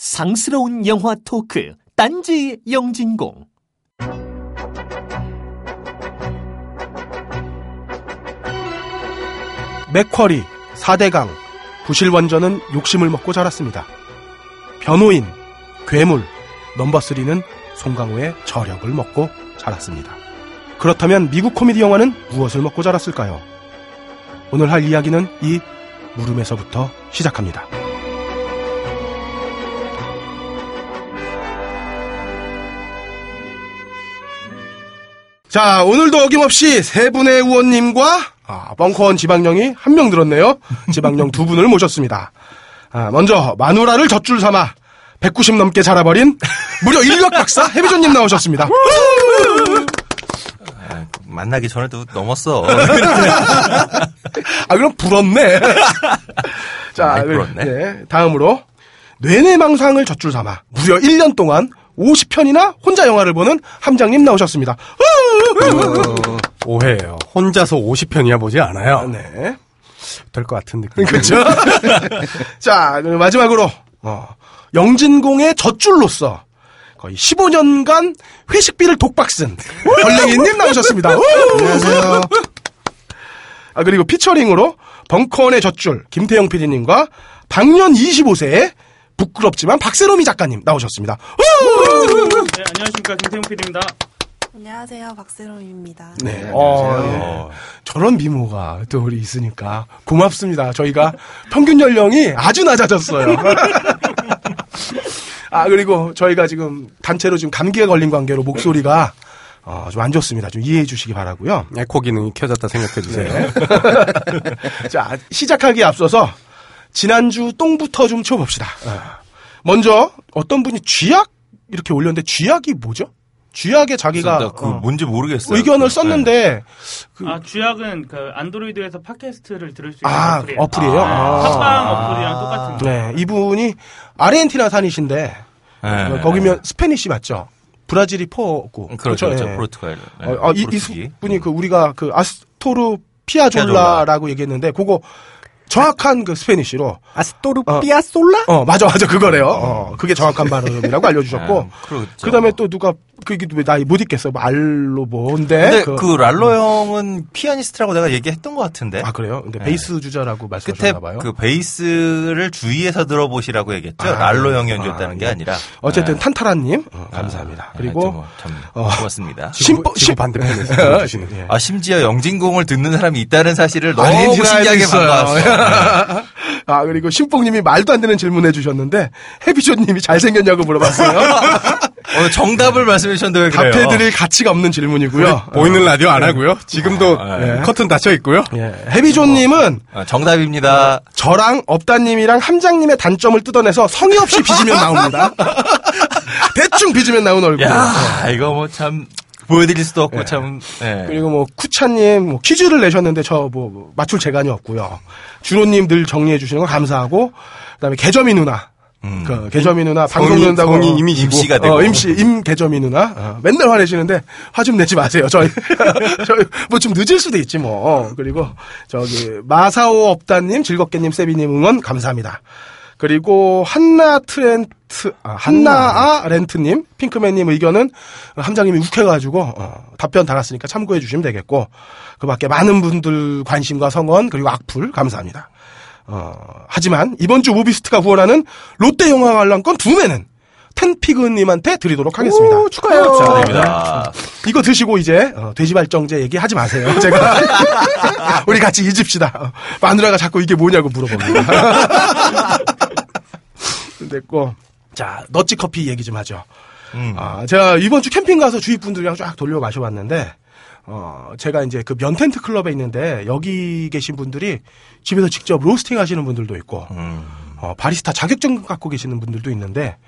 상스러운 영화 토크 딴지 영진공 맥쿼리, 4대강, 부실원전은 욕심을 먹고 자랐습니다. 변호인, 괴물, 넘버3는 송강호의 저력을 먹고 자랐습니다. 그렇다면 미국 코미디 영화는 무엇을 먹고 자랐을까요? 오늘 할 이야기는 이 물음에서부터 시작합니다. 자, 오늘도 어김없이 세 분의 의원님과 아, 벙커원 지방령이 한명 들었네요. 지방령 두 분을 모셨습니다. 아, 먼저 마누라를 젖줄 삼아 190 넘게 자라버린 무려 인력 박사 해비존님 나오셨습니다. 만나기 전에도 넘었어. 아, 그럼 부럽네. 자, 많이 부럽네. 네, 다음으로 뇌내망상을 젖줄 삼아 무려 1년 동안 50편이나 혼자 영화를 보는 함장님 나오셨습니다. 오해예요. 혼자서 50편이야 보지 않아요. 네. 될 것 같은 느낌. 그렇죠. 자, 마지막으로 어, 영진공의 젖줄로서 거의 15년간 회식비를 독박 쓴 걸랭이님 나오셨습니다. 안녕하세요. 아 그리고 피처링으로 벙커원의 젖줄 김태영 PD님과 방년 25세의 부끄럽지만 박세롬이 작가님 나오셨습니다. 네, 안녕하십니까. 김태용 PD입니다. 안녕하세요, 박세롬입니다. 네. 어, 저런 미모가 또 우리 있으니까 고맙습니다. 저희가 평균 연령이 아주 낮아졌어요. 아, 그리고 저희가 지금 단체로 지금 감기에 걸린 관계로 목소리가 어, 좀 안 좋습니다. 좀 이해해 주시기 바라고요 에코 기능이 켜졌다 생각해 주세요. 네. 자, 시작하기에 앞서서 지난주 똥부터 좀 쳐봅시다. 아, 먼저 어떤 분이 쥐약 이렇게 올렸는데 쥐약이 뭐죠? 쥐약에 자기가 나그 어, 뭔지 모르겠어요. 의견을 그, 썼는데 그- 아, 주약은 그 안드로이드에서 팟캐스트를 들을 수 있는 아, 어플이에요. 어플이에요? 네, 아. 팟빵 어플이랑 똑같은 거. 네, 이분이 아르헨티나 산이신데 네. 어, 거기면 Spanish 맞죠? 브라질이 포고 그렇죠, 그렇죠. 예. 포르투갈. 네. 어, 어, 이, 이. 분이 그 우리가 그 아스토르 피아졸라라고 얘기했는데 그거 정확한 그 Spanish로 아스토르 어. 피아솔라? 어 맞아 맞아 그거래요. 어, 그게 정확한 발음이라고 알려주셨고 아, 그렇죠. 그다음에 또 누가 그게 왜 나이 못 읽겠어 뭐 알로 뭔데 근데 그, 랄로 형은 피아니스트라고 내가 얘기했던 것 같은데. 아 그래요? 근데 네. 베이스 주자라고 끝에 말씀하셨나 봐요. 그 베이스를 주의해서 들어보시라고 얘기했죠. 아, 랄로 형이 아, 연주했다는 게 예. 아니라. 어쨌든 네. 탄타라님 어, 감사합니다. 아, 그리고 뭐참 어. 고맙습니다. 심보 심 반대편에서 들어주시는. 예. 아 심지어 영진공을 듣는 사람이 있다는 사실을 너무 신기하게 있어요. 반가웠어. 아 그리고 심뽕님이 말도 안 되는 질문 해 주셨는데 해비쇼님이 잘생겼냐고 물어봤어요. 오늘 정답을 말씀해 주셨는데 왜 그래요? 답해드릴 가치가 없는 질문이고요. 보이는 라디오 안 하고요. 지금도 예. 커튼 닫혀 있고요. 예, 해비존님은 아, 정답입니다. 저랑 업다님이랑 함장님의 단점을 뜯어내서 성의 없이 빚으면 나옵니다. 대충 빚으면 나온 얼굴. 야 이거 뭐 참 보여드릴 수도 없고 참. 예. 그리고 뭐 쿠차님 뭐 퀴즈를 내셨는데 저 뭐 맞출 재간이 없고요. 주로님 늘 정리해 주시는 거 감사하고 그다음에 개점이 누나. 음. 그 개점이 누나 방송 듣는다고 성이 이미 지고. 임시가 되고. 어, 임시 임 개점이 누나 어, 맨날 화내시는데 화 좀 내지 마세요. 저희 저희 뭐 좀 늦을 수도 있지 뭐. 그리고 저기 마사오 업다님 즐겁게님 세비님 응원 감사합니다. 그리고 한나 트렌트 아, 한나아 렌트님 핑크맨님 의견은 함장님이 욱해가지고 어, 답변 달았으니까 참고해 주시면 되겠고 그 밖에 많은 분들 관심과 성원 그리고 악플 감사합니다. 어, 하지만 이번 주 무비스트가 후원하는 롯데 영화 관람권 두 매는 텐피그님한테 드리도록 하겠습니다. 오, 축하해요. 축하드립니다. 이거 드시고 이제 어, 돼지발정제 얘기하지 마세요. 제가 우리 같이 잊읍시다. 어, 마누라가 자꾸 이게 뭐냐고 물어봅니다. 됐고 자 너찌 커피 얘기 좀 하죠. 음. 아, 제가 이번 주 캠핑 가서 주위 분들이랑 쫙 돌려 마셔봤는데, 어, 제가 이제 그 면텐트 클럽에 있는데, 여기 계신 분들이 집에서 직접 로스팅 하시는 분들도 있고, 음. 어, 바리스타 자격증 갖고 계시는 분들도 있는데,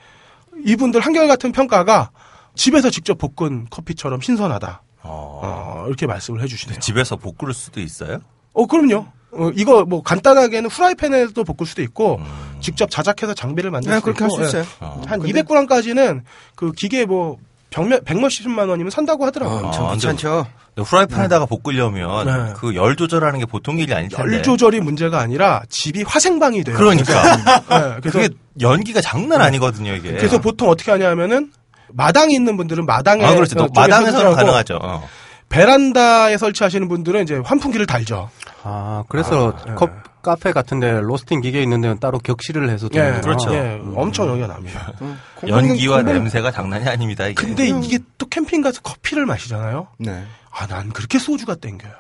이분들 한결같은 평가가 집에서 직접 볶은 커피처럼 신선하다. 어. 어, 이렇게 말씀을 해주시네요. 집에서 볶을 수도 있어요? 어, 그럼요. 어, 이거 뭐 간단하게는 후라이팬에도 볶을 수도 있고, 직접 자작해서 장비를 만들 네, 수도 그렇게 있고. 할수 있어요. 어. 한 200g까지는 그 기계 뭐 백몇십만 원이면 산다고 하더라고요. 엄청 아. 근데 후라이팬에다가 볶으려면 네. 그열 조절하는 게 보통 일이 아닐 텐데. 열 조절이 문제가 아니라 집이 화생방이 돼요. 그러니까. 네, 그래서 그게 연기가 장난 아니거든요, 이게. 그래서 보통 어떻게 하냐면은 마당에 있는 분들은 마당에 아, 그렇죠. 어, 마당에서는 가능하죠. 어. 베란다에 설치하시는 분들은 이제 환풍기를 달죠. 아, 그래서 컵, 카페 같은데 로스팅 기계 있는 데는 따로 격실을 해서 예, 그렇죠. 예, 엄청 연기가 납니다. 연기와 콩콩- 냄새가 장난이 아닙니다, 이게. 근데 이게 또 캠핑 가서 커피를 마시잖아요. 네. 아, 난 그렇게 소주가 땡겨요.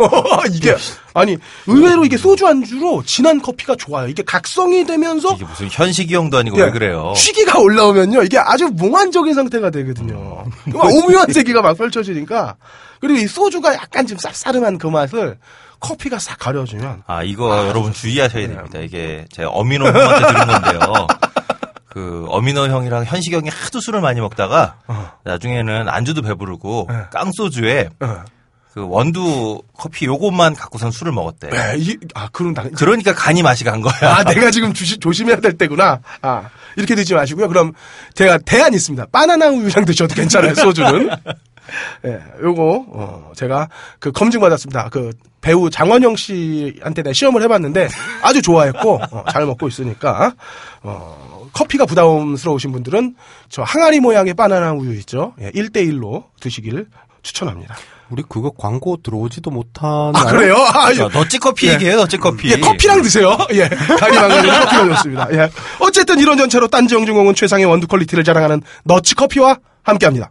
이게 아니 의외로 이게 소주 안주로 진한 커피가 좋아요. 이게 각성이 되면서 이게 무슨 현식이형도 아니고 예, 왜 그래요? 취기가 올라오면요. 이게 아주 몽환적인 상태가 되거든요. 음. 막 오묘한 세계가 막 펼쳐지니까 그리고 이 소주가 약간 좀 쌉싸름한 그 맛을 커피가 싹 가려주면 아, 이거 여러분 주의하셔야 됩니다. 이게 제가 어미노 형한테 들은 건데요. 그 어미노 형이랑 현식 형이 하도 술을 많이 먹다가 나중에는 안주도 배부르고 네. 깡소주에 어. 그 원두 커피 요것만 갖고선 술을 먹었대. 네, 이, 아 그럼 당 그러니까 간이 맛이 간 거야. 아, 내가 지금 주시, 조심해야 될 때구나. 아, 이렇게 드지 마시고요. 그럼 제가 대안 있습니다. 바나나 우유랑 드셔도 괜찮아요, 소주는. 예, 요거, 어, 제가 그 검증 받았습니다. 그 배우 장원영 씨한테 내가 시험을 해봤는데 아주 좋아했고, 어, 잘 먹고 있으니까, 어, 커피가 부담스러우신 분들은 저 항아리 모양의 바나나 우유 있죠. 예, 1대1로 드시길 추천합니다. 우리 그거 광고 들어오지도 못한. 아, 그래요? 아, 자, 너찌 커피 얘기해요, 너찌 커피. 예, 커피랑 드세요. 예, 간이 망가지는 커피가 좋습니다. 예. 어쨌든 이런 전체로 딴지 영진공은 최상의 원두 quality를 자랑하는 너치 커피와 함께합니다.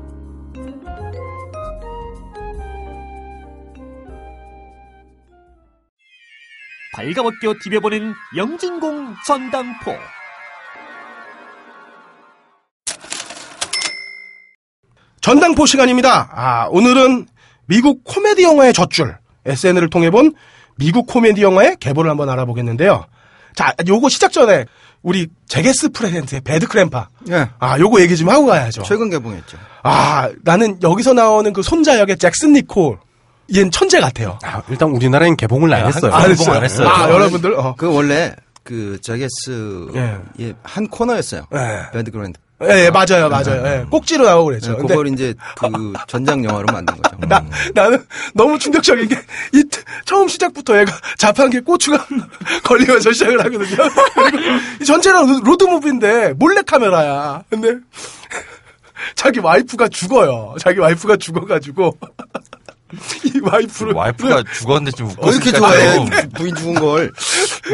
발가벗겨 디벼보는 영진공 전당포. 전당포 시간입니다. 아, 오늘은 미국 코미디 영화의 젖줄, SNL을 통해 본 미국 코미디 영화의 계보를 한번 알아보겠는데요. 자, 요거 시작 전에 우리 Jackass Presents의 Bad Grandpa. 예. 아, 요거 얘기 좀 하고 가야죠. 최근 개봉했죠. 아, 나는 여기서 나오는 그 손자 역의 잭슨 니콜. 얘는 천재 같아요. 아, 일단 우리나라엔 개봉을 안 했어요. 안 개봉 안 했어요. 아, 여러분들, 어. 그 원래 그 Jackass의 예. 한 코너였어요. 예. Bad Grandpa. 예, 예, 맞아요, 맞아요. 예, 꼭지로 나오고 그랬죠. 근데 그걸 이제 그 전작 영화로 만든 거죠. 나, 나는 너무 충격적인 게, 이, 처음 시작부터 얘가 자판기에 고추가 걸리면서 시작을 하거든요. 로- 로드무비인데, 몰래카메라야. 근데, 자기 와이프가 죽어요. 자기 와이프가 죽어가지고, 이 와이프를. 와이프가 죽었는데 좀 웃고 어, 이렇게 좋아해. 좀 부인 죽은 걸.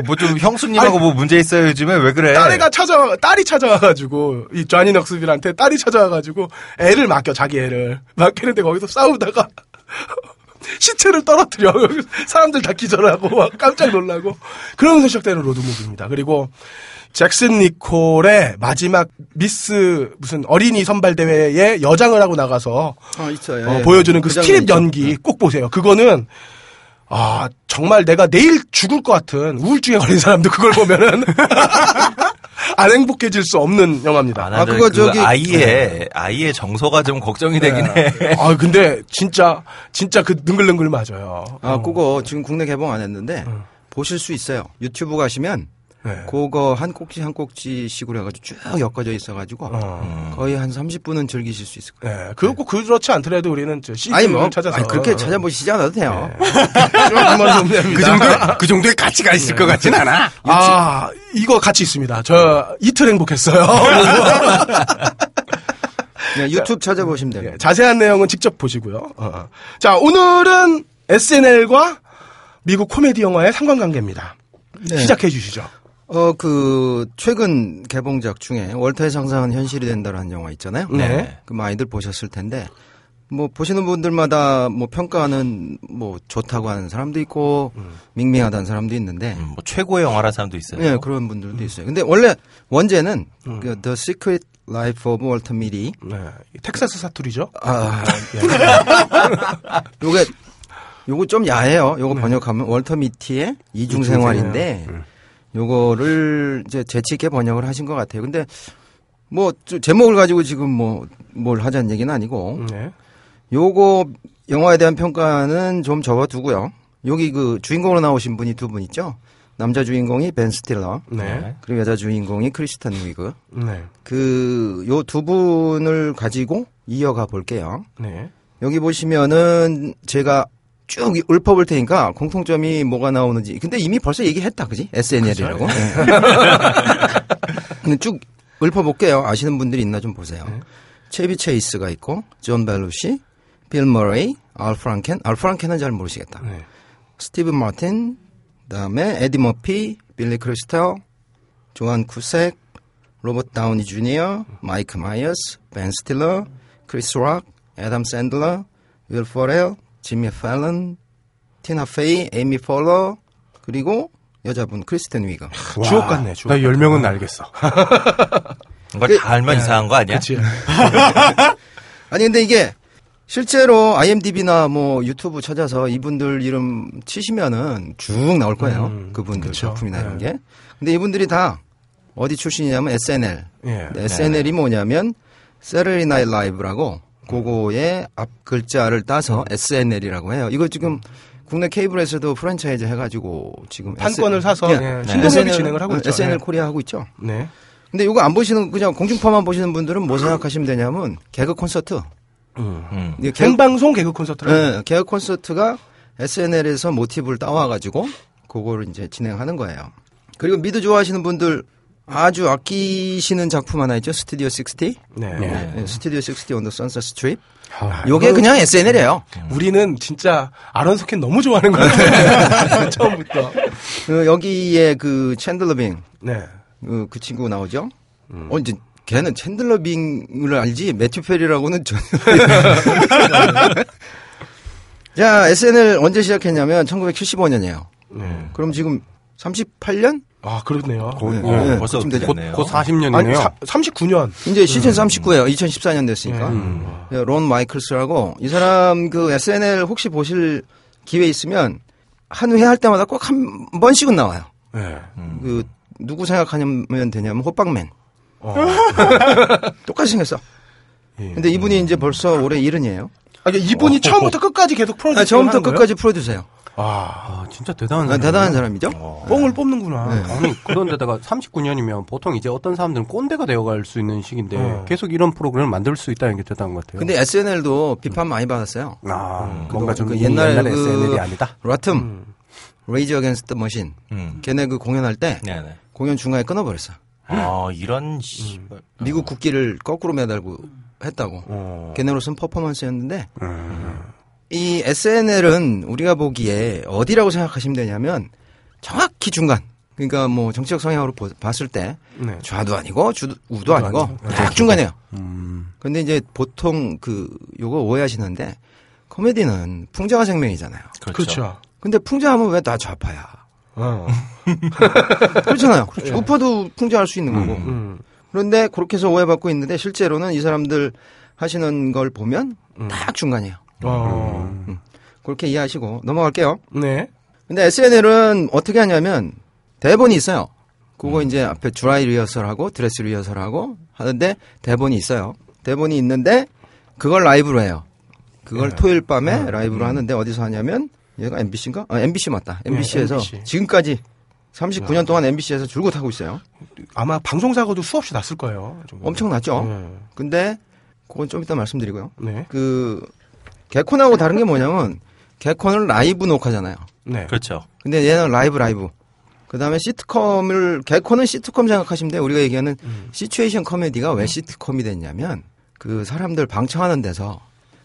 뭐 좀 형수님하고 뭐 문제 있어요 요즘에 왜 그래? 딸애가 찾아, 딸이 찾아와가지고, 이 쟈니 넉스빌한테 딸이 찾아와가지고, 애를 맡겨, 자기 애를. 맡기는데 거기서 싸우다가, 시체를 떨어뜨려. 사람들 다 기절하고, 막 깜짝 놀라고. 그러면서 시작되는 로드무비입니다. 그리고, 잭슨 니콜의 마지막 미스, 무슨 어린이 선발 대회에 여장을 하고 나가서, 아, 있어요. 어, 예. 보여주는 그 장면 스트립 있죠. 연기 꼭 보세요. 그거는 아 정말 내가 내일 죽을 것 같은 우울증에 걸린 사람도 그걸 보면은 안 행복해질 수 없는 영화입니다. 아, 나는 그거 그 저기- 아이의 아이의 정서가 좀 걱정이 되긴 해. 아 근데 진짜 진짜 그 능글능글 맞아요. 아, 그거 지금 국내 개봉 안 했는데 보실 수 있어요. 유튜브 가시면 네. 그거 한 꼭지 한 꼭지씩으로 해가지고 쭉 엮어져 있어가지고 어. 거의 한 30분은 즐기실 수 있을 거예요. 네, 그렇고 그렇지 않더라도 우리는 아니 뭐 찾아서 아니, 그렇게 찾아보시지 않아도 돼요. 됩니다. 그 정도, 그 정도의 가치가 있을 것 같진 않아. 아 이거 같이 있습니다. 저 이틀 행복했어요. 그냥 유튜브 찾아보시면 돼요. 예, 자세한 내용은 직접 보시고요. 어, 어. 자, 오늘은 SNL과 미국 코미디 영화의 상관관계입니다. 네. 시작해 주시죠. 어, 그, 최근 개봉작 중에 월터의 상상은 현실이 된다라는 영화 있잖아요. 네. 그 많이들 보셨을 텐데, 뭐, 보시는 분들마다 뭐 평가는 뭐 좋다고 하는 사람도 있고, 밍밍하다는 사람도 있는데, 음, 뭐 최고의 영화라는 사람도 있어요. 예, 그런 분들도 있어요. 근데 원래 원제는 그 The Secret Life of Walter Mitty, 네. 텍사스 사투리죠. 아, 요게 요거 좀 야해요. 요거 번역하면 월터 미티의 이중생활인데 요거를 이제 재치 있게 번역을 하신 것 같아요. 근데 뭐 저- 제목을 가지고 지금 뭐 뭘 하자는 얘기는 아니고 네. 요거 영화에 대한 평가는 좀 접어두고요. 여기 그 주인공으로 나오신 분이 두 분 있죠. 남자 주인공이 벤 스틸러 네. 그리고 여자 주인공이 크리스탄 위그. 네. 그요 두 분을 가지고 이어가 볼게요. 네. 여기 보시면은 제가 쭉 읊어볼 테니까 공통점이 뭐가 나오는지. 근데 이미 벌써 얘기했다, 그지? SNL이라고. 근데 쭉 읊어볼게요. 아시는 분들이 있나 좀 보세요. 체비 체이스가 있고, 존 벨루시, 빌 머레이, 알 프랑켄. 알 프랑켄은 잘 모르시겠다. 네. 스티븐 마틴, 그다음에 에디 머피, 빌리 크리스텔, 조안 쿠색, 로버트 다우니 주니어, 마이크 마이어스, 벤 스틸러, 크리스 락, 애덤 샌들러, 윌 페렐, 지미 팰런, 티나 페이, 에이미 폴러, 그리고 여자분 크리스텐 위거. 주옥 같네, 주옥. 나 10명은 알겠어. 이걸 그- 다 알면 이상한 거 아니야? 아니 근데 이게 실제로 IMDb나 뭐 유튜브 찾아서 이분들 이름 치시면은 쭉 나올 거예요. 음, 그분들 그쵸. 작품이나 이런 네. 게. 근데 이분들이 다 어디 출신이냐면 SNL. 예. 네, SNL이 뭐냐면 Saturday Night Live라고 그거의 앞 글자를 따서 SNL이라고 해요. 이거 지금 국내 케이블에서도 프랜차이즈 해가지고 지금 판권을 사서 예, 네. 신동엽이 SNL, 진행을 하고 있죠. SNL 예. 코리아 하고 있죠. 네. 근데 이거 안 보시는 그냥 공중파만 보시는 분들은 뭐 생각하시면 되냐면 개그 콘서트. 음. 이게 개그, 생방송 개그 콘서트를 네, 개그 콘서트가 SNL에서 모티브를 따와가지고 그거를 이제 진행하는 거예요. 그리고 미드 좋아하시는 분들 아주 아끼시는 작품 하나 있죠. 스튜디오 60. 네. 네, 스튜디오 60 on the Sunset Strip. 아, 요게 그냥 SNL이에요. 우리는 진짜 아론 소킨 너무 좋아하는 것 같아요. 처음부터. 그 여기에 그 챈들러 빙, 네. 그, 그 친구 나오죠. 어, 이제 걔는 챈들러 빙을 알지 매튜 페리라고는 전혀. 자, SNL 언제 시작했냐면 1975년이에요. 네. 그럼 지금 38년? 아, 그렇네요. 곧, 네, 어, 네, 벌써 되죠. 됐네요. 곧 40년이네요. 아니, 사, 39년. 이제 시즌 39예요. 2014년 됐으니까. 음. 네, 론 마이클스라고 이 사람 그 SNL 혹시 보실 기회 있으면 한 회 할 때마다 꼭 한 번씩은 나와요. 네. 그 누구 생각하면 되냐면 호빵맨. 어. 똑같이 생겼어. 예. 근데 이분이 이제 벌써 올해 일흔이에요. 아, 그러니까 이분이 처음부터 끝까지 계속 프로듀스 아, 처음부터 끝까지 프로듀서예요. 아, 아, 진짜 대단한 아, 사람. 대단한 사람이죠. 뽕을 뽑는구나. 네. 아니, 그런데다가 39년이면 보통 이제 어떤 사람들은 꼰대가 되어갈 수 있는 시기인데 어. 계속 이런 프로그램을 만들 수 있다는 게 대단한 것 같아요. 근데 SNL도 비판 많이 받았어요. 아, 뭔가 좀 그 옛날 옛날 그 SNL이 아니다. 라툼, 레이지 어겐스트 머신. 음. 걔네 그 공연할 때 네네. 공연 중간에 끊어버렸어. 아, 이런, 씨발. 미국 국기를 거꾸로 매달고 했다고. 어. 걔네로서는 퍼포먼스였는데 이 SNL은 우리가 보기에 어디라고 생각하시면 되냐면 정확히 중간. 그러니까 뭐 정치적 성향으로 보- 봤을 때 네. 좌도 아니고 주, 우도 아니고 딱 중간이에요. 음. 근데 이제 보통 그 요거 오해하시는데 코미디는 풍자가 생명이잖아요. 그렇죠. 그렇죠. 근데 풍자하면 왜 다 좌파야? 어. 그렇잖아요. 우파도 풍자할 수 있는 거고. 음. 그런데 그렇게 해서 오해받고 있는데 실제로는 이 사람들 하시는 걸 보면 딱 중간이에요. 어. 그렇게 이해하시고 넘어갈게요. 네. 근데 SNL은 어떻게 하냐면 대본이 있어요. 그거 이제 앞에 드라이 리허설하고 드레스 리허설하고 하는데 대본이 있어요. 대본이 있는데 그걸 라이브로 해요. 그걸 토요일 밤에 라이브로 하는데 어디서 하냐면 얘가 NBC인가? 아, NBC 맞다. NBC에서 NBC. 지금까지 39년 동안 NBC에서 줄곧 하고 있어요. 아마 방송사고도 수없이 났을 거예요. 좀. 엄청 났죠. 네. 근데 그건 좀 이따 말씀드리고요. 네. 그 개콘하고 다른 게 뭐냐면 개콘은 라이브 녹화잖아요. 네. 그렇죠. 근데 얘는 라이브 라이브. 그다음에 시트콤을 개콘은 시트콤 생각하시면 돼요. 우리가 얘기하는 시츄에이션 코미디가 왜 시트콤이 됐냐면 그 사람들 방청하는 데서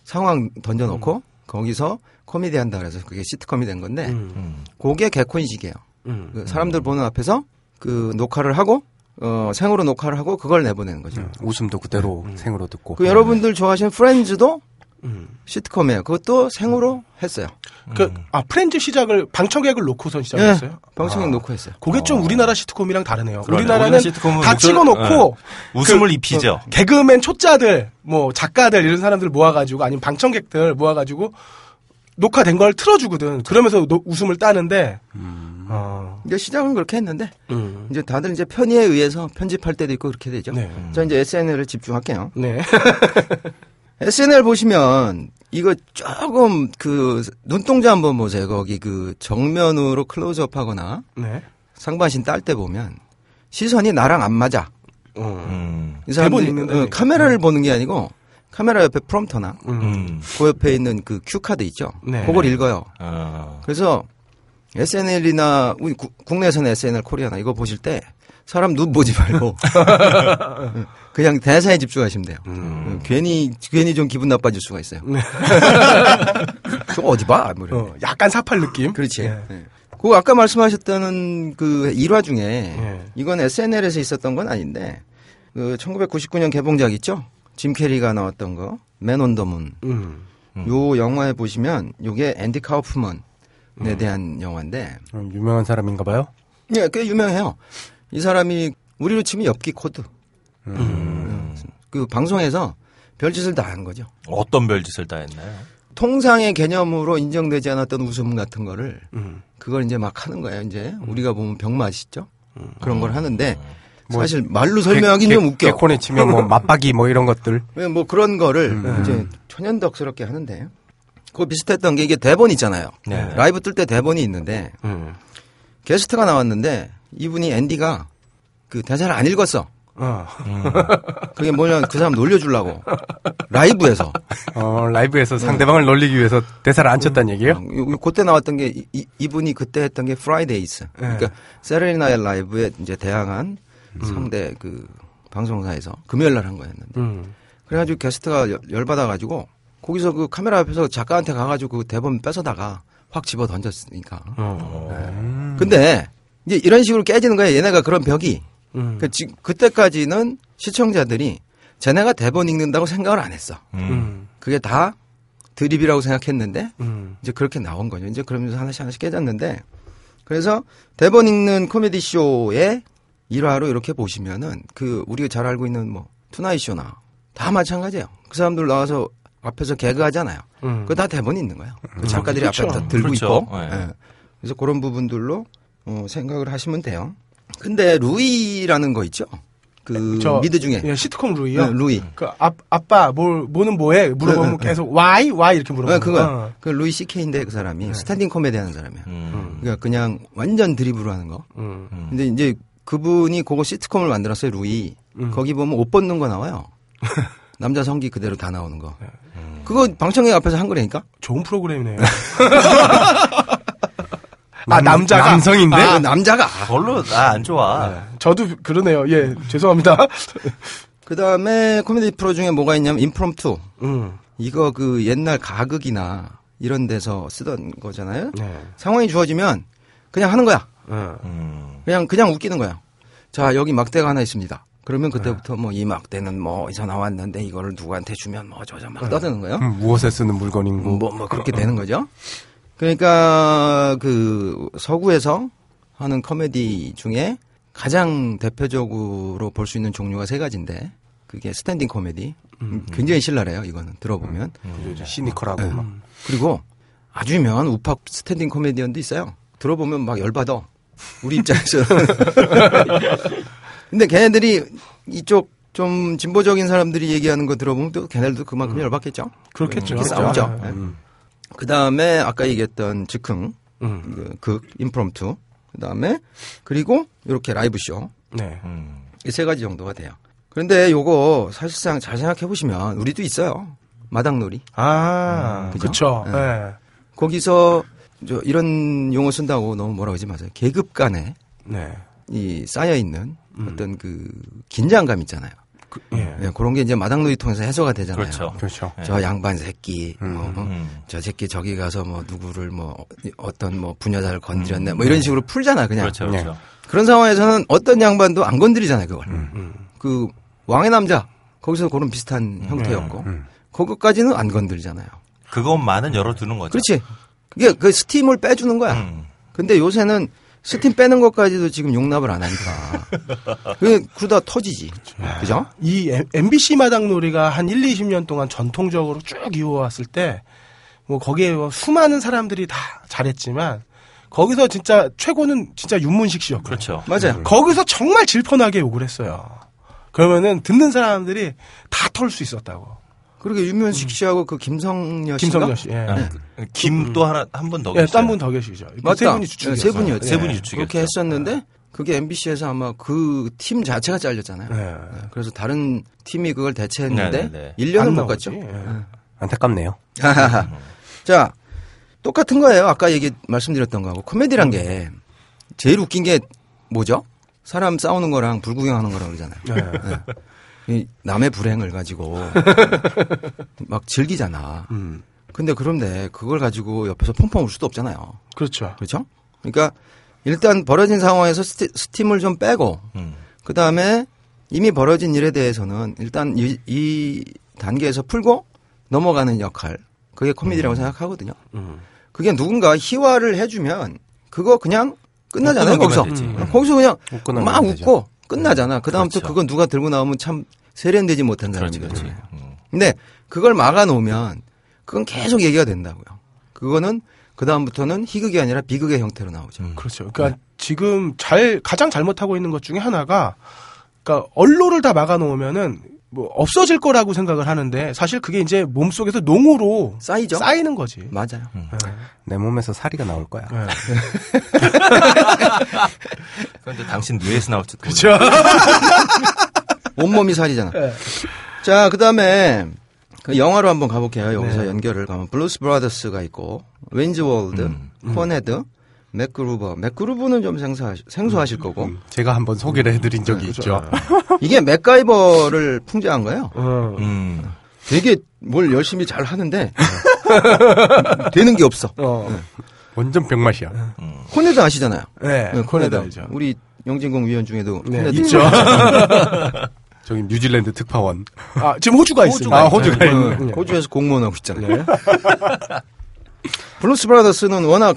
상황 던져 놓고 거기서 코미디 한다 그래서 그게 시트콤이 된 건데 음. 음. 그게 개콘식이에요. 음. 그 사람들 보는 앞에서 그 녹화를 하고 어 생으로 녹화를 하고 그걸 내보내는 거죠. 웃음도 그대로 생으로 듣고. 그 여러분들 좋아하시는 프렌즈도 음. 시트콤이에요. 그것도 생으로 했어요. 그, 아, 프렌즈 시작을, 방청객을 놓고선 시작했어요? 예, 방청객 아. 놓고 했어요. 그게 좀 우리나라 시트콤이랑 다르네요. 그러네. 우리나라는 우리나라 다 찍어놓고 예. 웃음을 그- 입히죠. 개그맨 초짜들, 뭐 작가들 이런 사람들 모아가지고 아니면 방청객들 모아가지고 녹화된 걸 틀어주거든. 그러면서 노- 웃음을 따는데, 어, 이제 시작은 그렇게 했는데 음. 이제 다들 이제 편의에 의해서 편집할 때도 있고 그렇게 되죠. 네. 자 이제 SNL을 집중할게요. 네. SNL 보시면 이거 조금 그 눈동자 한번 보세요. 거기 그 정면으로 클로즈업 하거나 네. 상반신 딸 때 보면 시선이 나랑 안 맞아. 어. 음. 이 사람들이. 어, 카메라를 보는 게 아니고 카메라 옆에 프롬터나 음. 그 옆에 있는 그 큐 카드 있죠. 네. 그걸 읽어요. 어. 그래서 SNL이나 우리 구- 국내에서는 SNL 코리아나 이거 보실 때 사람 눈 보지 말고 그냥 대사에 집중하시면 돼요. 어, 괜히 괜히 좀 기분 나빠질 수가 있어요. 저 어디 봐? 뭐. 어, 약간 사팔 느낌? 그렇지. 예. 네. 그 아까 말씀하셨다는 그 일화 중에 예. 이건 SNL에서 있었던 건 아닌데 그 1999년 개봉작 있죠? 짐 캐리가 나왔던 거 Man on the Moon. 음. 요 영화에 보시면 요게 앤디 카우프먼에 대한 영화인데 음, 유명한 사람인가 봐요. 예, 꽤 유명해요. 이 사람이 우리로 치면 엽기 코드. 음. 그 방송에서 별짓을 다 한 거죠. 어떤 별짓을 다 했나요? 통상의 개념으로 인정되지 않았던 웃음 같은 거를 음. 그걸 이제 막 하는 거예요. 이제 우리가 보면 병맛 있죠. 그런 음. 걸 하는데 뭐 사실 말로 설명하기 좀 웃겨. 개콘에 치면 뭐 맞박이 뭐 이런 것들. 왜 뭐 그런 거를 음. 이제 천연덕스럽게 하는데 그거 비슷했던 게 이게 대본 있잖아요. 네. 라이브 뜰 때 대본이 있는데 음. 게스트가 나왔는데 이분이 앤디가 그 대사를 안 읽었어. 어. 그게 뭐냐 그 사람 놀려주려고 라이브에서 어, 라이브에서 상대방을 놀리기 위해서 대사를 안 쳤다는 얘기예요? 요- 요- 그때 나왔던 게 이, 이, 분이 그때 했던 게 Fridays. 그러니까 Saturday Night Live에 이제 대항한 상대 그 방송사에서 금요일 날 한 거였는데. 음. 그래가지고 게스트가 열- 열받아가지고 거기서 그 카메라 앞에서 작가한테 가가지고 그 대본 뺏어다가 확 집어 던졌으니까. 어. 근데 이제 이런 식으로 깨지는 거야. 얘네가 그런 벽이. 음. 그 지- 그때까지는 시청자들이 쟤네가 대본 읽는다고 생각을 안 했어. 음. 음. 그게 다 드립이라고 생각했는데 음. 이제 그렇게 나온 거죠. 이제 그러면서 하나씩 하나씩 깨졌는데 그래서 대본 읽는 코미디 쇼의 일화로 이렇게 보시면은 그 우리가 잘 알고 있는 뭐 Tonight Show나 다 마찬가지예요. 그 사람들 나와서 앞에서 개그 하잖아요. 음. 그거 다 대본이 있는 거예요. 그 작가들이 그렇죠. 앞에 다 들고 그렇죠. 있고. 네. 예. 그래서 그런 부분들로 어, 생각을 하시면 돼요. 근데 루이라는 거 있죠. 그 저, 미드 중에 예, 시트콤 루이요. 네, 루이. 그 아, 아빠 뭘 뭐는 뭐해 물어보면 네, 네. 계속 why why 이렇게 어, 물어보는 그거 거. 그 루이 CK인데 그 사람이 스탠딩 코미디 하는 사람이야. 음. 그러니까 그냥 완전 드립으로 하는 거. 음. 음. 근데 이제 그분이 그거 시트콤을 만들었어요, 루이. 거기 보면 옷 벗는 거 나와요. 남자 성기 그대로 다 나오는 거. 그거 방청객 앞에서 한 거라니까? 좋은 프로그램이네요. 아 남자가 남성인데? 아, 남자가. 별로 나안 좋아. 저도 그러네요. 예 죄송합니다. 그 다음에 코미디 프로 중에 뭐가 있냐면 임프롬투. 음. 이거 그 옛날 가극이나 이런 데서 쓰던 거잖아요. 네. 상황이 주어지면 그냥 하는 거야. 어. 음. 그냥 그냥 웃기는 거야. 자 여기 막대가 하나 있습니다. 그러면 그때부터 뭐이 막대는 뭐 어디서 나왔는데 이거를 누구한테 주면 뭐 저저 막 떠드는 거예요. 음, 무엇에 쓰는 물건인고. 뭐, 뭐, 그렇게 되는 거죠. 그러니까, 그, 서구에서 하는 코미디 중에 가장 대표적으로 볼 수 있는 종류가 세 가지인데, 그게 스탠딩 코미디. 음, 굉장히 신랄해요, 이거는. 들어보면. 시니컬하고 네. 막. 그리고 아주 유명한 우파 스탠딩 코미디언도 있어요. 들어보면 막 열받아. 우리 입장에서. 근데 걔네들이 이쪽 좀 진보적인 사람들이 얘기하는 거 들어보면 또 걔네들도 그만큼 열받겠죠? 그렇겠죠. 이렇게 싸우죠. 음. 그 다음에 아까 얘기했던 즉흥, 음. 그, 극, 임프롬투. 그 다음에 그리고 이렇게 라이브 쇼. 네. 음. 이세 가지 정도가 돼요. 그런데 요거 사실상 잘 생각해 보시면 우리도 있어요. 마당놀이. 아 그죠? 그렇죠. 네. 네. 거기서 저 이런 용어 쓴다고 너무 뭐라 그러지 마세요. 계급 간에 네. 이 쌓여 있는 어떤 그 긴장감 있잖아요. 그, 예. 예, 그런 게 이제 마당 놀이 통해서 해소가 되잖아요. 그렇죠. 그렇죠. 저 양반 새끼, 뭐, 어, 음. 저 새끼 저기 가서 뭐 누구를 뭐 어떤 뭐 부녀자를 건드렸네, 뭐 이런 식으로 풀잖아 그냥. 그렇죠, 그렇죠. 그런 상황에서는 어떤 양반도 안 건드리잖아요 그걸. 음. 그 왕의 남자 거기서 그런 비슷한 형태였고 그것까지는 안 건드리잖아요. 그것만은 열어두는 거죠. 그렇지. 그게 그 스팀을 빼주는 거야. 음. 근데 요새는 스팀 빼는 것까지도 지금 용납을 안 하니까. 그게 그러다 터지지. 그죠? 이 MBC 마당 놀이가 한 1, 20년 동안 전통적으로 쭉 이어왔을 때 뭐 거기에 뭐 수많은 사람들이 다 잘했지만 거기서 진짜 최고는 진짜 윤문식 씨였고 그렇죠. 맞아요. 거기서 정말 질펀하게 욕을 했어요. 그러면은 듣는 사람들이 다 털 수 있었다고. 그러게 윤문식 씨하고 그 김성녀 씨가 김성녀 씨. 예. 아, 김또 하나 한 분더 예, 계세요. 딴분 더 계시죠. 맞다. 세 분이 주축이었어요. 네, 세 분이었죠. 세 분이 주축이었죠. 그렇게 했었는데 그게 MBC에서 아마 그 팀 자체가 잘렸잖아요. 네. 네, 그래서 다른 팀이 그걸 대체했는데 네, 네, 1년은 안 못. 갔죠. 예. 안타깝네요. 자, 똑같은 거예요. 아까 얘기 말씀드렸던 거하고 코미디란 게 제일 웃긴 게 뭐죠? 사람 싸우는 거랑 불구경하는 거랑 그러잖아요. 네. 이 남의 불행을 가지고 막 즐기잖아. 음. 근데 그런데 그걸 가지고 옆에서 펑펑 울 수도 없잖아요. 그렇죠. 그렇죠? 그러니까 일단 벌어진 상황에서 스티, 스팀을 좀 빼고 음. 그 다음에 이미 벌어진 일에 대해서는 일단 이, 이 단계에서 풀고 넘어가는 역할 그게 코미디라고 생각하거든요. 음. 그게 누군가 희화를 해주면 그거 그냥 끝나잖아요. 뭐 거기서. 거기서 그냥 막. 웃고 끝나잖아. 그 다음부터 그렇죠. 그건 누가 들고 나오면 참 세련되지 못한 그렇지, 사람이거든요. 그렇지. 음. 근데 그걸 막아놓으면 그건 계속 얘기가 된다고요. 그거는 그 다음부터는 희극이 아니라 비극의 형태로 나오죠. 음. 그렇죠. 그러니까 지금 잘 가장 잘못하고 있는 것 중에 하나가 그러니까 언로를 다 막아놓으면은 뭐 없어질 거라고 생각을 하는데 사실 그게 이제 몸 속에서 농으로 쌓이죠. 쌓이는 거지. 맞아요. 내 몸에서 사리가 나올 거야. 네. 그런데 당신 뇌에서 나올지도 그렇죠. 온몸이 살이잖아. 네. 자, 그 다음에 그 영화로 한번 가볼게요. 여기서 네. 연결을 가면 블루스 브라더스가 있고 웨인즈 월드, 음. 콘헤드, 맥그루버. 맥그루버는 좀 생소하실, 생소하실 거고 음, 제가 한번 소개를 해드린 적이 그렇죠. 있죠. 이게 맥가이버를 풍자한 거예요. 어. 음. 되게 뭘 열심히 잘 하는데 되는 게 없어. 어. 완전 병맛이야. 콘헤드 아시잖아요. 네. 네, 콘헤드. 알죠. 우리 영진공 위원 중에도 네, 콘헤드 있죠. 저기 뉴질랜드 특파원. 아, 지금 호주가 있습니다. 아, 호주가 네. 있는. 네. 호주에서 공무원하고 있잖아요. 네. 블루스 브라더스는 워낙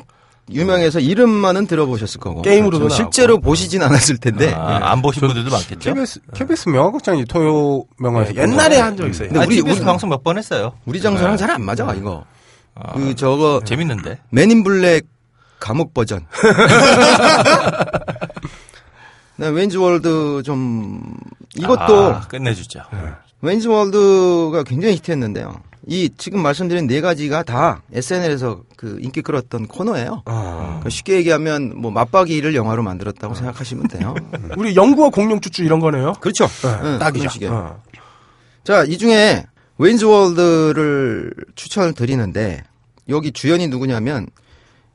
유명해서 이름만은 들어보셨을 거고 게임으로도 그렇죠. 실제로 보시진 않았을 텐데 아, 안 보신 분들도 많겠죠. KBS, KBS 명화극장이 토요 명화에서 네, 옛날에 한 적 있어요. 근데 아, 우리- TBS 우리- 방송 몇 번 했어요. 우리 장소랑 네. 잘안 맞아 이거. 아, 그 저거 재밌는데. 맨인 블랙 감옥 버전. 네, 웨인즈 월드 좀 이것도 아, 끝내주죠. 웨인즈 월드가 굉장히 히트했는데요. 이 지금 말씀드린 네 가지가 다 SNL에서 그 인기 끌었던 코너예요. 어. 그러니까 쉽게 얘기하면 뭐 마빡이를 영화로 만들었다고 생각하시면 돼요. 우리 영구와 공룡 쭈쭈 이런 거네요. 그렇죠. 네, 응, 그런 딱이죠. 어. 자, 이 중에 웨인즈 월드를 추천을 드리는데 여기 주연이 누구냐면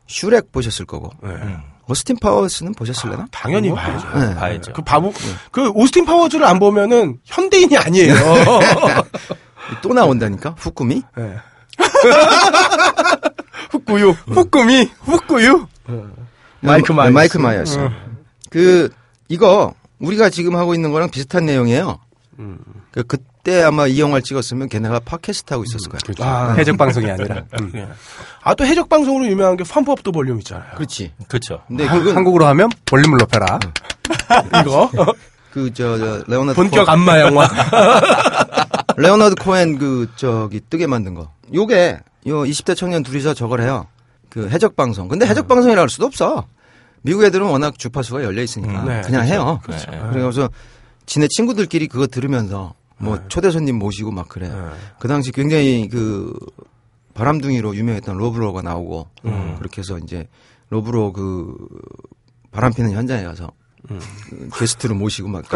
슈렉 보셨을 거고 네. 음. 어스틴 파워스는 보셨을래나? 당연히 그거? 봐야죠. 네. 봐야죠. 그 바보, 그 오스틴 파워즈를 안 보면은 현대인이 아니에요. 또 나온다니까 후꾸미. 네. 훅구유, 훅구미, 훅구유. 마이크 네, 마이어스. 마이크 마이어스. 그 이거 우리가 지금 하고 있는 거랑 비슷한 내용이에요. 그 그때 아마 이 영화를 찍었으면 걔네가 팟캐스트 하고 있었을 거야. 그렇죠. 아. 해적 방송이 아니라. 음. 아, 또 해적 방송으로 유명한 게 펌프 업더 볼륨 있잖아요. 그렇지. 그렇죠. 근데 한- 그건 한국으로 하면 볼륨을 높여라. 이거 그 저 저, 레오나드 본격 코, 안마 영화. 레오나드 코엔 그 저기 뜨게 만든 거. 요게 요 20대 청년 둘이서 저걸 해요. 그 해적 방송. 근데 해적 방송이라 할 수도 없어. 미국 애들은 워낙 주파수가 열려 있으니까 음, 네, 그냥 해요. 그렇죠. 그래서 지네 친구들끼리 그거 들으면서 뭐 초대 손님 모시고 막 그래. 그 당시 굉장히 그 바람둥이로 유명했던 로브로가 나오고 그렇게 해서 이제 로브로 그 바람 피는 현장에 가서 그 게스트로 모시고 막.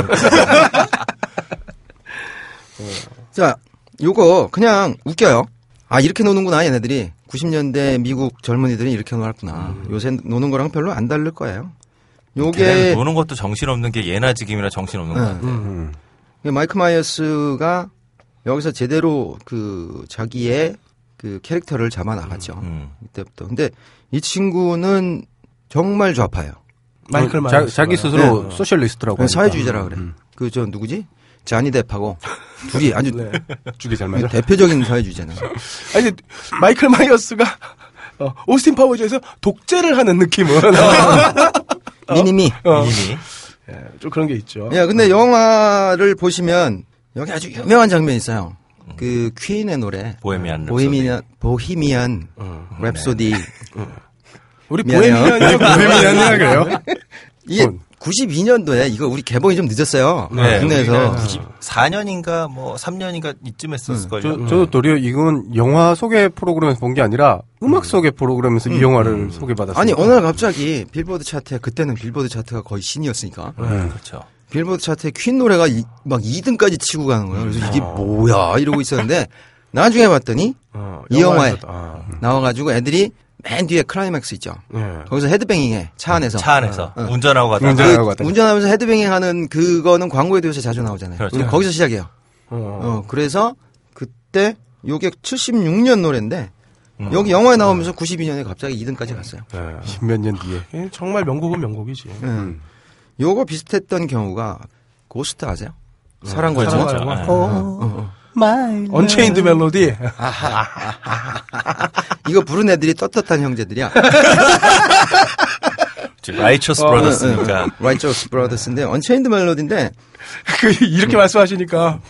자, 요거 그냥 웃겨요. 아 이렇게 노는구나 얘네들이 90년대 미국 젊은이들이 이렇게 놀았구나. 요새 노는 거랑 별로 안 다를 거예요. 요게 노는 것도 정신없는 게 예나 지금이나 정신없는 거 네. 같아요. 음. 마이크 마이어스가 여기서 제대로 그 자기의 그 캐릭터를 잡아 나갔죠. 음. 이때부터. 근데 이 친구는 정말 좌파예요. 마이클 자, 마이어스. 자기 스스로 socialist라고. 하니까. 사회주의자라 그래. 음. 그저 누구지? 자니 뎁하고 둘이 아주 네. 죽이 잘 맞아. 대표적인 사회주의자잖아요. 아니, 마이클 마이어스가 어, 오스틴 파워즈에서 독재를 하는 느낌은 미니미. 어, 이미 예, 좀 그런 게 있죠. 야, 근데 영화를 보시면 여기 아주 유명한 장면이 있어요. 그 퀸의 노래 보헤미안 랩소디. 보헤미안 보히미안 랩소디 우리. 보헤미안이요. 보헤미안이라 그래요? 이게 어. 92년도에 이거 우리 개봉이 좀 늦었어요. 네, 국내에서 4년인가 뭐 3년인가 이쯤 했었을걸요. 저, 저도 도리어 이건 영화 소개 프로그램에서 본 게 아니라 음악 소개 프로그램에서 이 영화를 소개받았어요. 아니 어느 날 갑자기 빌보드 차트에 그때는 빌보드 차트가 거의 신이었으니까 그렇죠. 빌보드 차트에 퀸 노래가 이- 막 2등까지 치고 가는 거예요. 그래서 이게 뭐야 이러고 있었는데 나중에 봤더니 어, 이 영화에 아, 나와가지고 애들이 맨 뒤에 클라이맥스 있죠. 예. 거기서 headbanging해 차 안에서 차 안에서 어. 운전하고 가다가 운전- 그 운전하고 갔다가. 운전하면서 headbanging하는 그거는 광고에도 요새 자주 나오잖아요. 그렇죠. 거기서 시작해요. 어. 어, 그래서 그때 요게 76년 노래인데 음. 여기 영화에 나오면서 92년에 갑자기 2등까지 갔어요. 십몇 년 뒤에. 예, 정말 명곡은 명곡이지. 음. 요거 비슷했던 경우가 고스트 아세요? 사랑과 영혼. 어, 언체인드 멜로디. 이거 부른 애들이 떳떳한 형제들이야. 라이처스 어, 브라더스니까 라이처스 브라더스인데 언체인드 멜로디인데 그 이렇게 말씀하시니까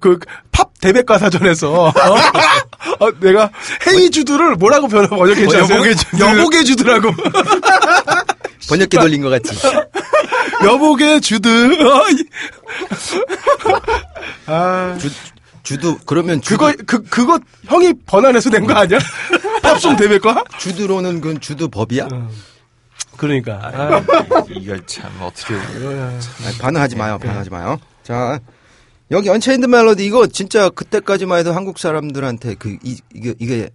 그 팝 대백과 사전에서 어? 어, 내가 헤이 주드를 뭐라고 변 번역했지 아세요? 여보게 주드. 여보게 주드라고 번역기 돌린 것 같지. 여보게 주드 어, 이- 아 주도 그러면 주드, 그거 그 그거 형이 번안해서 낸 거 아니야? 팝송 대백과 주드로는 그 주드 법이야? 그러니까 아, 이걸 참 어떻게 아니, 반응하지 마요. 반응하지 마요. 자 여기 언체인드 멜로디 이거 진짜 그때까지만 해도 한국 사람들한테 그 이, 이게 이게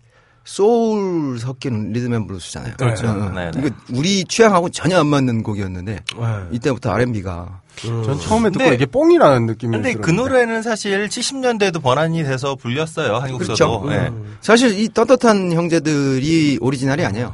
소울 섞인 리듬 앤 블루스잖아요. 그렇죠. 네, 네. 이거 우리 취향하고 전혀 안 맞는 곡이었는데 네. 이때부터 R&B가 전 처음에 듣고 근데- 이게 뽕이라는 느낌이 근데 그 들었는데. 노래는 사실 70년대에도 번안이 돼서 불렸어요 한국서도. 그렇죠. 네. 사실 이 떳떳한 형제들이 오리지널이 아니에요.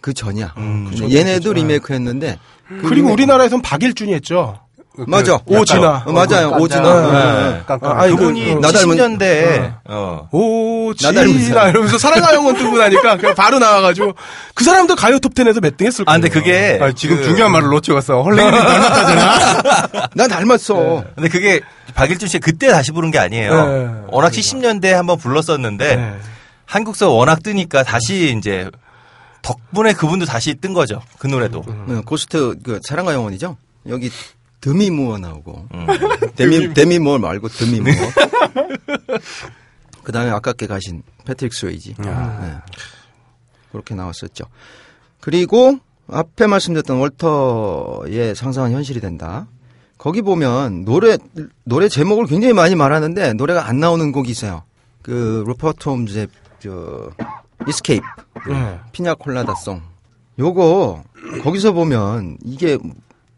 그 전이야. 음, 근데 얘네도 리메이크했는데 그 그리고 리메이크- 우리나라에선 박일준이 했죠. 맞아 오진아. 어, 맞아요 깐깐- 오진아. 네. 네. 네. 깜깜. 아, 어, 나 닮은- 70년대에 어. 오, 나달면 지나 이러면서 사랑하영은 뜨고 나니까 그냥 바로 나와가지고 그 사람도 가요 톱10에서 몇 등 했을 거예요. 아 근데 그게 아, 지금 그- 중요한 말을 놓치고 갔어. 헐랭이님 닮았다잖아. 난 닮았어. 근데 그게 박일준 씨 그때 다시 부른 게 아니에요. 네. 워낙 70년대에 한번 불렀었는데 네. 한국서 워낙 뜨니까 다시 이제 덕분에 그분도 다시 뜬 거죠. 그 노래도. 네, 고스트 그 사랑과 영혼이죠. 여기 드미 무어 나오고 음. 데미 데미 무어 말고 드미 무어. 그다음에 아깝게 가신 패트릭 스웨이지. 네. 그렇게 나왔었죠. 그리고 앞에 말씀드렸던 월터의 상상은 현실이 된다. 거기 보면 노래 노래 제목을 굉장히 많이 말하는데 노래가 안 나오는 곡이 있어요. 그 루퍼트 홈즈의 저 Escape 네. Piña Colada Song. 요거 거기서 보면 이게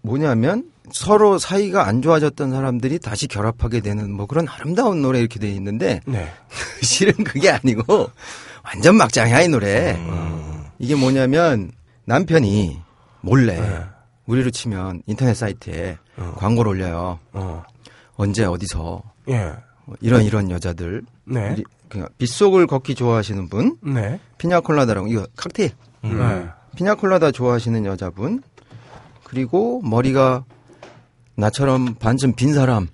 뭐냐면 서로 사이가 안 좋아졌던 사람들이 다시 결합하게 되는 뭐 그런 아름다운 노래 이렇게 돼 있는데 네. 실은 그게 아니고 완전 막장이야 이 노래. 이게 뭐냐면 남편이 몰래 우리로 치면 인터넷 사이트에 광고를 올려요. 어. 언제 어디서 예. 이런 이런 여자들 네. 이- 그냥 빗속을 걷기 좋아하시는 분 네. 피냐콜라다라고 이거 칵테일 네. 피냐콜라다 좋아하시는 여자분 그리고 머리가 나처럼 반쯤 빈 사람.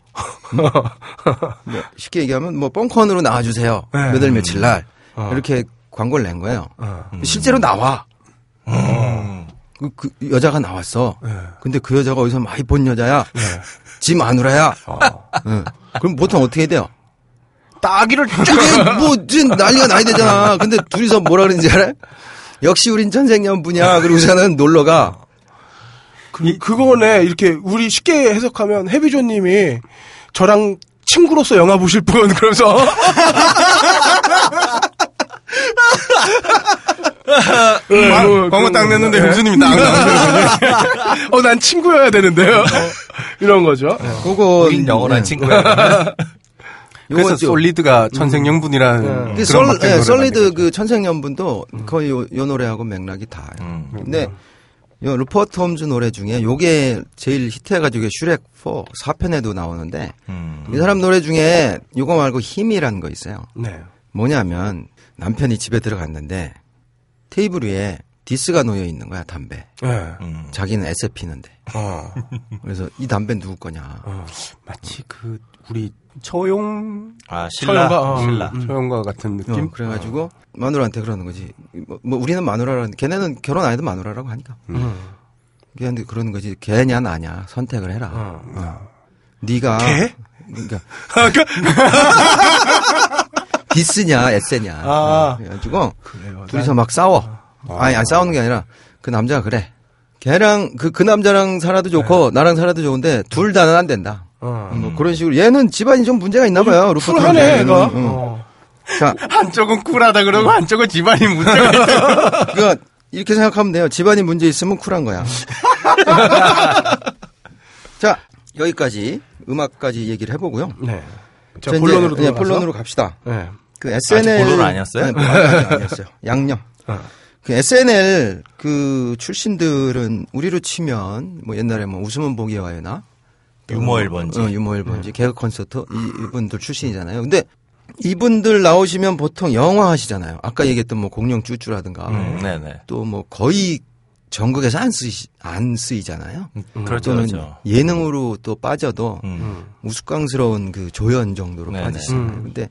뭐 쉽게 얘기하면 뭐 뻥컨으로 나와주세요. 네. 몇월 며칠 날. 어. 이렇게 광고를 낸 거예요. 어. 실제로 나와. 음. 그, 그 여자가 나왔어. 네. 근데 그 여자가 어디서 많이 본 여자야? 지 마누라야? 응. 그럼 보통 어떻게 돼요? 따기를 이게 뭐진 난리가 나야 되잖아. 근데 둘이서 뭐라 그러는지 알아요? 역시 우린 천생연분이야. 그러고서는 놀러가 그, 그거네 이렇게 우리 쉽게 해석하면 해비조님이 저랑 친구로서 영화 보실 분 그러면서 어, 광고 딱 냈는데 형수님이 딱 나오셔서 어 난 친구여야 되는데요 이런 거죠 그거 우린 영원한 네. 친구야. 그래서 솔리드가 천생연분이라는 네. 그 그런 솔, 예, 솔리드. 그 천생연분도 거의 요, 요 노래하고 맥락이 다. 음. 근데 요 루퍼트 홈즈 노래 중에 요게 제일 히트해가지고 슈렉 4 4편에도 나오는데 음. 이 사람 노래 중에 요거 말고 Him이라는 거 있어요. 네 뭐냐면 남편이 집에 들어갔는데 테이블 위에 디스가 놓여 있는 거야 담배. 네. 음. 자기는 에세 피는데. 어. 그래서 이 담배 누구 거냐. 마치 그 우리 처용 아 신라 처형과, 어. 신라. 처용과 같은 느낌. 어, 그래가지고 마누라한테 그러는 거지. 뭐, 뭐 우리는 마누라라는 걔네는 결혼 안 해도 마누라라고 하니까. 음. 걔한테 그러는 거지. 걔냐 나냐 선택을 해라. 어. 네가 걔? 그러니까 디스냐 에세냐. 아. 그래가지고 그래요. 둘이서 막 싸워. 아니, 아니 싸우는 게 아니라 그 남자가 그래. 걔랑 그, 그 남자랑 살아도 좋고 나랑 살아도 좋은데 둘 다는 안 된다. 어. 뭐 그런 식으로 얘는 집안이 좀 문제가 있나 봐요. 루퍼트 쿨하네, 얘는. 애가. 응. 어. 자, 한쪽은 쿨하다 그러고 한쪽은 집안이 문제가 있다. 그러니까 이렇게 생각하면 돼요. 집안이 문제 있으면 쿨한 거야. 자, 여기까지 음악까지 얘기를 해보고요. 네. 자, 본론으로 네, 들어가서. 본론으로 갑시다. 네. 그 SNL 본론 아니었어요? 네, 아직 아니었어요. 양념. 어. 그 SNL 그 출신들은 우리로 치면 뭐 옛날에 뭐 웃으면 보기에 와요나 유머 1번지. 어, 유머 1번지 개그 콘서트 이- 이분들 출신이잖아요. 근데 이분들 나오시면 보통 영화 하시잖아요. 아까 얘기했던 뭐 공룡 쭈쭈라든가 음, 네네. 또뭐 거의 전국에서 안 쓰이 안 쓰이잖아요. 그렇죠, 또는 그렇죠. 예능으로 또 빠져도 음. 우스꽝스러운 그 조연 정도로 네네. 빠지시잖아요. 음. 근데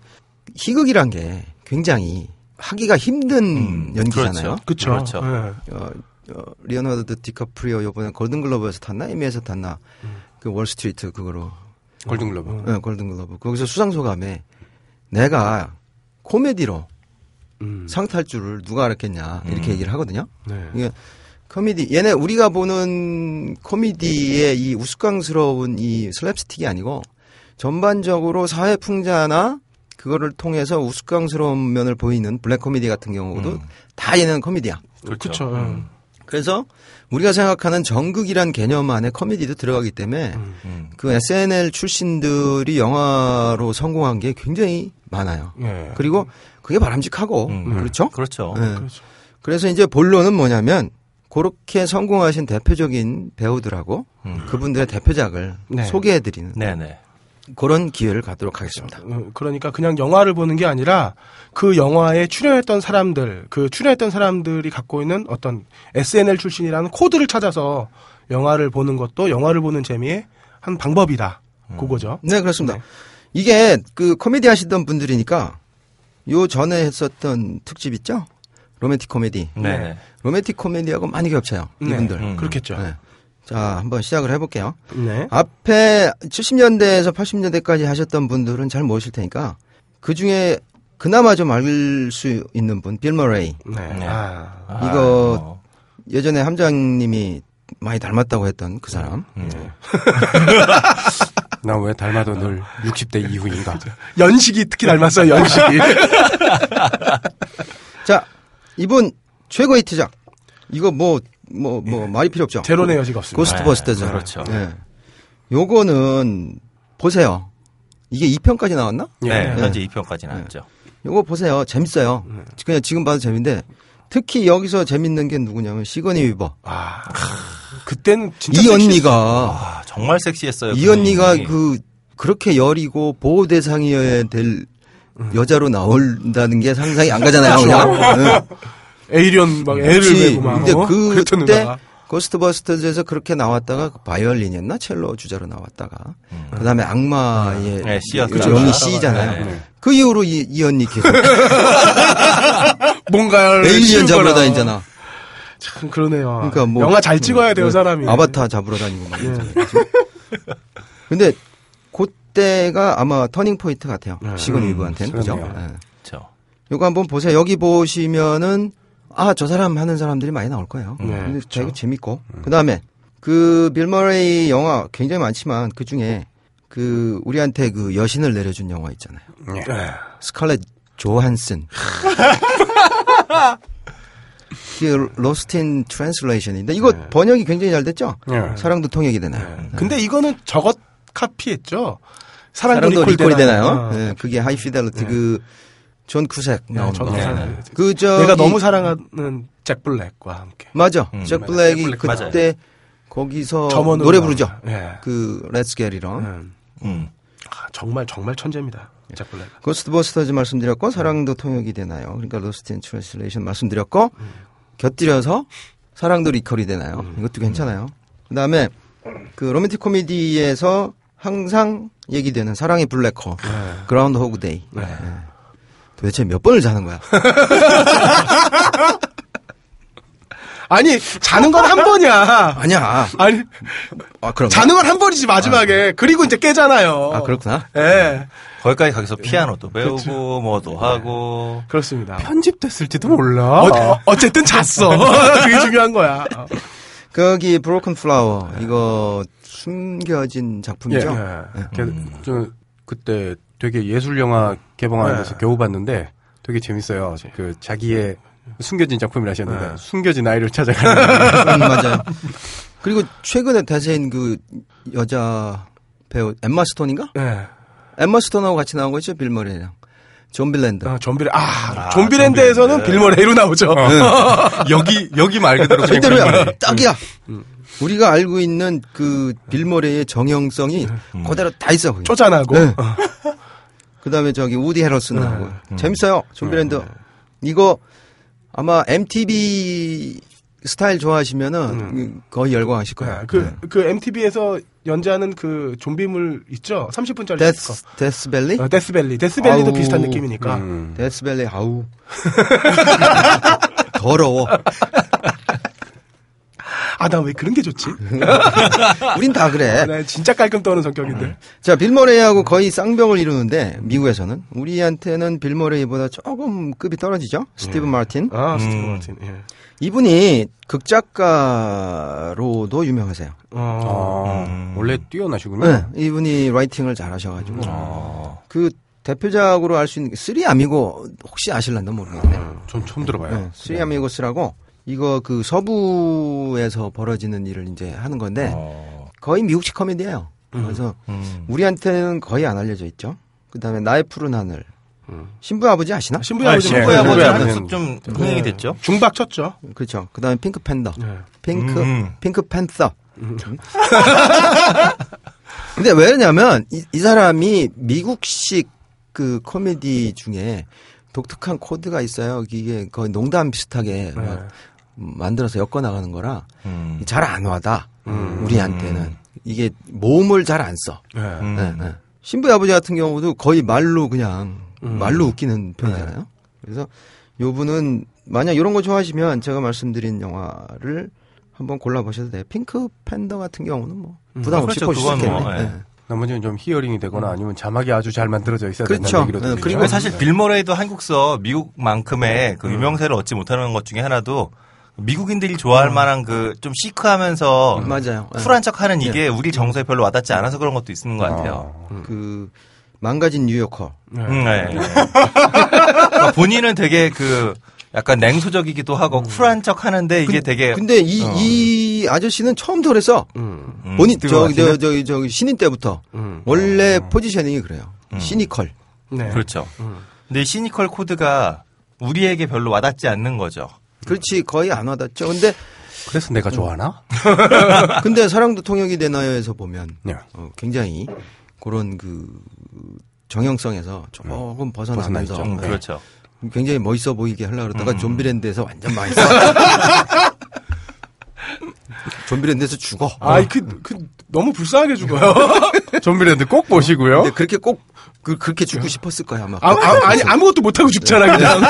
희극이란 게 굉장히 하기가 힘든 음, 연기잖아요. 그쵸. 그렇죠. 네. 어, 어, 리오나르도 디카프리오 요번에 골든글러브에서 탔나 에미에서 탔나 그 월스트리트 그거로 골든글러브. 어, 골든글러브 거기서 수상소감에 내가 코미디로 음. 상탈 줄을 누가 알았겠냐 이렇게 음. 얘기를 하거든요. 네. 이게 코미디 얘네 우리가 보는 코미디의 이 우스꽝스러운 이 슬랩스틱이 아니고 전반적으로 사회 풍자나 그거를 통해서 우스꽝스러운 면을 보이는 블랙 코미디 같은 경우도 음. 다 얘는 코미디야. 그렇죠. 음. 그래서 우리가 생각하는 정극이란 개념 안에 코미디도 들어가기 때문에 음. 그 SNL 출신들이 영화로 성공한 게 굉장히 많아요. 예. 그리고 그게 바람직하고 음. 그렇죠? 그렇죠. 네. 그렇죠. 그래서 이제 본론은 뭐냐면 그렇게 성공하신 대표적인 배우들하고 음. 그분들의 대표작을 네. 소개해드리는 네네. 그런 기회를 갖도록 하겠습니다. 어, 그러니까 그냥 영화를 보는 게 아니라 그 영화에 출연했던 사람들, 그 출연했던 사람들이 갖고 있는 어떤 SNL 출신이라는 코드를 찾아서 영화를 보는 것도 영화를 보는 재미의 한 방법이다. 그거죠. 네, 그렇습니다. 네. 이게 그 코미디 하시던 분들이니까 요 전에 했었던 특집 있죠? 로맨틱 코미디. 네네. 로맨틱 코미디하고 많이 겹쳐요. 네. 이분들. 음. 그렇겠죠. 네. 자, 한번 시작을 해볼게요. 네. 앞에 70년대에서 80년대까지 하셨던 분들은 잘 모르실 테니까 그 중에 그나마 좀 알 수 있는 분, 빌 머레이. 네. 네. 아, 아, 이거 뭐. 예전에 함장님이 많이 닮았다고 했던 그 사람. 음. 나 왜 닮아도 늘 60대 이후인가. 연식이 특히 닮았어요. 연식이. 자, 이분 최고 히트작. 이거 뭐, 뭐, 뭐, 말이 필요 없죠. 재론의 여지가 없습니다. Ghostbusters. 네, 그렇죠. 네. 요거는 보세요. 이게 2편까지 나왔나? 네, 네. 현재 2편까지 나왔죠. 요거 보세요. 재밌어요. 그냥 지금 봐도 재밌는데 특히 여기서 재밌는 게 누구냐면 시거니 위버. 아, 그때는 진짜 이. 언니가 아, 정말 섹시했어요. 이 그 언니가 언니. 그 그렇게 여리고 보호 대상이어야 될 여자로 나온다는 게 상상이 안 가잖아요. 그냥. 네. 에이리언 막 애를 그치. 메고 막. 근데 어? 그랬던 그때. 고스트버스터즈에서 그렇게 나왔다가 그 바이올린이었나 첼로 주자로 나왔다가 그다음에 악마의 네, 씨였다가. 그죠, 영이 씨잖아요. 네. 그 이후로 이, 이 언니 계속 에일리언 씌우거나. 잡으러 다니잖아. 참 그러네요. 그러니까 뭐 영화 잘 찍어야 돼요, 사람이. 아바타 잡으러 다니고 막. 예. 근데 그때가 아마 turning point 같아요. 네. 시고니 음, 위버한테는 그죠? 그러네요. 예. 그렇죠. 요거 한번 보세요. 여기 보시면은 아 저 사람 하는 사람들이 많이 나올 거예요. 네, 근데 그쵸. 되게 재밌고 그다음에 그 빌머레이 영화 굉장히 많지만 그 중에 그 우리한테 그 여신을 내려준 영화 있잖아요. 네. 스칼렛 조한슨. 그 in Translation인데 이거 번역이 굉장히 잘 됐죠? 네. 사랑도 통역이 되나요? 네. 근데 이거는 저것 카피했죠. 사랑도, 사랑도 리콜 리콜이 되나요? 어. 네, 그게 High Fidelity 그 존 쿠색 네, 나오는 거. 사랑- 그저 내가 너무 사랑하는 잭 블랙과 함께. 맞아. 음, 잭 맞아요. 블랙이 잭 블랙 그때 거기서 점원으로 노래. 부르죠. 예. 그 Let's Get It On 음. 음. 아, 정말 정말 천재입니다. 잭 블랙. 고스트버스터즈 말씀드렸고 사랑도 통역이 되나요? 그러니까 Lost in Translation 말씀드렸고 곁들여서 사랑도 리콜이 되나요? 이것도 괜찮아요. 그다음에 그 로맨틱 코미디에서 항상 얘기되는 사랑의 블랙홀, Groundhog Day. 네. 도대체 몇 번을 자는 거야? 아니 자는 건 한 번이야. 아니야. 아니 아, 그럼. 자는 건 한 번이지 마지막에. 그리고 이제 깨잖아요. 아, 그렇구나. 예. 거기까지 가서 피아노도 배우고 뭐도 하고 그렇습니다. 편집됐을지도 몰라. 어, 어쨌든 잤어. 그게 중요한 거야. 어. 거기 브로큰 플라워 이거 숨겨진 작품이죠. 예. 그, 저, 그때 되게 예술 영화 개봉하는 데서 네. 겨우 봤는데 되게 재밌어요. 그 자기의 숨겨진 작품이라 하셨는데 네. 숨겨진 아이를 찾아가는 음, 맞아요. 그리고 최근에 대세인 그 여자 배우 엠마 스톤인가? 예. 엠마 스톤하고 같이 나온 거 있죠, 빌 머레이랑. Zombieland. 아, Zombielan 아, 아, Zombieland에서는 Zombieland. 빌 머레이로 나오죠. 여기 여기 말 그대로 그대로야. 빌머레이. 딱이야. 우리가 알고 있는 그 빌머레이의 정형성이 그대로 다 있어. 쪼잔하고. 네. 어. 그다음에 저기 우디 해럴슨 나오고 재밌어요. Zombieland. 이거 아마 MTV 스타일 좋아하시면은 거의 열광하실 거예요. 네, 그, 그 MTV에서 연재하는 그 좀비물 있죠? 30분짜리. 데스 데스밸리? 어, 데스밸리. 데스밸리도 아우, 비슷한 느낌이니까. 음. Death Valley 아우 더러워. 아, 나 왜 그런 게 좋지? 우린 다 그래. 네, 진짜 깔끔 떠는 성격인데. 자, 빌머레이하고 거의 쌍벽을 이루는데 미국에서는 우리한테는 빌머레이보다 조금 급이 떨어지죠. 스티븐 마틴. 아, 스티브 음. 마틴. 예. 이분이 극작가로도 유명하세요. 어. 아, 음. 원래 뛰어나시군요. 네, 이분이 writing을 잘 하셔가지고 어. 그 대표작으로 알 수 있는 게 Three Amigo 혹시 아실란다 모르겠네. 전 처음 들어봐요. 네, Three Amigos라고 이거 그 서부에서 벌어지는 일을 이제 하는 건데 어. 거의 미국식 코미디예요. 그래서 음. 우리한테는 거의 안 알려져 있죠. 그다음에 나의 푸른 하늘. 신부 아버지 아시나? 아, 아버지 예. 신부의 신부의 아버지 아버지는 한 좀 흥행이 됐죠. 중박 쳤죠. 그렇죠. 그다음에 Pink Panther. 네. Pink 음. Pink Panther. 근데 왜냐면 이, 이 사람이 미국식 그 코미디 중에 독특한 코드가 있어요. 이게 거의 농담 비슷하게 막 만들어서 엮어 나가는 거라 음. 잘 안 와닿아. 우리한테는 이게 모음을 잘 안 써. 네. 음. 네, 네. 신부의 아버지 같은 경우도 거의 말로 그냥 말로 웃기는 편이잖아요. 그래서 요 분은 만약 이런 거 좋아하시면 제가 말씀드린 영화를 한번 골라보셔도 돼요. 핑크 팬더 같은 경우는 뭐 부담 없이 그렇죠. 보실 수 있겠네. 뭐, 예. 네. 나머지는 좀 히어링이 되거나 아니면 자막이 아주 잘 만들어져 있어야 그렇죠. 된다는 얘기로 네, 들리죠. 그리고 그리고 사실 빌머레이도 한국서 미국만큼의 그 유명세를 얻지 못하는 것 중에 하나도 미국인들이 좋아할 만한 그 좀 시크하면서 맞아요. 네. 쿨한 척하는 이게 우리 정서에 별로 와닿지 않아서 그런 것도 있는 것 같아요. 그 망가진 뉴요커. 음, 네. 그러니까 본인은 되게 그 약간 냉소적이기도 하고 쿨한 척 하는데 이게 되게 근데 이, 이 아저씨는 처음부터 그랬어. 음, 본인, 스티븐 저? 저, 저, 저, 신인 때부터. 원래 포지셔닝이 그래요. 시니컬. 네. 그렇죠. 근데 이 시니컬 코드가 우리에게 별로 와닿지 않는 거죠. 그렇지, 거의 안 와닿죠. 근데, 그래서 내가 좋아하나? 근데 사랑도 통역이 되나요에서 보면 네. 어, 굉장히 그런 그 정형성에서 조금 벗어나면서 벗어나 있죠. 음, 네. 그렇죠. 굉장히 멋있어 보이게 하려고 그러다가 좀비랜드에서 완전 망했어. 좀비랜드에서 죽어. 아, 그, 그, 너무 불쌍하게 죽어요. 좀비랜드 꼭 보시고요. 근데 그렇게 꼭 그, 그렇게 죽고 싶었을 거야 아마. 아, 아, 아니, 아무것도 못하고 죽잖아, 그냥.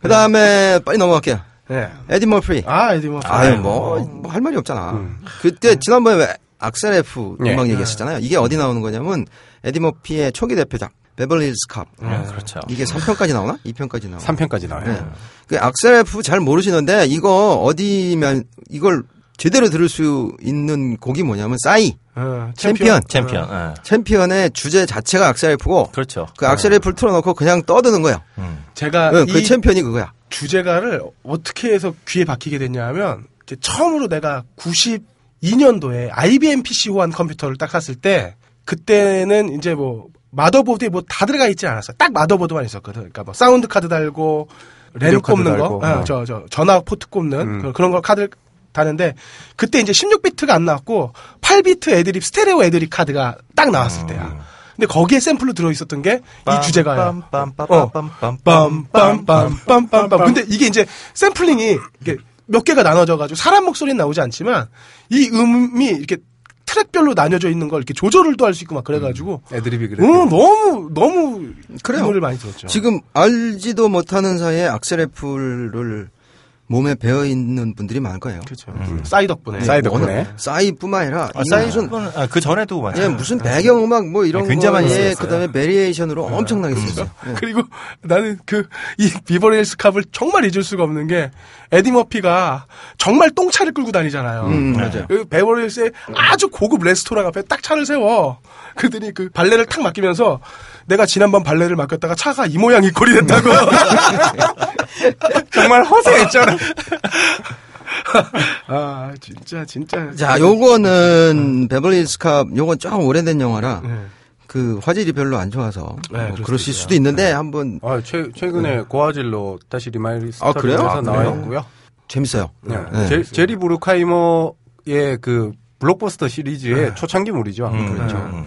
그 다음에 빨리 넘어갈게요. 네. 에디 머프리. 아, 에디 뭐. 아유 뭐할 말이 없잖아. 그때 지난번에 왜 Axel F 예. 음악 얘기했었잖아요. 이게 어디 나오는 거냐면 에디 머피의 초기 대표작 베벌리힐스 캅. 음, 그렇죠. 이게 3편까지 나오나? 2편까지 나오나? 3편까지 나와요. 네. 그 Axel F 잘 모르시는데 이거 어디면 이걸 제대로 들을 수 있는 곡이 뭐냐면 싸이 어, 챔피언. 챔피언. 예. 챔피언의 주제 자체가 Axel F고 그렇죠. 그 Axel F를 틀어놓고 그냥 떠드는 거예요. 음. 제가 그, 이그 챔피언이 그거야. 주제가를 어떻게 해서 귀에 박히게 됐냐 하면 이제 처음으로 내가 92년도에 IBM PC 호환 컴퓨터를 딱 샀을 때 그때는 이제 뭐 마더보드에 뭐 다 들어가 있지 않았어. 딱 마더보드만 있었거든. 그러니까 뭐 사운드 카드 달고 카드 꼽는 거, 아, 어. 저, 저 전화 포트 꼽는 음. 그- 그런 거 카드 다는데 그때 이제 16비트가 안 나왔고 8비트 애드립 스테레오 애드립 카드가 딱 나왔을 때야. 근데 거기에 샘플로 들어 있었던 게 이 주제가예요. 어. 빰빰빰빰빰빰빰. 근데 이게 이제 샘플링이 이게 몇 개가 나눠져 가지고 사람 목소리는 나오지 않지만 이 음이 이렇게 트랙별로 나뉘어져 있는 걸 이렇게 조절을 또 할 수 있고 막 그래가지고 애드립이 그래. 어, 너무 너무 그래요. 노래를 많이 들었죠. 지금 알지도 못하는 사이에 Axel F를 몸에 배어 있는 분들이 많을 거예요. 그렇죠. 싸이 덕분에. 싸이 덕분에. 싸이뿐만 아니라 아, 무슨 아, 그 전에도 많죠. 예, 무슨 배경 음악 뭐 이런 네, 굉장히 많이 거에 쓰였어요. 그다음에 variation으로 엄청나게 썼어요. 예. 그리고 나는 그 이 베버리힐스 캅을 정말 잊을 수가 없는 게 에디 머피가 정말 똥차를 끌고 다니잖아요. 음, 맞아요. 그 베버리힐스에 아주 고급 레스토랑 앞에 딱 차를 세워. 그들이 그 valet를 탁 맡기면서 내가 지난번 valet를 맡겼다가 차가 이 모양 이 꼴이 됐다고. 정말 허세했잖아. 아 진짜 진짜. 자, 요거는 베벌리힐스 캅 요건 조금 오래된 영화라 네. 그 화질이 별로 안 좋아서 네, 뭐 그러실 수도 있는데 한번 아, 최, 최근에 고화질로 다시 remaster 아, 아, 그래요? 나왔고요. 재밌어요. 네. 네. 제, 제리 브룩하이머의 그 블록버스터 시리즈의 초창기물이죠. 음, 그렇죠. 음.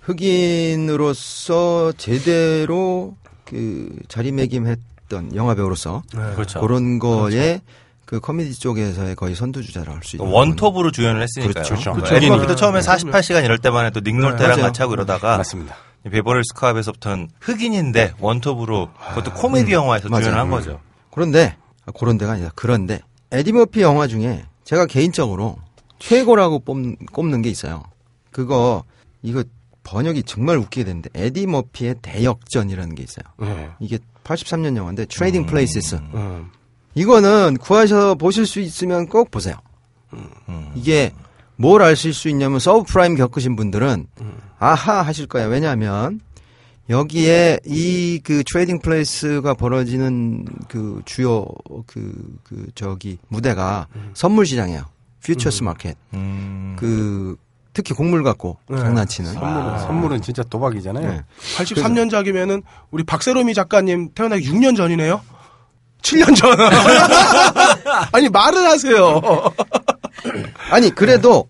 흑인으로서 제대로 그 자리매김했던 영화 배우로서 그렇죠. 그런 거에 그 코미디 쪽에서의 거의 선두주자를 할수 있는 원톱으로 주연을 했으니까요. 그렇죠. 그 그렇죠. 에디 머피도 네. 처음에 48시간 이럴 때만 해도 닉 놀테랑 맞아요. 같이 하고 이러다가 맞습니다. 베버리힐스 캅에서부터는 흑인인데 원톱으로 그것도 코미디 영화에서 맞아요. 주연을 한 음. 거죠. 그런데 아, 그런 데가 아니라 그런데 에디 머피 영화 중에 제가 개인적으로 최고라고 꼽, 꼽는 게 있어요. 그거 이거 번역이 정말 웃기게 됐는데 에디 머피의 대역전이라는 게 있어요. 네. 이게 83년 영화인데 Trading Places. 음. 이거는 구하셔서 보실 수 있으면 꼭 보세요. 이게 뭘 아실 수 있냐면 서브프라임 겪으신 분들은 아하 하실 거예요. 왜냐하면 여기에 이 그 Trading Places가 벌어지는 그 주요 그, 그 저기 무대가 선물 시장이에요. futures market. 음. 그 특히 곡물 갖고 네. 장난치는. 선물은, 선물은 진짜 도박이잖아요. 네. 83년작이면은 우리 박세롬이 작가님 태어나기 6년 전이네요. 7년 전. 아니 말을 하세요. 아니 그래도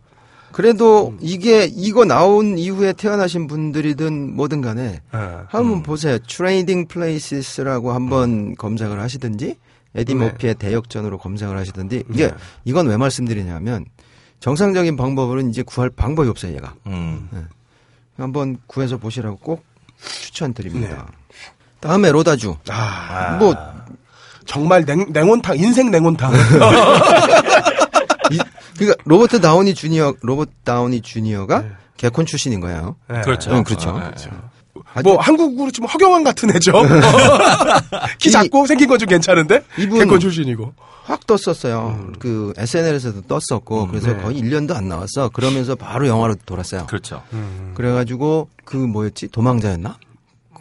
그래도 이게 이거 나온 이후에 태어나신 분들이든 뭐든 간에 한번 보세요. Trading Places라고 한번 검색을 하시든지 에디 네. 머피의 대역전으로 검색을 하시든지 이게 이건 왜 말씀드리냐면 정상적인 방법으로는 이제 구할 방법이 없어요, 얘가. 음. 한번 구해서 보시라고 꼭 추천드립니다. 다음에 로다주. 아, 뭐 정말 냉, 냉온탕, 인생 냉온탕. 이, 그러니까 로버트 다우니 주니어 로버트 다우니 주니어가 개콘 출신인 거예요. 네. 그렇죠. 응, 그렇죠. 아 주뭐 한국으로 치면 허경환 같은 애죠. 키 이- 작고 생긴 건 좀 괜찮은데 이분- 개콘 출신이고. 확 떴었어요. 그 SNL에서도 떴었고 그래서 네. 거의 1년도 안 나왔어. 그러면서 바로 영화로 돌았어요. 그렇죠. 그래가지고 그 뭐였지 도망자였나?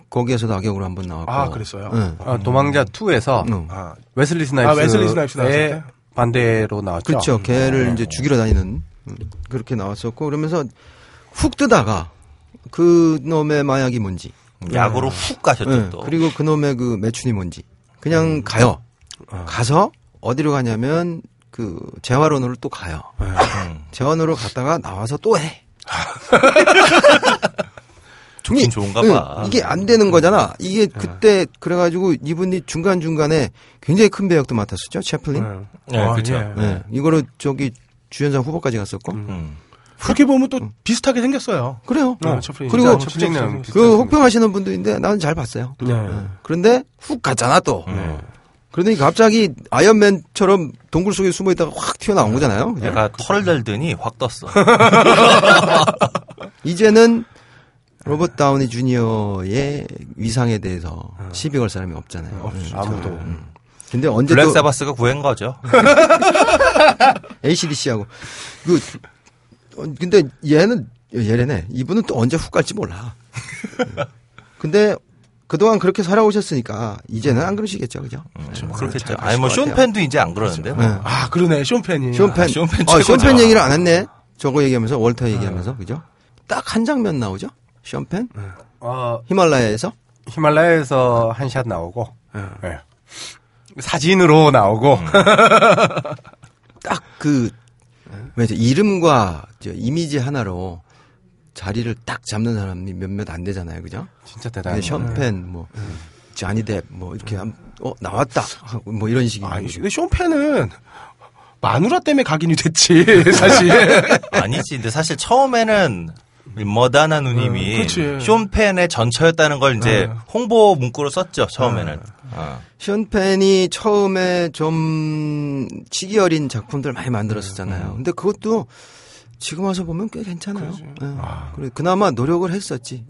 거기에서도 악역으로 한 번 나왔고. 아, 그랬어요? 응. 아, 도망자 2에서 응. 아, 웨슬리 스나이프스 아, 웨슬리 스나이프스 나왔을 때? 반대로 나왔죠. 그렇죠. 걔를 이제 죽이러 다니는 음, 그렇게 나왔었고 그러면서 훅 뜨다가 그 놈의 마약이 뭔지. 약으로 훅 가셨죠 네, 또. 그리고 그 놈의 그 매춘이 뭔지. 그냥 가요. 가서 어디로 가냐면 그 재활원으로 또 가요. 음. 재활원으로 갔다가 나와서 또 해. 좋긴 이게- 좋은가 응, 봐. 이게 안 되는 거잖아. 이게 그때 그래가지고 이분이 중간 중간에 굉장히 큰 배역도 맡았었죠. 채플린. 네, 아, 그렇죠. 예. 네. 이거로 저기 주연상 후보까지 갔었고. 음. 그렇게 보면 또 비슷하게 생겼어요. 그래요. 어. 그리고 그 혹평하시는 분들인데 나는 잘 봤어요. 네. 그런데 훅 갔잖아 또. 음. 그러더니 갑자기 아이언맨처럼 동굴 속에 숨어 있다가 확 튀어나온 거잖아요. 그죠? 얘가 털을 달더니 확 떴어. 이제는 로버트 다우니 주니어의 위상에 대해서 시비 걸 사람이 없잖아요. 네. 아무도. 근데 언제 블랙 또 사바스가 구한 거죠. ACDC하고 그 어, 근데 얘는 얘네네 이분은 또 언제 훅 갈지 몰라. 근데 그동안 그렇게 살아오셨으니까 이제는 안 그러시겠죠, 그죠? 좀 그렇겠죠. 잘 아니 뭐. 쇼펜도 이제 안 그러는데. 뭐. 네. 아, 그러네. 쇼펜이. 쇼펜, 쇼펜 어, 최고죠. 쇼펜 얘기를 안 했네. 저거 얘기하면서 월터 얘기하면서 그죠? 딱 한 장면 나오죠. 쇼펜 어, 히말라야에서 히말라야에서 한 샷 나오고, 예. 사진으로 나오고, 딱그 왜죠 이름과 저 이미지 하나로 자리를 딱 잡는 사람이 몇몇 안 되잖아요, 그죠? 진짜 대단해. 샴펜 뭐 자니뎁 뭐 이렇게 한, 어 나왔다 뭐 이런 식이 아, 근데 쇼펜은 마누라 때문에 각인이 됐지 사실. 아니지. 근데 사실 처음에는 머다나 누님이 음, 그치. 쇼펜의 전처였다는 걸 이제 네. 홍보 문구로 썼죠. 처음에는. 어. 션펜이 처음에 좀 치기 어린 작품들 많이 만들었었잖아요. 근데 그것도 지금 와서 보면 꽤 괜찮아요. 예. 그래 그나마 노력을 했었지.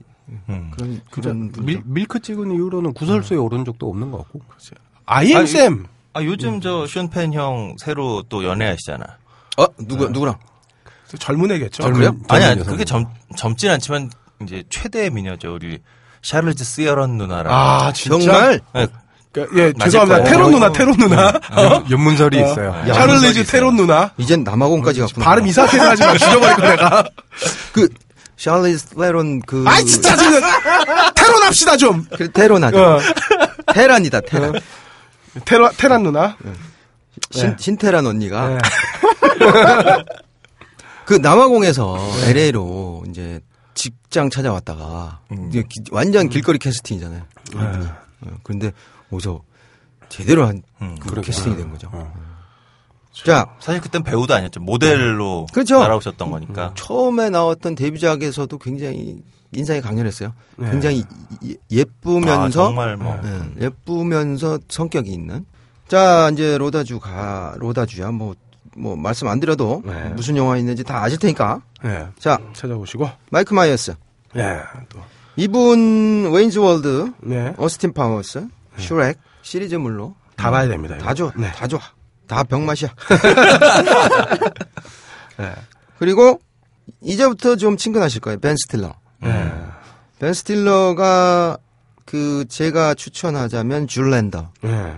음. 그런. 밀, 밀크 찍은 이후로는 구설수에 오른 적도 없는 것 같고. 아이엠 쌤. 아 요즘 저 쇼펜 형 새로 또 연애하시잖아. 어 누구 누구랑? 젊은 애겠죠. 젊은- 그래요? 아니 아니. 그게 젊 젊진 않지만 이제 최대의 미녀죠 우리 샤를즈 시어런 누나랑. 아 진짜. 정말 네, 그, 예 죄송합니다. 거예요. 테론 누나 테론 누나. 연- 연문설이 있어요. 야, 샤를리즈 있어요. 테론 누나. 이젠 남아공까지 갔구나. 발음 이상하게 하지 마. 죽여버릴 거 내가. 그 샬리스 테론 그 아이 진짜 지금 테론 합시다 좀. 그 테론하죠. 어. 테란이다 테란. 테란 테란 누나. 신, 신테란 언니가 네. 그 남아공에서 LA로 이제 직장 찾아왔다가 기- 완전 길거리 캐스팅이잖아요. 이분이. 어, 그런데 오서 제대로 한 음, 그 캐스팅이 된 거죠. 어. 자 사실 그땐 배우도 아니었죠. 모델로 그렇죠. 날아오셨던 거니까. 처음에 나왔던 데뷔작에서도 굉장히 인상이 강렬했어요. 네. 굉장히 예- 아, 예쁘면서 정말 뭐. 예, 예쁘면서 성격이 있는. 자 이제 로다주가 로다주야 뭐. 뭐 말씀 안 드려도 네. 무슨 영화 있는지 다 아실 테니까. 네. 자 찾아보시고. 마이크 마이어스 예. 또. 이분 웨인즈 월드, 네. 어스틴 파워스, 슈렉 시리즈물로 다 봐야 됩니다. 이거. 다 좋아, 네. 다 좋아, 다 병맛이야. 네. 그리고 이제부터 좀 친근하실 거예요. 벤 스틸러. 네. 벤 스틸러가 그 제가 추천하자면 줄랜더 네.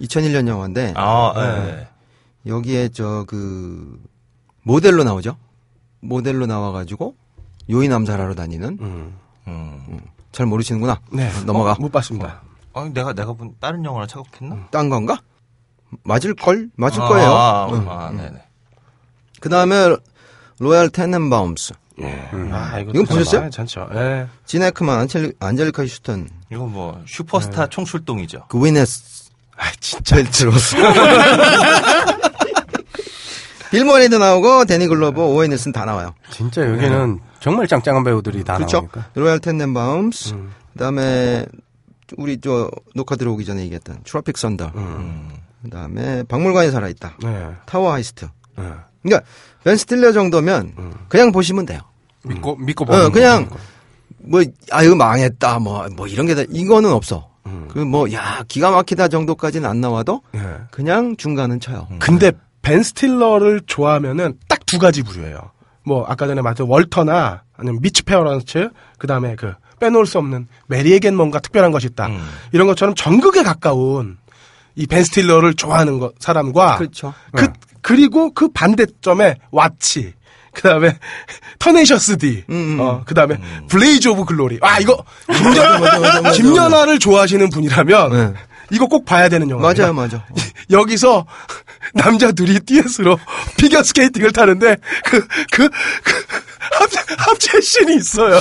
2001년 영화인데 아, 예. 여기에 저 그 모델로 나오죠. 모델로 나와가지고 요인 암살하러 다니는 음. 음. 잘 모르시는구나. 네. 넘어가. 어, 못 봤습니다. 아니 내가 내가 본 다른 영화를 착각했나? 딴 건가? 맞을 걸 맞을 아, 거예요. 아, 응. 아, 네네. 그 다음에 로얄 테넨바움스, 예. 아, 이거 이건 보셨어요? 괜찮죠. 예. 진 해크먼, 안젤리, 안젤리카 휴스턴, 이거 뭐 슈퍼스타 총출동이죠. 그 기네스 아, 진짜. 팰트로. 빌 머리도 나오고 데니 글로버, 오웬 윌슨 다 나와요. 진짜 여기는 정말 짱짱한 배우들이 다 그렇죠? 나오니까. 로얄 테넨바움스, 그다음에 우리 저 녹화 들어오기 전에 얘기했던 트로픽 선더, 그다음에 박물관에 살아 있다. 네. 타워 하이스트. 네. 그러니까 벤 스틸러 정도면 그냥 보시면 돼요. 믿고 믿고 보는 어, 그냥 거. 뭐, 아, 이거 망했다, 뭐, 뭐, 이런 게, 다, 이거는 없어. 그, 뭐, 야, 기가 막히다 정도까지는 안 나와도, 네. 그냥 중간은 쳐요. 근데 벤 스틸러를 좋아하면은 딱 두 가지 부류예요. 뭐 아까 전에 말했던 월터나 아니면 미트 페어런츠 그다음에 그 빼놓을 수 없는 메리에겐 뭔가 특별한 것이 있다. 음. 이런 것처럼 정극에 가까운 이 벤 스틸러를 좋아하는 것, 사람과 그렇죠. 그 그리고 그 반대점에 왓치 그 다음에 터네이셔스 D 음, 음. 어 그 다음에 블레이즈 오브 글로리 아 이거 맞아. 김연아를 좋아하시는 분이라면 네. 이거 꼭 봐야 되는 영화입니다. 맞아요, 맞아. 여기서 남자 둘이 듀엣으로 피겨 스케이팅을 타는데 그, 그, 그 합체, 합체 씬이 있어요.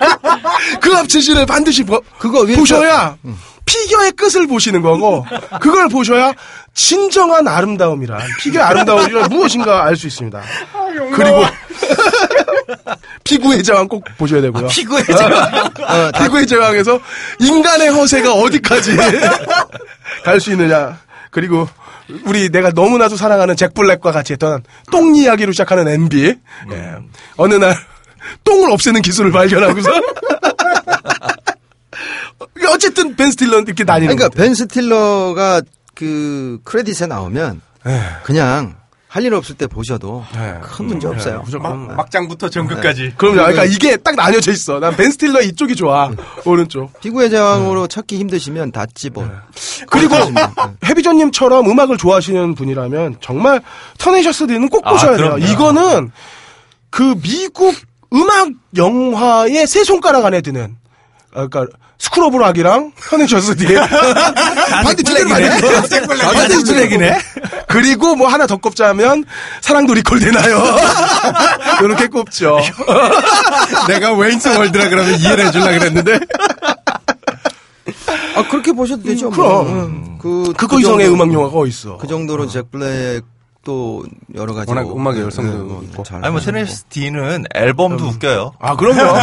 그 합체 씬을 반드시 보, 그거 보셔야 피겨의 끝을 보시는 거고 그걸 보셔야 진정한 아름다움이란 피겨의 아름다움이 무엇인가 알 수 있습니다. 그리고 피구의 제왕 꼭 보셔야 되고요. 피구의 제왕. 어, 피구의 제왕에서 인간의 허세가 어디까지 갈 수 있느냐. 그리고 우리 내가 너무나도 사랑하는 잭 블랙과 같이 했던 똥 이야기로 시작하는 MB. 예. 어느 날 똥을 없애는 기술을 발견하고서 어쨌든 벤 스틸러는 이렇게 다니는 그러니까. 벤 스틸러가 그 크레딧에 나오면 그냥 할일 없을 때 보셔도 예. 큰 문제 없어요. 무조건. 막장부터 전극까지. 그럼요. 그러니까 이게 딱 나뉘어져 있어. 난 벤 스틸러 이쪽이 좋아. 오른쪽. 피구의 제왕으로 찾기 힘드시면 다 찝어. 그리고 해비조님처럼 음악을 좋아하시는 분이라면 정말 터네이셔스 D는 꼭 아, 보셔야 돼요. 그럼요. 이거는 그 미국 음악 영화의 세 손가락 안에 드는 아, 그러니까 스쿨 오브 락이랑 터네이셔스 D 다 잭 블랙이네. 다 잭 블랙이네. 그리고 뭐 하나 더 꼽자면 사랑도 리콜 되나요? 이렇게 꼽죠. 내가 웨인스 월드라 그러면 이해를 해주려 그랬는데. 아 그렇게 보셔도 되죠. 그럼. 뭐. 응. 그 그거 그 이상의 음악 영화가 어디 있어? 그 정도로 잭 블랙 또 여러 가지 워낙 음악의 열성도 뭐 있고. 잘 아니 뭐. 터네이셔스 D는 앨범도 웃겨요. 아, 그럼요.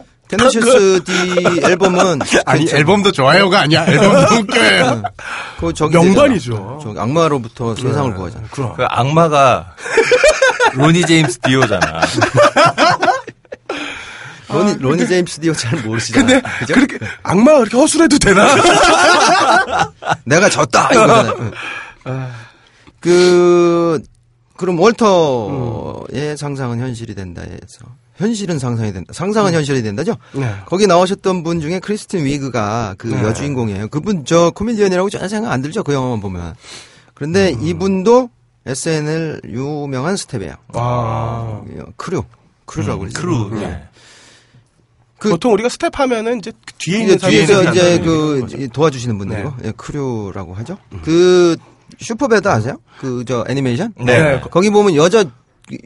터네이셔스 D 앨범은 아니 그 앨범도 좋아요가 아니야. 앨범도 웃겨요. 그 저기 명반이죠. 저기 악마로부터 세상을 구하잖아. 그럼. 그 악마가 로니 제임스 디오잖아. 로니 로니 제임스 디오 잘 모르시잖아. 근데 그죠? 그렇게 악마가 그렇게 허술해도 되나? 내가 졌다 이거잖아. 그 그럼 월터의 상상은 현실이 된다 해서 현실은 상상이 된다. 상상은 현실이 된다죠. 네. 거기 나오셨던 분 중에 크리스틴 위그가 그 네. 여주인공이에요. 그분 저 코미디언이라고 전혀 생각 안 들죠. 그 영화만 보면. 그런데 이분도 SNL 유명한 스텝이에요. 아. Crew. Crew라고 그러죠. 크루. 네. 예. 그- 보통 우리가 스텝 하면은 이제 그 뒤에 이제 있는 뒤에서 이제 그 거죠. 도와주시는 분들이고 예, crew라고 하죠. 그 슈퍼배드 아세요? 그 저 애니메이션? 네. 네. 거기 보면 여자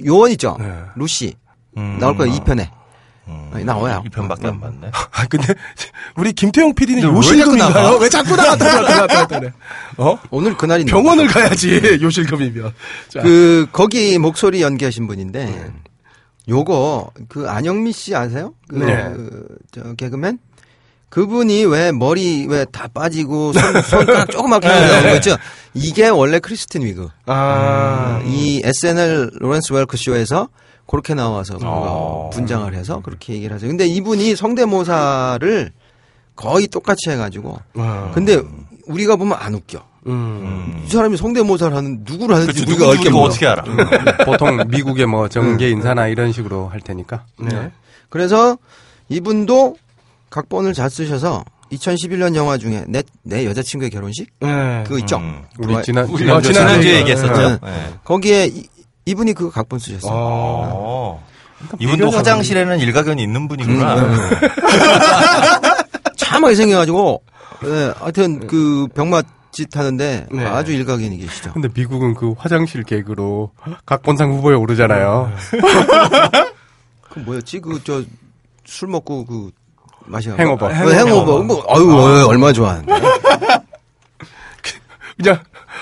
요원 있죠. 네. 루시 음. 나올 거예요. 2편에 음. 나와요. 2편밖에 안 봤네. 아, 근데 우리 김태용 PD는 요실금인가요? 왜 자꾸 나갔다 나갔다 나갔다 그래? 어? 오늘 그날이 병원을 가야지 요실금이면. 자, 그 거기 목소리 연기하신 분인데 요거 그 안영미 씨 아세요? 그, 네. 그, 저 개그맨 그분이 왜 머리 왜 다 빠지고 손, 손가락 조그맣게 나오는 거 있죠? 이게 원래 크리스틴 위그. 아, 이 SNL 로렌스 웰크 쇼에서 그렇게 나와서 어. 분장을 해서 그렇게 얘기를 하죠. 근데 이분이 성대모사를 거의 똑같이 해가지고. 아. 근데 우리가 보면 안 웃겨. 음. 이 사람이 성대모사를 하는 누구를 하는지 그치, 우리가 알게 몰라. 어떻게 알아? 보통 미국의 뭐 정계 인사나 이런 식으로 할 테니까. 네. 그래서 이분도 각본을 잘 쓰셔서 2011년 영화 중에 내, 내 여자친구의 결혼식 네. 그거 있죠. 음. 우리 좋아요. 지난 우리 어, 지난주에 얘기했었죠. 네. 네. 거기에 이, 이분이 그 각본 쓰셨어요. 어. 이분도 화장실에는 일가견이 있는 분이구나. 음, 참하게 생겨가지고 네, 하여튼 그 병맛 짓 하는데 네. 아주 일가견이 계시죠. 근데 미국은 그 화장실 개그로 각본상 후보에 오르잖아요. 그 뭐였지? 그 저 술 먹고 그 마시는 행오버. 거. 어, 행오버. 뭐 아유 어, 얼마 좋아하는데. 그냥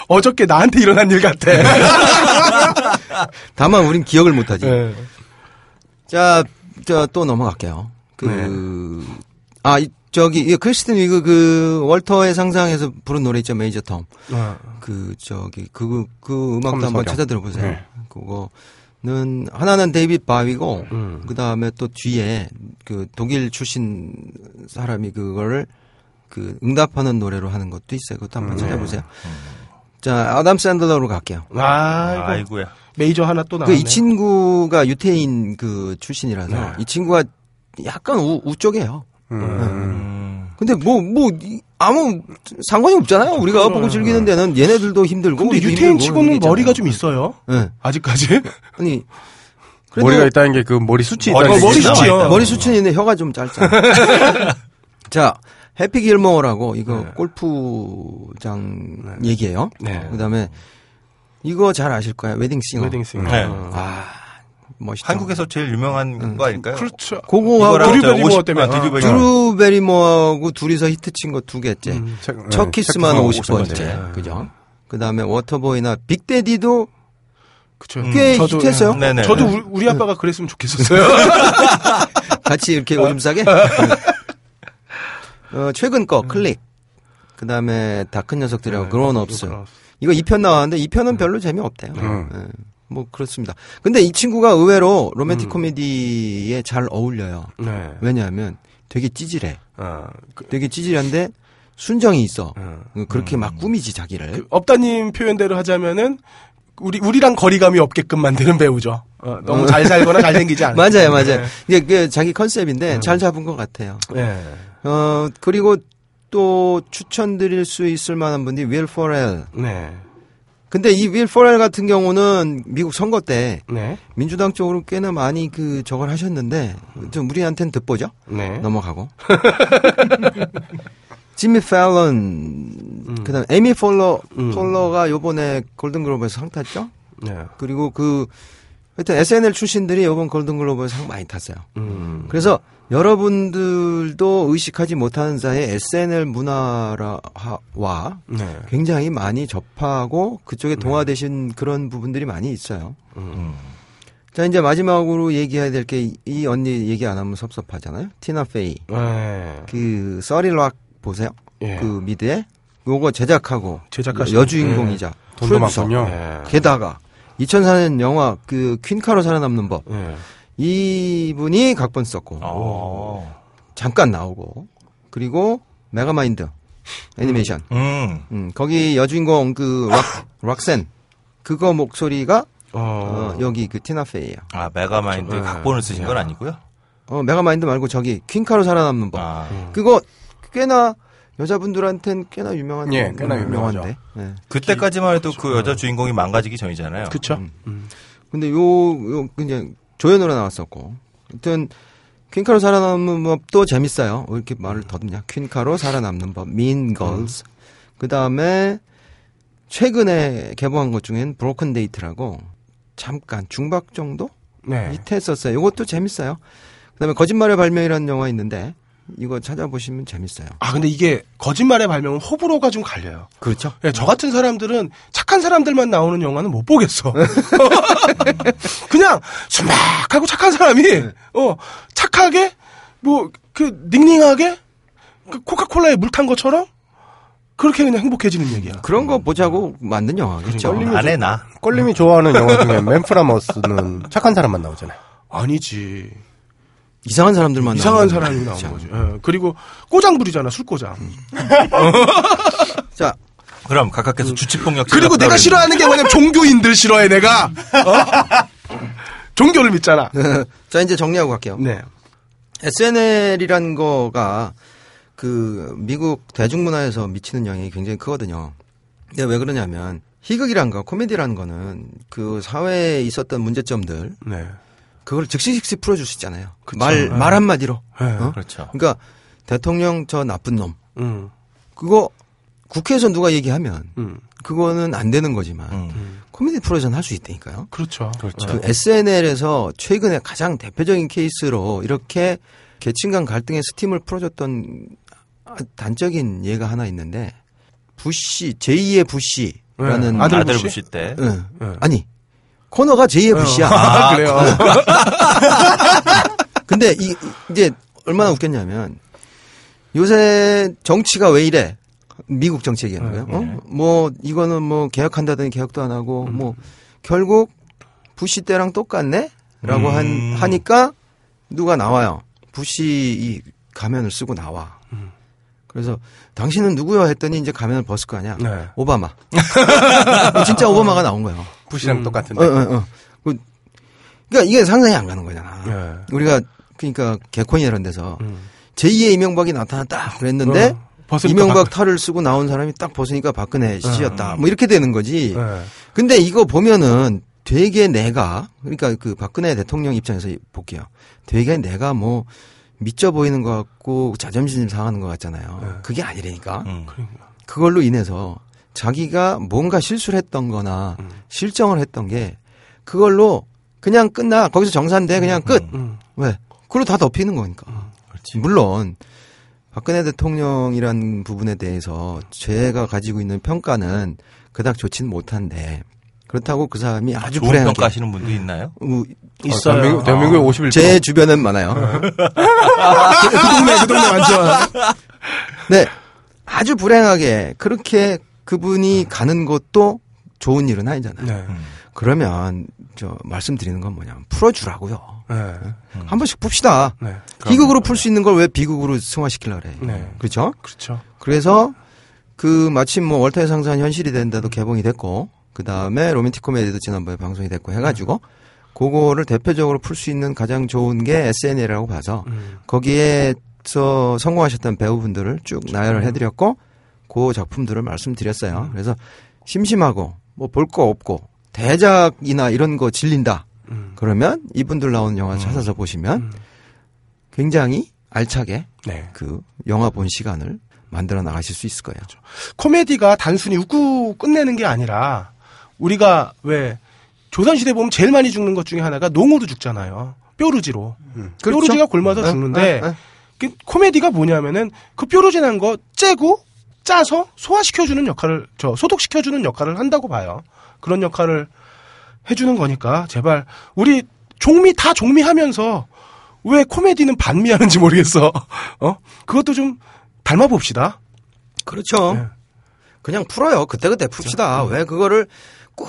어저께 나한테 일어난 일 같아. 다만 우린 기억을 못하지. 네. 자, 저또 넘어갈게요. 그, 네. 아, 이, 저기, 이 크리스틴 위그 그 월터의 상상에서 부른 노래 있죠, 메이저 톰. 어. 그, 저기, 그, 그 음악도 톰 한번 서경. 찾아 들어보세요. 네. 그거는, 하나는 데이빗 바위고, 음. 그 다음에 또 뒤에 그 독일 출신 사람이 그거를 그 응답하는 노래로 하는 것도 있어요. 그것도 한번 찾아보세요. 자, 아담 샌들러로 갈게요. 아, 이거 아이고야. 메이저 하나 또그 나왔네. 이 친구가 유태인 그 출신이라서 네. 이 친구가 약간 우, 우쪽이에요. 음. 음. 근데 뭐 뭐 아무 상관이 없잖아요. 우리가 보고 즐기는 데는 얘네들도 힘들고 근데 유태인 치고는. 머리가 좀 있어요. 네. 아직까지? 아니 그래도 머리가 있다는 게 그 머리 숱이 머리- 있다는 어, 머리? 숱이요. 머리 수춘이 있는데 혀가 좀 짧잖아. 자, 해피 길모어라고 이거 골프장 얘기예요. 네. 그다음에 이거 잘 아실 거예요. 웨딩싱어. 웨딩싱어. 네. 아, 멋있다. 한국에서 제일 유명한 거 아닐까요? 그렇죠. 그거하고 이거랑 드류 저 베리모어 50 때문에. 아, 드류 어. 베리모어. 드루 베리모어하고 둘이서 히트친 거 두 개째. 음. 첫- 첫 네, 키스만 첫 50번째. 네. 그죠? 그 다음에 워터보이나 빅대디도 그쵸. 꽤 저도, 히트했어요. 네네. 저도 우리, 우리 아빠가 그랬으면 좋겠었어요. 같이 이렇게 오줌 싸게. 어, 최근 거 클릭. 그 다음에 다 큰 녀석들하고 그런업스. 이거 2편 나왔는데 2편은 별로 재미없대요. 음. 예, 뭐 그렇습니다. 근데 이 친구가 의외로 로맨틱 코미디에 잘 어울려요. 네. 왜냐하면 되게 찌질해. 아, 그, 되게 찌질한데 순정이 있어. 어. 그렇게 막 꾸미지 자기를. 그 업다님 표현대로 하자면은 우리 우리랑 거리감이 없게끔 만드는 배우죠. 어, 너무 잘 살거나 잘 생기지 않아. 맞아요, 맞아요. 이게 그 자기 컨셉인데 잘 잡은 것 같아요. 네. 어 그리고 또 추천드릴 수 있을 만한 분이 윌 포렐. 네. 근데 이윌 포렐 같은 경우는 미국 선거 때 네. 민주당 쪽으로 꽤나 많이 그 저걸 하셨는데 좀 우리한테는 듣보죠. 네. 넘어가고. 지미 팰런, 그다음 에 에미 폴러, 음. 폴러가 요번에 골든글로브에서 상 탔죠. 네. 그리고 그 하여튼 SNL 출신들이 이번 골든글로브 상 많이 탔어요. 음. 그래서 여러분들도 의식하지 못하는 사이에 SNL 문화와 네. 굉장히 많이 접하고 그쪽에 동화되신 그런 부분들이 많이 있어요. 음. 자, 이제 마지막으로 얘기해야 될 게 이 언니 얘기 안 하면 섭섭하잖아요. 티나 페이. 네. 그 써리락 보세요. 예. 그 미드에 요거 제작하고 제작하신- 여주인공이자 돈도 프로듀서. 많군요. 예. 게다가 2004년 영화 그 퀸카로 살아남는 법 예. 이분이 각본 썼고 어. 잠깐 나오고 그리고 메가마인드 애니메이션 음. 음, 거기 여주인공 그 록, 록산 그거 목소리가 어. 어, 여기 그 티나 페이예요. 아, 메가마인드 네. 각본을 쓰신 건 아니고요? 어, 메가마인드 말고 저기 퀸카로 살아남는 법 아. 그거 꽤나 여자분들한텐 꽤나 유명한 예, 꽤나 유명한데. 예. 그때까지만 해도 그 여자 주인공이 망가지기 전이잖아요. 그쵸? 근데 요, 요, 그냥 조연으로 나왔었고. 하여튼, 퀸카로 살아남는 법도 재밌어요. 왜 이렇게 말을 더듬냐. 퀸카로 살아남는 법, Mean Girls. 그 다음에, 최근에 개봉한 것 중엔 브로큰 데이트라고, 잠깐, 중박 정도? 네. 밑에 했었어요. 이것도 재밌어요. 그 다음에 거짓말의 발명이라는 영화 있는데, 이거 찾아보시면 재밌어요. 아, 근데 이게 거짓말의 발명은 호불호가 좀 갈려요. 그렇죠? 예, 저 같은 사람들은 착한 사람들만 나오는 영화는 못 보겠어. 그냥 순박하고 착한 사람이 어 착하게 뭐 그 닝닝하게 그 코카콜라에 물 탄 것처럼 그렇게 그냥 행복해지는 얘기야. 그런 거 보자고 만든 영화겠죠. 그러니까. 안 해, 나. 껄림이 좋아하는 영화 중에 맨프라머스는 착한 사람만 나오잖아요. 아니지. 이상한 사람들 만 이상한 나오는 사람이. 나온 거지. 예, 그리고 꼬장 부리잖아, 술꼬장. 자, 그럼 각각께서 주치폭력 그리고 내가 싫어하는 게 뭐냐면 종교인들 싫어해, 내가. 어? 종교를 믿잖아. 자, 이제 정리하고 갈게요. 네. SNL이란 거가 그 미국 대중문화에서 미치는 영향이 굉장히 크거든요. 근데 왜 그러냐면 희극이란 거, 코미디라는 거는 그 사회에 있었던 문제점들 네. 그걸 즉시 즉시 풀어줄 수 있잖아요. 그쵸. 말, 네. 말 한마디로. 네. 어? 그렇죠. 그러니까 대통령 저 나쁜 놈. 음. 그거 국회에서 누가 얘기하면 음. 그거는 안 되는 거지만 음. 코미디 프로에서는 할 수 있다니까요. 그렇죠. 그렇죠. 그 SNL에서 최근에 가장 대표적인 케이스로 이렇게 계층 간 갈등의 스팀을 풀어줬던 단적인 예가 하나 있는데 부시 제2의 부시라는 네, 아들 아들 부시? 부시 때. 응. 네. 아니 코너가 제2의 부시야. 아, 그래요. 근데 이 이제 얼마나 웃겼냐면 요새 정치가 왜 이래? 미국 정치 얘기하는 거예요. 어? 뭐 이거는 뭐 개혁한다더니 개혁도 안 하고 뭐 결국 부시 때랑 똑같네? 라고 한 음. 하니까 누가 나와요. 부시 이 가면을 쓰고 나와. 그래서 당신은 누구요 했더니 이제 가면을 벗을 거 아니야. 네. 오바마. 진짜 오바마가 나온 거예요. 부시랑 똑같은데. 어, 어, 어. 그, 그러니까 이게 상상이 안 가는 거잖아. 네. 우리가 그러니까 개콘이 이런 데서 음. 제2의 이명박이 나타났다 그랬는데 어, 이명박 박- 탈을 쓰고 나온 사람이 딱 벗으니까 박근혜 씨였다. 뭐 이렇게 되는 거지. 네. 근데 이거 보면은 되게 내가 그러니까 그 박근혜 대통령 입장에서 볼게요. 되게 내가 뭐 미쳐 보이는 것 같고 자존심 상하는 것 같잖아요. 네. 그게 아니라니까. 음. 그걸로 인해서 자기가 뭔가 실수를 했던 거나 음. 실정을 했던 게 그걸로 그냥 끝나. 거기서 정산돼. 그냥 끝. 음. 왜? 그걸로 다 덮이는 거니까. 그렇지. 물론 박근혜 대통령이란 부분에 대해서 제가 가지고 있는 평가는 그닥 좋지는 못한데 그렇다고 그 사람이 아주 좋은 불행하게 평가하시는 분도 있나요? 어, 있어요. 대한민국, 대한민국에 51%. 제 주변엔 많아요. 그 동네, 그 동네 완전. 네. 아주 불행하게 그렇게 그분이 가는 것도 좋은 일은 아니잖아요. 네. 음. 그러면 저 말씀드리는 건 뭐냐면 풀어주라고요. 네. 한 번씩 풉시다. 네. 희극으로 풀 수 있는 걸 왜 비극으로 승화시키려 그래. 네. 그렇죠? 그렇죠. 그래서 그 마침 뭐 월터의 상상 현실이 된다도 개봉이 됐고 그 다음에 로맨틱 코미디도 지난번에 방송이 됐고 해가지고 그거를 대표적으로 풀 수 있는 가장 좋은 게 SNL이라고 봐서 음. 거기에서 성공하셨던 배우분들을 쭉 나열을 해드렸고 그 작품들을 말씀드렸어요. 그래서 심심하고 뭐 볼 거 없고 대작이나 이런 거 질린다. 음. 그러면 이분들 나오는 영화 찾아서 보시면 굉장히 알차게 네. 그 영화 본 시간을 만들어 나가실 수 있을 거예요. 코미디가 단순히 웃고 끝내는 게 아니라 우리가 왜 조선시대 보면 제일 많이 죽는 것 중에 하나가 농으로 죽잖아요. 뾰루지로. 그렇죠. 뾰루지가 굶어서 네, 죽는데 네, 네. 그 코미디가 뭐냐면은 그 뾰루지 난 거 째고 짜서 소화시켜주는 역할을 저 소독시켜주는 역할을 한다고 봐요. 그런 역할을 해주는 거니까 제발 우리 종미 다 종미 하면서 왜 코미디는 반미하는지 모르겠어. 어 그것도 좀 닮아봅시다. 그렇죠. 네. 그냥 풀어요. 그때그때 풉시다. 왜 그거를 꼭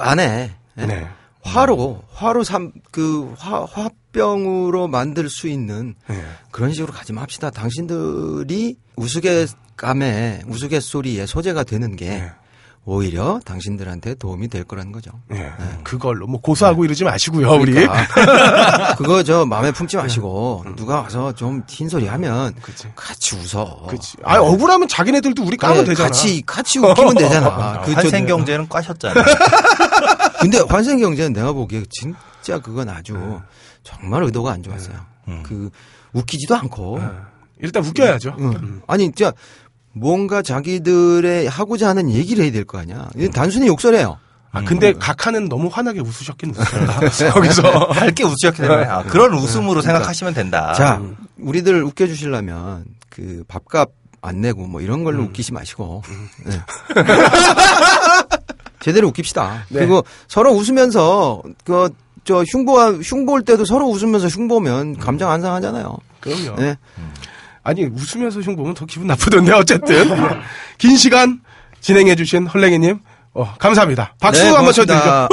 안 해. 예? 네. 화로, 화로 삼, 그, 화, 화 병으로 만들 수 있는 네. 그런 식으로 가지 맙시다. 당신들이 우스갯감에, 우스갯소리에 소재가 되는 게 네. 오히려 당신들한테 도움이 될 거라는 거죠. 예, 그걸로 뭐 고소하고 이러지 마시고요, 우리. 그러니까 그거 저 마음에 품지 마시고 누가 와서 좀 흰소리 하면 그치. 같이 웃어. 그치. 아, 억울하면 자기네들도 우리 까면 그래, 되잖아. 같이 같이 웃기면 되잖아. 그 저- 환생 경제는 꽈셨잖아요. 근데 환생 경제는 내가 보기에 진짜 그건 아주 정말 의도가 안 좋았어요. 그 웃기지도 않고. 일단 웃겨야죠. 응. 아니 진짜 뭔가 자기들의 하고자 하는 얘기를 해야 될 거 아니야. 이게 단순히 욕설이에요. 아, 근데 각하는 너무 환하게 웃으셨긴 웃으셨다. 거기서. 밝게 웃으셨기 때문에 아, 그런 웃음으로 생각하시면 된다. 자, 우리들 웃겨주시려면 그 밥값 안 내고 뭐 이런 걸로 웃기지 마시고 네. 제대로 웃깁시다. 네. 그리고 서로 웃으면서 그 저 흉보 흉보할 때도 서로 웃으면서 흉보면 감정 안 상하잖아요. 그럼요. 네. 아니, 웃으면서 흉 보면 더 기분 나쁘던데, 어쨌든. 긴 시간 진행해주신 헐랭이님, 어, 감사합니다. 박수 네, 한번. 쳐드리죠.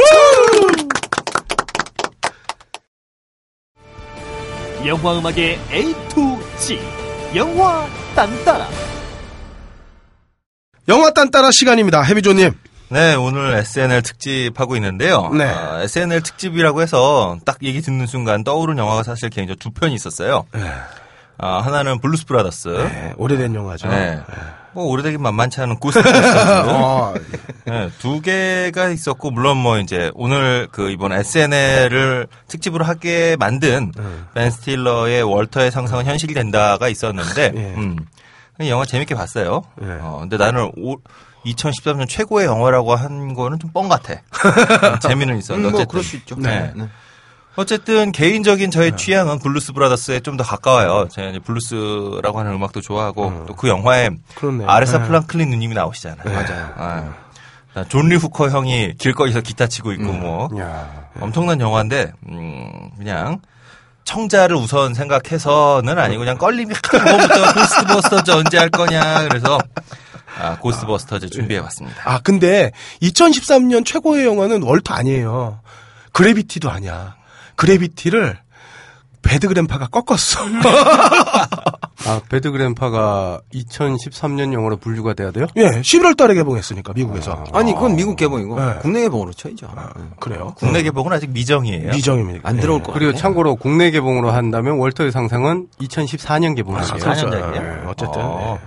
영화 음악의 A to Z 영화 딴따라 영화 딴따라 시간입니다. 해비조님. 네, 오늘 SNL 특집 하고 있는데요. 네. 아, SNL 특집이라고 해서 딱 얘기 듣는 순간 떠오른 영화가 사실 개인적으로 두 편이 있었어요. 아, 하나는 블루스 브라더스. 네, 오래된 영화죠. 네. 뭐 오래되긴 만만치 않은 고스트버스터고요. 어, 네, 두 개가 있었고 물론 뭐 이제 오늘 그 이번 SNL을 특집으로 하게 만든 벤 스틸러의 월터의 상상은 현실이 된다가 있었는데 예. 음. 이 영화 재밌게 봤어요. 예. 어, 근데 나는 오, 2013년 최고의 영화라고 한 거는 좀 뻥 같아. 재미는 있었는데 음, 뭐. 그럴 수 있죠. 네. 네. 어쨌든 개인적인 저의 취향은 블루스 브라더스에 좀 더 가까워요. 제가 블루스라고 하는 음악도 좋아하고 또그 영화에 그렇네요. 아레사 네. 프랭클린 누님이 나오시잖아요. 맞아요. 아, 존리 후커 형이 길거리에서 기타 치고 있고 뭐 야. 엄청난 영화인데 음, 그냥 청자를 우선 생각해서는 아니고 그냥 꼴림이 그거부터 고스트버스터즈 언제 할 거냐 그래서 아, 고스트버스터즈 준비해봤습니다. 아, 근데 2013년 최고의 영화는 월터 아니에요. 그래비티도 아니야. 그래비티를 배드그램파가 꺾었어. 아, 배드 그램파가 2013년 영화로 분류가 돼야 돼요? 예, 11월 달에 개봉했으니까, 미국에서. 아 니 그건 미국 개봉이고 네. 국내 개봉으로 쳐야죠. 네. 그래요. 국내 개봉은 아직 미정이에요. 미정입니다. 안 들어올 거 그리고 같네. 참고로 국내 개봉으로 한다면 월터의 상상은 2014년 개봉이에요. 아, 그렇죠. 예, 년작이에요? 어쨌든. 어.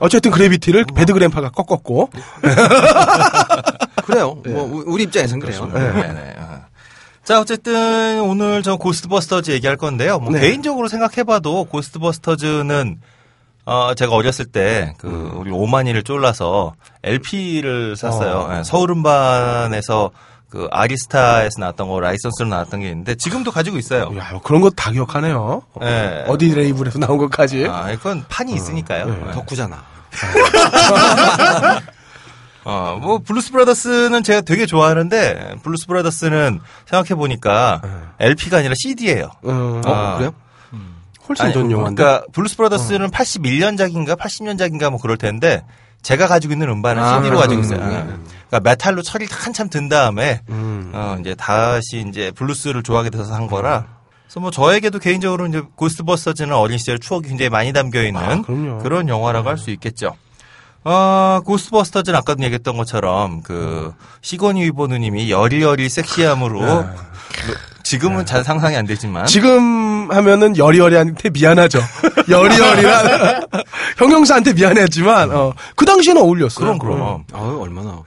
예. 어쨌든 그래비티를 배드그램파가 꺾었고. 그래요. 뭐 우- 우리 입장에서는 그래요. 네네. 어. 자, 어쨌든 오늘 저 고스트버스터즈 얘기할 건데요. 뭐 네. 개인적으로 생각해봐도 고스트버스터즈는 어, 제가 어렸을 때, 그, 음. 우리 오마니를 쫄라서 LP를 샀어요. 예, 서울음반에서 그 아리스타에서 나왔던 거 라이선스로 나왔던 게 있는데 지금도 가지고 있어요. 야, 그런 거 다 기억하네요. 예. 어디 레이블에서 나온 것까지. 아, 이건 판이 있으니까요. 네. 예. 덕후잖아. 어, 뭐, 블루스 브라더스는 제가 되게 좋아하는데, 블루스 브라더스는 생각해보니까 LP가 아니라 CD예요 음, 어, 그래요? 훨씬 전 영화인데. 그러니까 블루스 브라더스는 81년작인가 80년작인가 뭐 그럴 텐데 제가 가지고 있는 음반은 아, CD로 가지고 음, 있어요. 음, 그러니까 메탈로 철이 한참 든 다음에 음. 어 이제 다시 이제 블루스를 좋아하게 돼서 한 거라. 그래서 뭐 저에게도 개인적으로 이제 고스트버스터즈는 어린 시절 추억이 굉장히 많이 담겨 있는 아. 그런 영화라고 할 수 있겠죠. 어, 고스트버스터즈는 아까도 얘기했던 것처럼 그 시고니 위버 누님이 여리여리 섹시함으로 그 지금은 잘 상상이 안 되지만 지금 하면은 여리여리한테 미안하죠. 여리여리란 형용사한테 미안하지만 어, 그 당시에는 어울렸어요. 그럼 그럼 아유 얼마나.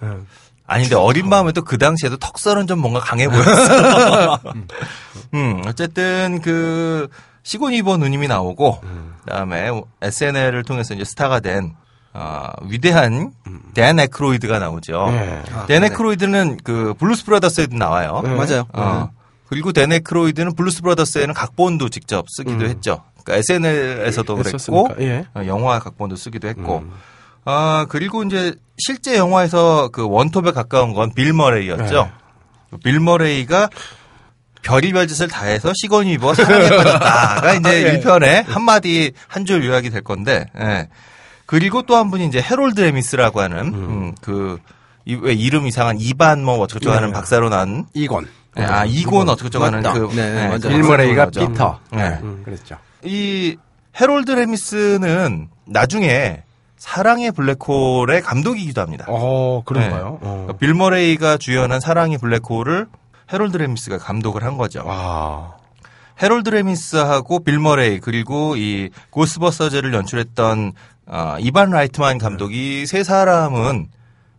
아닌데 어린 마음에 또 그 당시에도 턱살은 좀 뭔가 강해 보였어. 음, 어쨌든 그 시고니 위버 누님이 나오고 그다음에 SNL을 통해서 이제 스타가 된 어, 위대한 댄 에크로이드가 나오죠. 네. 아, 댄 네. 에크로이드는 그 블루스 브라더스에도 나와요. 네. 맞아요. 어. 그리고 댄 에크로이드는 블루스 브라더스에는 각본도 직접 쓰기도 했죠. 그러니까 SNL에서도 그랬고 했었으니까, 예. 어, 영화 각본도 쓰기도 했고. 아 그리고 이제 실제 영화에서 그 원톱에 가까운 건 빌 머레이였죠. 그 빌 머레이가 별의별 짓을 다해서 시고니 위버 사랑에 빠졌다가 이제 예. 1편에 한마디 한 줄 요약이 될 건데 예. 그리고 또 한 분이 이제 해롤드 레미스라고 하는 음, 그, 이- 왜 이름 이상한 이반 뭐 어쩌고저쩌고 하는 박사로 난 이곤. 예, 아 이곤 어쩌고저쩌고 하는. 그 네, 네, 맞아요. 그 빌 머레이가. 피터. 네. 음, 그랬죠. 이 해롤드 레미스는 나중에 사랑의 블랙홀의 감독이기도 합니다. 어, 그런가요? 네. 어. 그러니까 빌 머레이가 주연한 사랑의 블랙홀을 해롤드 레미스가 감독을 한 거죠. 와. 해롤드 레미스하고 빌 머레이 그리고 이 고스트버스터즈를 연출했던 어, 이반 라이트만 감독이 세 사람은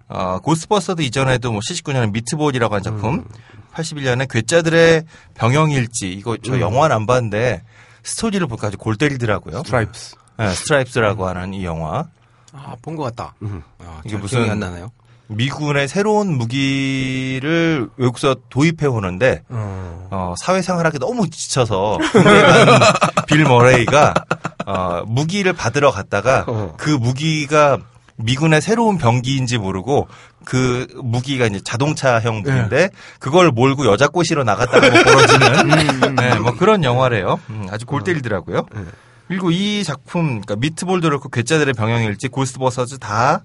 어, 고스트버스터즈 이전에도 뭐 79년에 미트볼이라고 한 작품, 81년에 괴짜들의 병영일지 이거 저 영화는 안 봤는데 스토리를 보니까 아주 골 때리더라고요. 스트라이프스. 네, 스트라이프스라고 하는 이 영화. 아, 본 것 같다. 아, 이게 잘 무슨- 안 나나요? 미군의 새로운 무기를 외국에서 도입해 오는데 어. 어, 사회생활 하기 너무 지쳐서 빌 머레이가 어, 무기를 받으러 갔다가 어. 그 무기가 미군의 새로운 병기인지 모르고 그 무기가 이제 자동차형 무기인데 그걸 몰고 여자 꼬시러 나갔다가 뭐 벌어지는 네, 뭐 그런 영화래요. 음, 아주 골 때리더라고요. 그리고 이 작품 그러니까 미트볼도 그렇고 괴짜들의 병영일지 고스트버스터즈 다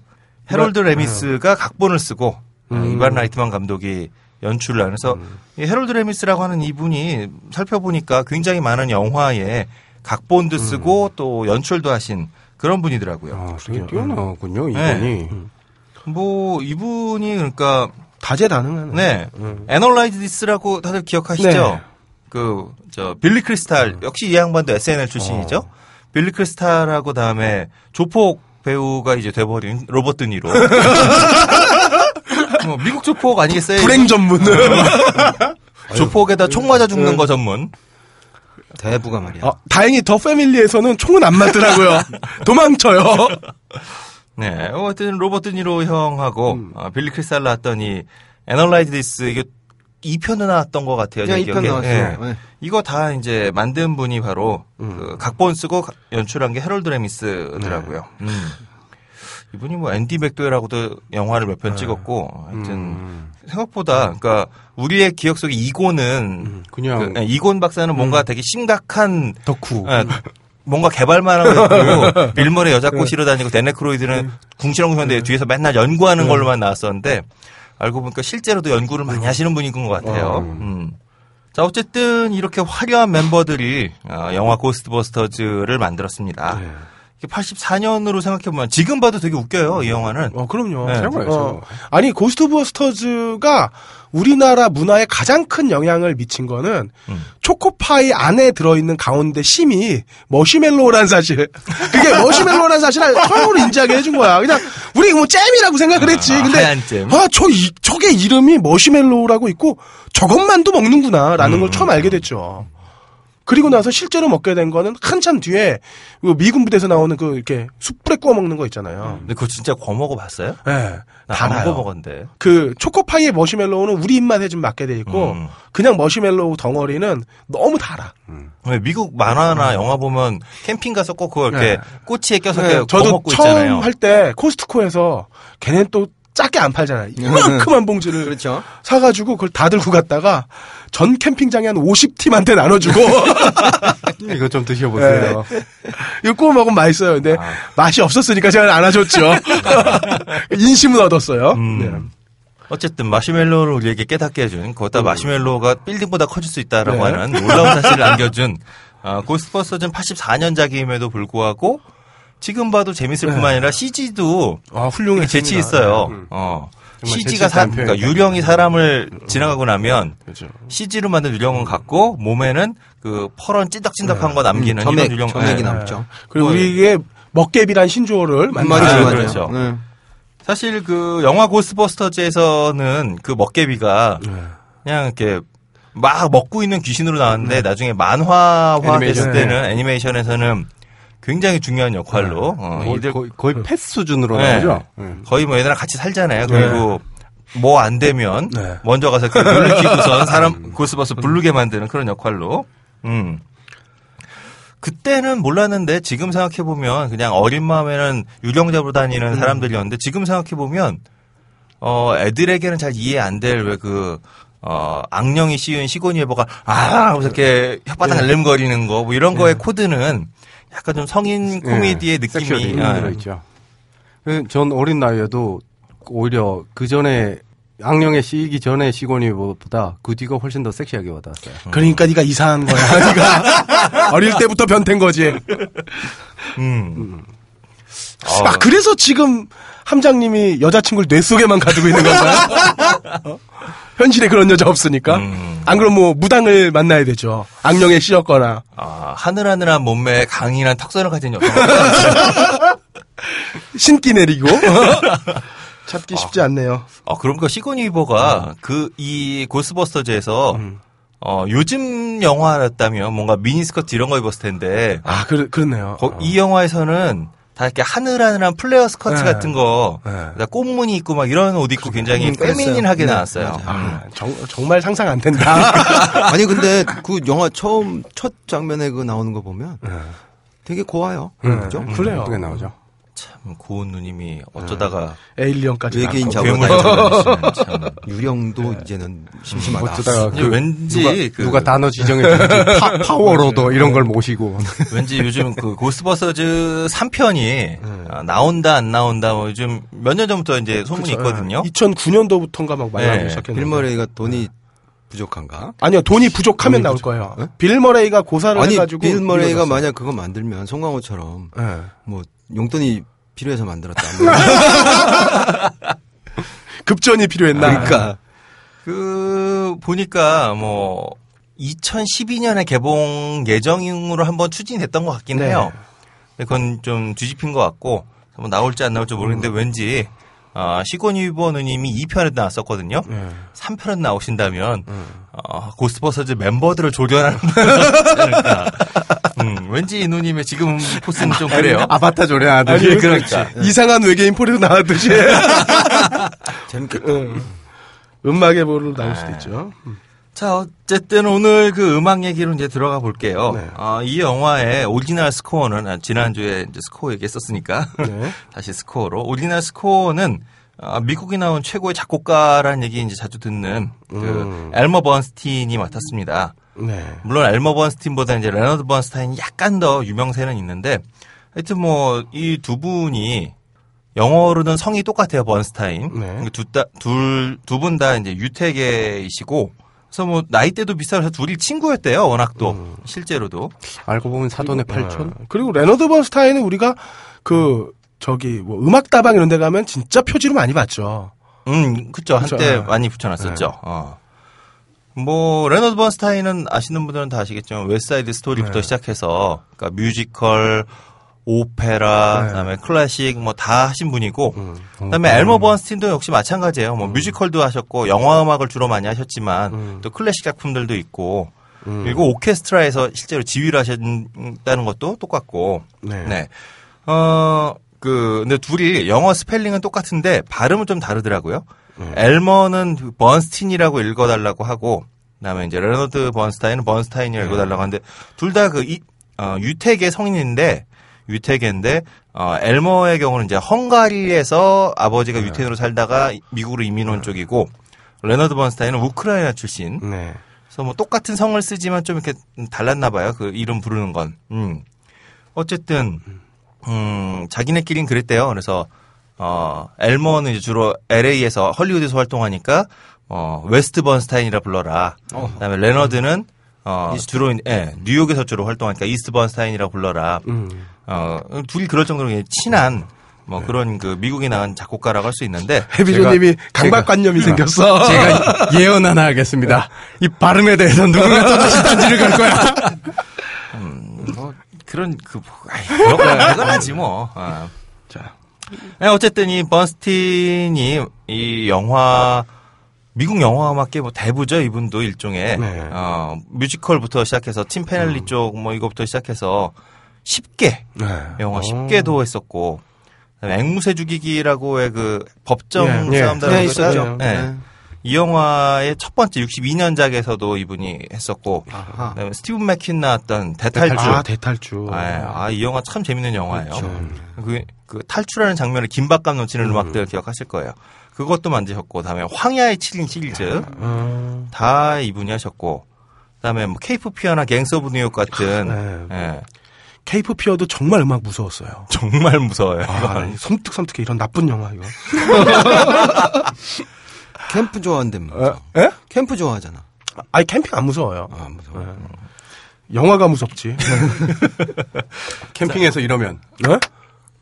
해롤드 레미스가 각본을 쓰고 어, 이반 라이트만 감독이 연출을 하면서 이 해롤드 레미스라고 하는 이분이 살펴보니까 굉장히 많은 영화에 각본도 쓰고 또 연출도 하신 그런 분이더라고요. 아, 되게 뛰어나군요, 네. 이곤이. 뭐 이분이 그러니까 다재다능한. 네 음. 애널라이즈 디스라고 다들 기억하시죠? 네. 그 저 빌리 크리스탈 역시 이 양반도 SNL 출신이죠. 빌리 크리스탈하고 다음에 조폭 배우가 이제 돼버린 로버트 드니로. 뭐 미국 조폭 아니겠어요? 불행 전문. 조폭에다 총 맞아 죽는 거 전문. 대부가 말이야. 어, 다행히 더 패밀리에서는 총은 안 맞더라고요. 도망쳐요. 네, 어쨌든 로버트 드니로 형하고 음. 어, 빌리 크리스탈 나왔던 이 애널라이즈 디스 이게 2편은 나왔던 것 같아요. 제 2편 기억에. 예. 네. 이거 다 이제 만든 분이 바로 음. 그 각본 쓰고 가- 연출한 게 해롤드 레미스더라고요. 네. 음. 이분이 뭐 앤디 맥도웰하고도 영화를 몇 네. 편 찍었고 하여튼 음. 생각보다 그러니까 우리의 기억 속에 이곤은 그냥 그, 예, 이곤 박사는 뭔가 되게 심각한 덕후. 예, 뭔가 개발만 하고 있고 빌 머레이 여자 꼬시러 다니고 댄 에크로이드는 궁시렁궁시렁대 뒤에서 맨날 연구하는 걸로만 나왔었는데 알고 보니까 실제로도 연구를 많이 하시는 분인 것 같아요. 음. 자 어쨌든 이렇게 화려한 멤버들이 어, 영화 고스트버스터즈를 만들었습니다. 이게 84년으로 생각해보면 지금 봐도 되게 웃겨요 이 영화는. 어, 그럼요. 네. 최고. 아니, 고스트버스터즈가 우리나라 문화에 가장 큰 영향을 미친 거는 음. 초코파이 안에 들어있는 가운데 심이 머시멜로우라는 사실. 그게 머시멜로우라는 사실을 처음으로 인지하게 해준 거야. 그냥 우리 뭐 잼이라고 생각을 했지. 아, 근데. 아, 저 이, 저게 이름이 머시멜로우라고 있고 저것만도 먹는구나라는 음. 걸 처음 알게 됐죠. 그리고 나서 실제로 먹게 된 거는 한참 뒤에 그 미군 부대에서 나오는 그 이렇게 숯불에 구워 먹는 거 있잖아요. 근데 그거 진짜 구워 먹어 봤어요? 예. 나 안 달아요. 구워 먹었는데. 그 초코파이의 머시멜로우는 우리 입맛에 좀 맞게 돼 있고 음. 그냥 머시멜로우 덩어리는 너무 달아. 왜 미국 만화나 영화 보면 캠핑 가서 꼭 그거 이렇게 네. 꼬치에 껴서 네, 이렇게 구워 저도 먹고 처음 있잖아요. 할때 코스트코에서 걔는 또 작게 안 팔잖아요. 이만큼한 봉지를 그렇죠. 사가지고 그걸 다 들고 갔다가 전 캠핑장에 한 50팀한테 나눠주고 이거 좀 드셔보세요. 이거 구워 먹으면 맛있어요. 근데 아. 맛이 없었으니까 제가 안아줬죠. 인심은 얻었어요. 음. 네. 어쨌든 마시멜로를 우리에게 깨닫게 해준 거기다 마시멜로가 빌딩보다 커질 수 있다라고 네. 하는 놀라운 사실을 안겨준 어, 고스트버스터즈는 84년작임에도 불구하고 지금 봐도 재밌을 네. 뿐만 아니라 CG도 아, 훌륭해. 재치 있어요. 음. 어. CG가 사, 그러니까 유령이 사람을 지나가고 나면 그렇죠. CG로 만든 유령은 같고 몸에는 그 퍼런 찐덕찐덕한 거 남기는 점액, 이런 유령 점액이 예. 남죠. 그리고 뭐, 우리에게 먹개비란 신조어를 만들어준 맞아요. 거죠. 그렇죠. 네. 사실 그 영화 고스트버스터즈에서는 그 먹개비가 네. 그냥 이렇게 막 먹고 있는 귀신으로 나왔는데 나중에 만화화 됐을 애니메이션. 때는 애니메이션에서는 굉장히 중요한 역할로 어, 거의, 이들 거의, 거의 패스 수준으로 네. 나오죠. 네. 거의 뭐 얘네랑 같이 살잖아요. 그리고 뭐 안 되면 네. 먼저 가서 그 놀래키고선 사람 고스버스 부르게 만드는 그런 역할로. 음. 그때는 몰랐는데 지금 생각해 보면 그냥 어린 마음에는 유령 잡으러 다니는 사람들이었는데 지금 생각해 보면 어 애들에게는 잘 이해 안 될 왜그 어, 악령이 씌운 시고니 에버가, 아! 하면서 이렇게 혓바닥 날름거리는 거, 뭐 이런 거의 코드는 약간 좀 성인 코미디의 섹슈얼이 느낌이. 아, 들어있죠. 그전 어린 나이에도 오히려 그 전에 악령에 씌이기 전에 시곤이보다 그 뒤가 훨씬 더 섹시하게 와닿았어요. 그러니까 네가 이상한 거야. 네가 어릴 때부터 변태인 거지. 음. 아 그래서 지금 함장님이 여자친구를 뇌 속에만 가지고 있는 건가요? 어? 현실에 그런 여자 없으니까. 음. 안 그럼 뭐 무당을 만나야 되죠. 악령에 씌었거나. 아, 하늘하늘한 몸매에 강인한 턱선을 가진 여성. 신기 내리고. 찾기 쉽지 않네요. 어, 그러니까 시고니 위버가 그, 이 고스버스터즈에서, 어, 요즘 영화였다면 뭔가 미니스커트 이런 거 입었을 텐데, 아, 그, 그렇네요. 거- 이 영화에서는 다 이렇게 하늘하늘한 플레어 스커트 네. 같은 거, 네. 꽃무늬 있고 막 이런 옷 입고 굉장히 음, 그랬어요. feminine하게 네, 나왔어요. 아, 정, 정말 상상 안 된다. 아니 근데 그 영화 처음 첫 장면에 그 나오는 거 보면 되게 고와요. 그죠? 그래요. 어떻게 나오죠? 참, 고운 누님이 어쩌다가 에일리언까지. 외계인 잡아내시면 참. 유령도 이제는 심심하다. 어쩌다가 이제 그 왠지 누가, 그- 누가 단어 지정해 파, 파워로도 이런 걸 모시고 왠지 요즘 그 고스버스터즈 3편이 나온다 안 나온다 뭐 요즘 몇 년 전부터 이제 소문이 있거든요. 2009년도부터인가 막 많이 네. 시작했는데. 빌 머레이가 돈이 부족한가? 아니요, 돈이 부족하면 나올 거예요. 빌 머레이가 고사를 아니 해가지고. 빌 머레이가 이뤄졌어요. 만약 그거 만들면 송강호처럼 네. 뭐 용돈이 필요해서 만들었다. 급전이 필요했나. 그러니까 그 보니까 뭐 2012년에 개봉 예정으로 한번 추진했던 것 같긴 네. 해요. 근데 그건 좀 뒤집힌 것 같고 한번 나올지 안 나올지 모르겠는데 음. 왠지 아, 시고니 위버 누님이 2편에 나왔었거든요. 네. 3편에 나오신다면 음. 어, 고스버스터즈 멤버들을 조련하지는 않을까. 음, 왠지 이 누님의 지금 포스는 좀 그래요. 아바타 조련하듯이 아니, 그러니까. 이상한 외계인 포로로 나왔듯이. 재밌겠다. 음악의 보로 나올 수도 있죠. 자, 어쨌든 오늘 그 음악 얘기로 이제 들어가 볼게요. 네. 아, 이 영화의 오리지널 스코어는 아, 지난주에 이제 스코어 얘기했었으니까 네. 다시 스코어로 오리지널 스코어는 아, 미국이 낳은 최고의 작곡가라는 얘기 이제 자주 듣는 그 음. 엘머 번스틴이 맡았습니다. 네. 물론 엘머 번스틴보다 이제 레너드 번스타인이 약간 더 유명세는 있는데 하여튼 뭐 이 두 분이 영어로는 성이 똑같아요 번스타인 네. 두둘두 분다 이제 유태계이시고 그래서 뭐 나이대도 비슷해서 둘이 친구였대요 워낙 또 음. 실제로도 알고 보면 사돈의 팔촌. 네. 그리고 레너드 번스타인은 우리가 그 저기 뭐 음악다방 이런 데 가면 진짜 표지로 많이 봤죠. 음 그쵸 그쵸. 한때 네. 많이 붙여놨었죠 어. 뭐 레너드 번스타인은 아시는 분들은 다 아시겠지만 웨스사이드 스토리부터 네. 시작해서 그러니까 뮤지컬 오페라 네. 그다음에 클래식 뭐 다 하신 분이고 음. 그다음에 엘머 번스틴도 역시 마찬가지예요. 뭐 뮤지컬도 하셨고 영화 음악을 주로 많이 하셨지만 음. 또 클래식 작품들도 있고 음. 그리고 오케스트라에서 실제로 지휘를 하셨다는 것도 똑같고 네. 네. 어, 그, 근데 둘이 영어 스펠링은 똑같은데 발음은 좀 다르더라고요. 네. 엘머는 그 번스틴이라고 읽어달라고 하고, 그 다음에 이제 레너드 번스타인은 번스타인이라고 네. 읽어달라고 하는데, 둘 다 그, 이, 어, 유태계 성인인데, 유태계인데, 어, 엘머의 경우는 이제 헝가리에서 아버지가 네. 유태인으로 살다가 미국으로 이민 온 쪽이고, 레너드 번스타인은 우크라이나 출신. 네. 그래서 뭐 똑같은 성을 쓰지만 좀 이렇게 달랐나 봐요. 그 이름 부르는 건. 음. 어쨌든 음, 자기네끼린 그랬대요. 그래서 어, 엘머는 이제 주로 LA에서 헐리우드에서 활동하니까 어, West 번스타인이라 불러라. 그다음에 레너드는 어, 주로 예, 뉴욕에서 주로 활동하니까 East 번스타인이라 불러라. 음. 어, 둘이 그럴 정도로 친한 뭐 그런 그 미국이 낳은 작곡가라고 할 수 있는데 해비조님이 강박관념이 생겼어. 제가 예언 하나 하겠습니다. 이 발음에 대해서 누군가 또 다시 딴지를 갈 거야. 뭐 그런 그 뭐, 아이, 그건 하지 뭐. 아. 자. 네, 어쨌든 이 번스틴이 이 영화 미국 영화 음악계 뭐 대부죠 이분도 일종의 네. 어, 뮤지컬부터 시작해서 팀 페넬리 쪽뭐 이거부터 시작해서 쉽게 네. 영화 쉽게도 했었고 그다음에 앵무새 죽이기라고 의 그 법정 예, 예. 싸움다는 네, 거 있었죠. 네. 네. 이 영화의 첫 번째 62년작에서도 이분이 했었고 아하. 그다음에 스티브 맥퀸 나왔던 대탈주 아, 대탈주. 아, 이 영화 참 재밌는 영화예요. 그렇죠. 그, 그 탈출하는 장면에 긴박감 넘치는 음. 악들 기억하실 거예요. 그것도 만드셨고, 다음에 황야의 7인 시리즈 음. 다 이분이 하셨고, 그다음에 뭐 케이프 피어나 갱스 오브 뉴욕 같은 네. 예, 케이프 피어도 정말 음악 무서웠어요. 정말 무서워요. 아. 섬뜩섬뜩해 이런 나쁜 영화 이거. 캠프 좋아한다며. 에? 에? 캠프 좋아하잖아. 아니 캠핑 안 무서워요. 아, 무서워. 영화가 무섭지. 캠핑에서 이러면 어?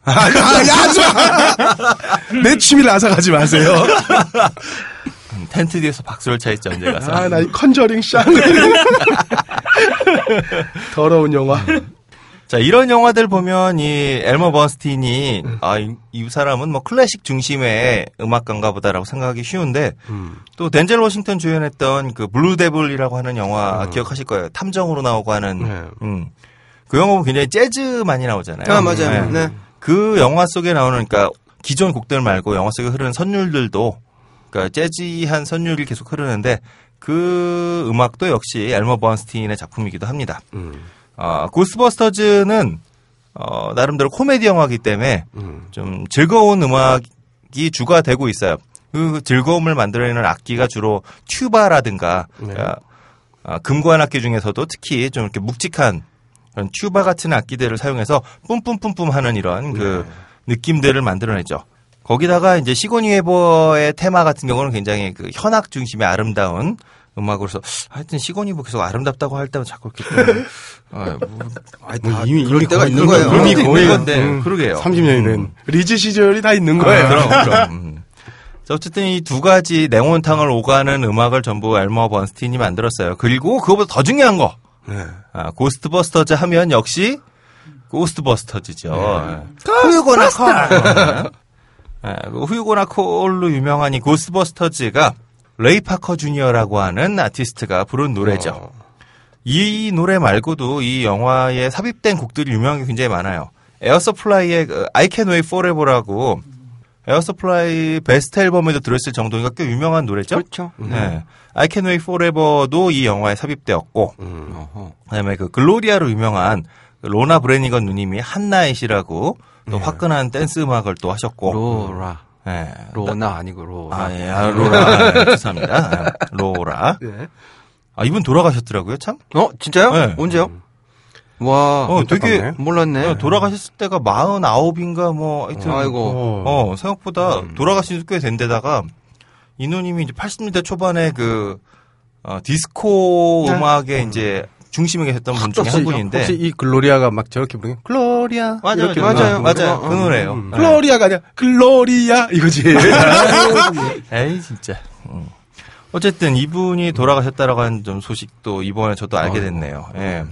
아, 아, 야, 좀. 내 취미를 앗아가지 마세요. 음, 텐트 뒤에서 박수를 차있죠 언제 가서. 아, 나 이 컨저링 샹. 더러운 영화. 자 이런 영화들 보면 이 엘머 번스틴이 아이 이 사람은 뭐 클래식 중심의 음악가인가 보다라고 생각하기 쉬운데 또 덴젤 워싱턴 주연했던 그 블루 데블이라고 하는 영화 기억하실 거예요. 탐정으로 나오고 하는 네. 음. 그 영화 보면 굉장히 재즈 많이 나오잖아요. 아, 맞아요. 네. 네. 그 영화 속에 나오는 그러니까 기존 곡들 말고 영화 속에 흐르는 선율들도 그러니까 재즈한 선율이 계속 흐르는데 그 음악도 역시 엘머 번스틴의 작품이기도 합니다. 어, 고스버스터즈는 어, 나름대로 코미디 영화이기 때문에 좀 즐거운 음악이 주가 되고 있어요. 그 즐거움을 만들어내는 악기가 주로 튜바라든가 그러니까, 아, 금관 악기 중에서도 특히 좀 이렇게 묵직한 그런 튜바 같은 악기들을 사용해서 뿜뿜뿜뿜 하는 이런 그 느낌들을 만들어내죠. 거기다가 이제 시고니 웨버의 테마 같은 경우는 굉장히 그 현악 중심의 아름다운 음악으로서 하여튼 시고니 웨버 계속 아름답다고 할 때마다 자꾸 이렇게 좀, 아, 뭐, 아니, 뭐다 이미- 이미 때가 있는 거예요. 의미 거의- 건데 음. 그러게요. 30년이 된 리즈 시절이 다 있는 거예요. 아, 그럼, 그럼. 음. 자, 어쨌든 이 두 가지 냉온탕을 오가는 음악을 전부 엘머 번스틴이 만들었어요. 그리고 그거보다 더 중요한 거. 네. 아, 고스트버스터즈 하면 역시 고스트버스터즈죠. 예. Who you gonna call. 예, 그 Who you gonna call로 유명한 이 고스트버스터즈가 레이 파커 주니어라고 하는 아티스트가 부른 노래죠. 이 노래 말고도 이 영화에 삽입된 곡들이 유명한 게 굉장히 많아요. 에어서플라이의 그 I Can Wait Forever라고 에어서플라이 베스트 앨범에도 들었을 정도니까 꽤 유명한 노래죠. 그렇죠. 네. I Can Wait Forever도 이 영화에 삽입되었고, 어허. 그다음에 그 글로리아로 유명한 그 로나 브레니건 누님이 Hot Night이라고 또 화끈한 댄스 음악을 또 하셨고, 로라. 예. 로나 아니고 로라. 아, 예, 아, 로라. 네, 죄송합니다. 아, 로라. 네. 아, 이분 돌아가셨더라고요, 참. 어, 진짜요? 네. 언제요? 와. 어, 되게. 몰랐네. 어, 돌아가셨을 때가 49인가 뭐, 하여튼. 아이고. 어, 생각보다 돌아가신 지 꽤 된 데다가 이누님이 이제 80년대 초반에 그 어, 디스코 음악에 이제 중심에 계셨던 분 중에 한 분인데 혹시 이 글로리아가 막 저렇게 부르는 글로리아 맞아요, 이렇게 맞아요, 맞아요, 거? 그 노래예요. 음. 네. 글로리아가 아니라 글로리아 이거지. 에이 진짜. 음. 어쨌든 이분이 돌아가셨다라고 하는 좀 소식도 이번에 저도 알게 됐네요. 예.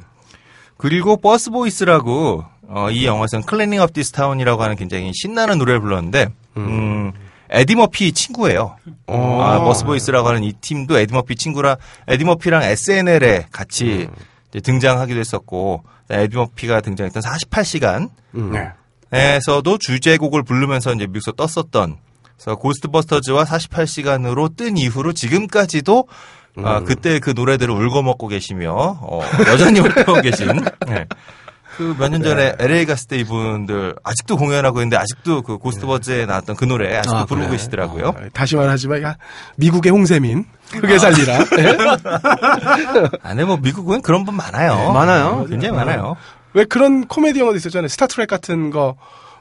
그리고 Bus Boys라고 어, 이 영화에서는 Cleaning Up This Town이라고 하는 굉장히 신나는 노래를 불렀는데 음, 에디 머피 친구예요. 아, Bus Boys라고 하는 이 팀도 에디 머피 친구라 에디 머피랑 SNL에 같이 이제 등장하기도 했었고 에디 머피가 등장했던 48시간 네. 에서도 주제곡을 부르면서 이제 미국에서 떴었던 그래서 고스트버스터즈와 48시간으로 뜬 이후로 지금까지도 아, 그때 그 노래들을 울고 먹고 계시며 어, 여전히 활동하고 계신 그 몇 년 전에 LA 갔을 때 이분들 아직도 공연하고 있는데 아직도 그 고스트버스에 나왔던 그 노래 아직도 아, 부르고 그래? 계시더라고요. 다시 말하지만 야, 미국의 홍세민 흑에 살리라. 예? 안에 뭐 미국은 그런 분 많아요. 많아요. 굉장히 많아요. 왜 그런 코미디 영화도 있었잖아요. Star Trek 같은 거.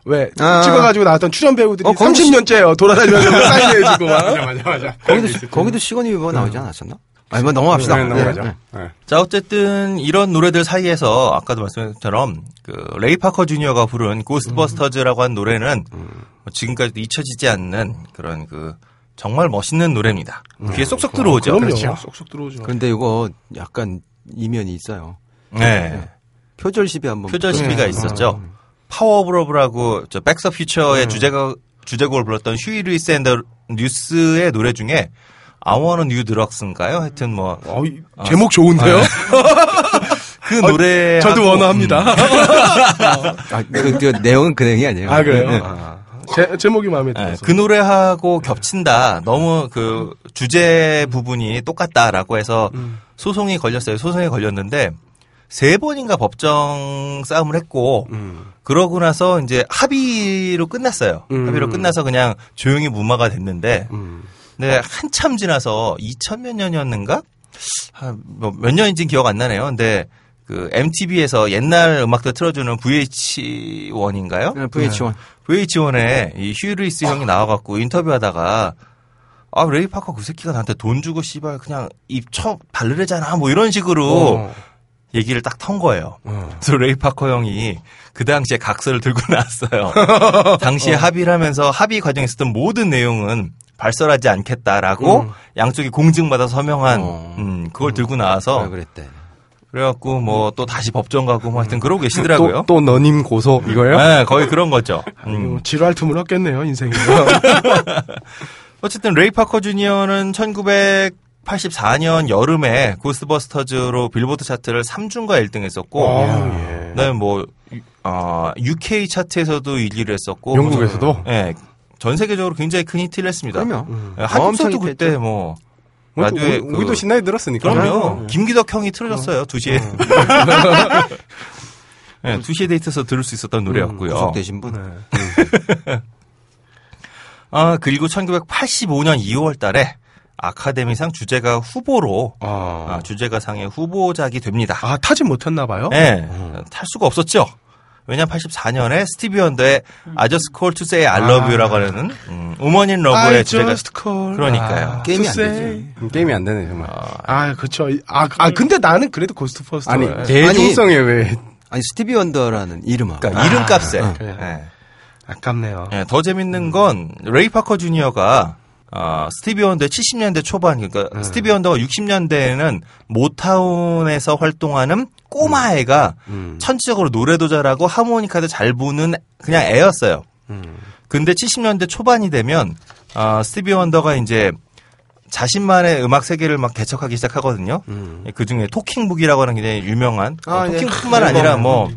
왜 아. 찍어가지고 나왔던 출연 배우들이 어, 거기 30년째요 돌아다니면서 사인해주고 막. 맞아 맞아. 거기도, 거기도 시고니 뭐 나오지 않았었나? 아니, 뭐 넘어갑시다. 네, 넘어가죠. 네. 네. 자, 어쨌든 이런 노래들 사이에서 아까도 말씀드린 것처럼 그 레이 파커 주니어가 부른 Ghostbusters라고 한 노래는 뭐 지금까지도 잊혀지지 않는 그런 그 정말 멋있는 노래입니다. 귀에 쏙쏙 들어오죠. 그럼요. 그렇죠. 쏙쏙 들어오죠. 그런데 이거 약간 이면이 있어요. 네. 표절 시비 한번. 표절 시비가 있었죠. Power of Love라고 저 백서 퓨처의 주제가 주제곡을 불렀던 Huey Lewis and the News의 노래 중에 I want a new drugs인가요? 하여튼 뭐 어, 이 제목 좋은데요? 그 노래 저도 원합니다. 아, 그, 그 내용은 그 내용이 아니에요. 아 그래요? 네. 아, 제, 제목이 마음에 네, 들어서. 그 노래하고 겹친다. 너무 그 주제 부분이 똑같다라고 해서 음. 소송이 걸렸어요. 소송이 걸렸는데 세 번인가 법정 싸움을 했고 음. 그러고 나서 이제 합의로 끝났어요. 음. 합의로 끝나서 그냥 조용히 무마가 됐는데 음. 근데 한참 지나서 2000몇 년이었는가? 한뭐몇 년인지 기억 안 나네요. 근데 그 MTV에서 옛날 음악들 틀어주는 VH1인가요? 네, VH1. VH1에 이 휴리스 형이 나와갖고 인터뷰하다가 아 레이 파커 그 새끼가 나한테 돈 주고 씨발 그냥 입쳐 바르래잖아 뭐 이런 식으로 어. 얘기를 딱 턴 거예요. 어. 그래서 레이 파커 형이 그 당시에 각서를 들고 나왔어요. 당시에 합의를 하면서 합의 과정에 있었던 모든 내용은 발설하지 않겠다라고 음. 양쪽이 공증받아 서명한 어. 음, 그걸 들고 나와서 아, 그랬대. 그래갖고 뭐 또 다시 법정 가고 뭐 하여튼 그러고 계시더라고요. 또, 또 너님 고소 이거요? 네, 거의 그런 거죠. 음. 뭐 지루할 틈은 없겠네요, 인생이. 어쨌든 레이 파커 주니어는 1984년 여름에 고스트버스터즈로 빌보드 차트를 3주인가 1등 했었고, 아, 예. 그다음에 뭐, 어, UK 차트에서도 1위를 했었고, 영국에서도? 예. 전 세계적으로 굉장히 큰 히트를 했습니다. 그럼요. 예, 한국서도 엄청 그때. 뭐, 우리, 라디오에 우리, 우리도 신나게 들었으니까. 그럼요. 김기덕 형이 틀어줬어요. 2시에. 네, 2시에 데이트에서 들을 수 있었던 노래였고요. 구속되신 분. 아, 그리고 1985년 2월 달에 아카데미상 주제가 후보로 아, 아, 주제가상의 후보작이 됩니다. 아, 타지 못했나 봐요? 네, 탈 수가 없었죠. 왜냐면 84년에 스티비 원더의 I Just Call to Say I Love You라고 하는 음, Woman in Love의 I 주제가 just call. 그러니까요. 아, 게임이 안 say. 음, 게임이 안 되네, 정말. 아, 그쵸. 아, 아, 근데 나는 그래도 Ghostbusters. 아니, 예. 대중성에 왜. 아니 스티비 원더라는 이름하고 그러니까 이름값에 그래. 예. 아깝네요. 예, 더 재밌는 건 레이 파커 주니어가 어, 스티비 원더의 70년대 초반 그러니까 스티비 원더가 60년대에는 모타운에서 활동하는 꼬마 애가 음. 천재적으로 노래도 잘하고 하모니카도 잘 부는 그냥 애였어요. 음. 근데 70년대 초반이 되면 어, 스티비 원더가 이제 자신만의 음악 세계를 막 개척하기 시작하거든요. 음. 그 중에 Talking Book이라고 하는 굉장히 유명한 아, 어, 네. Talking Book뿐만 앨범. 아니라 뭐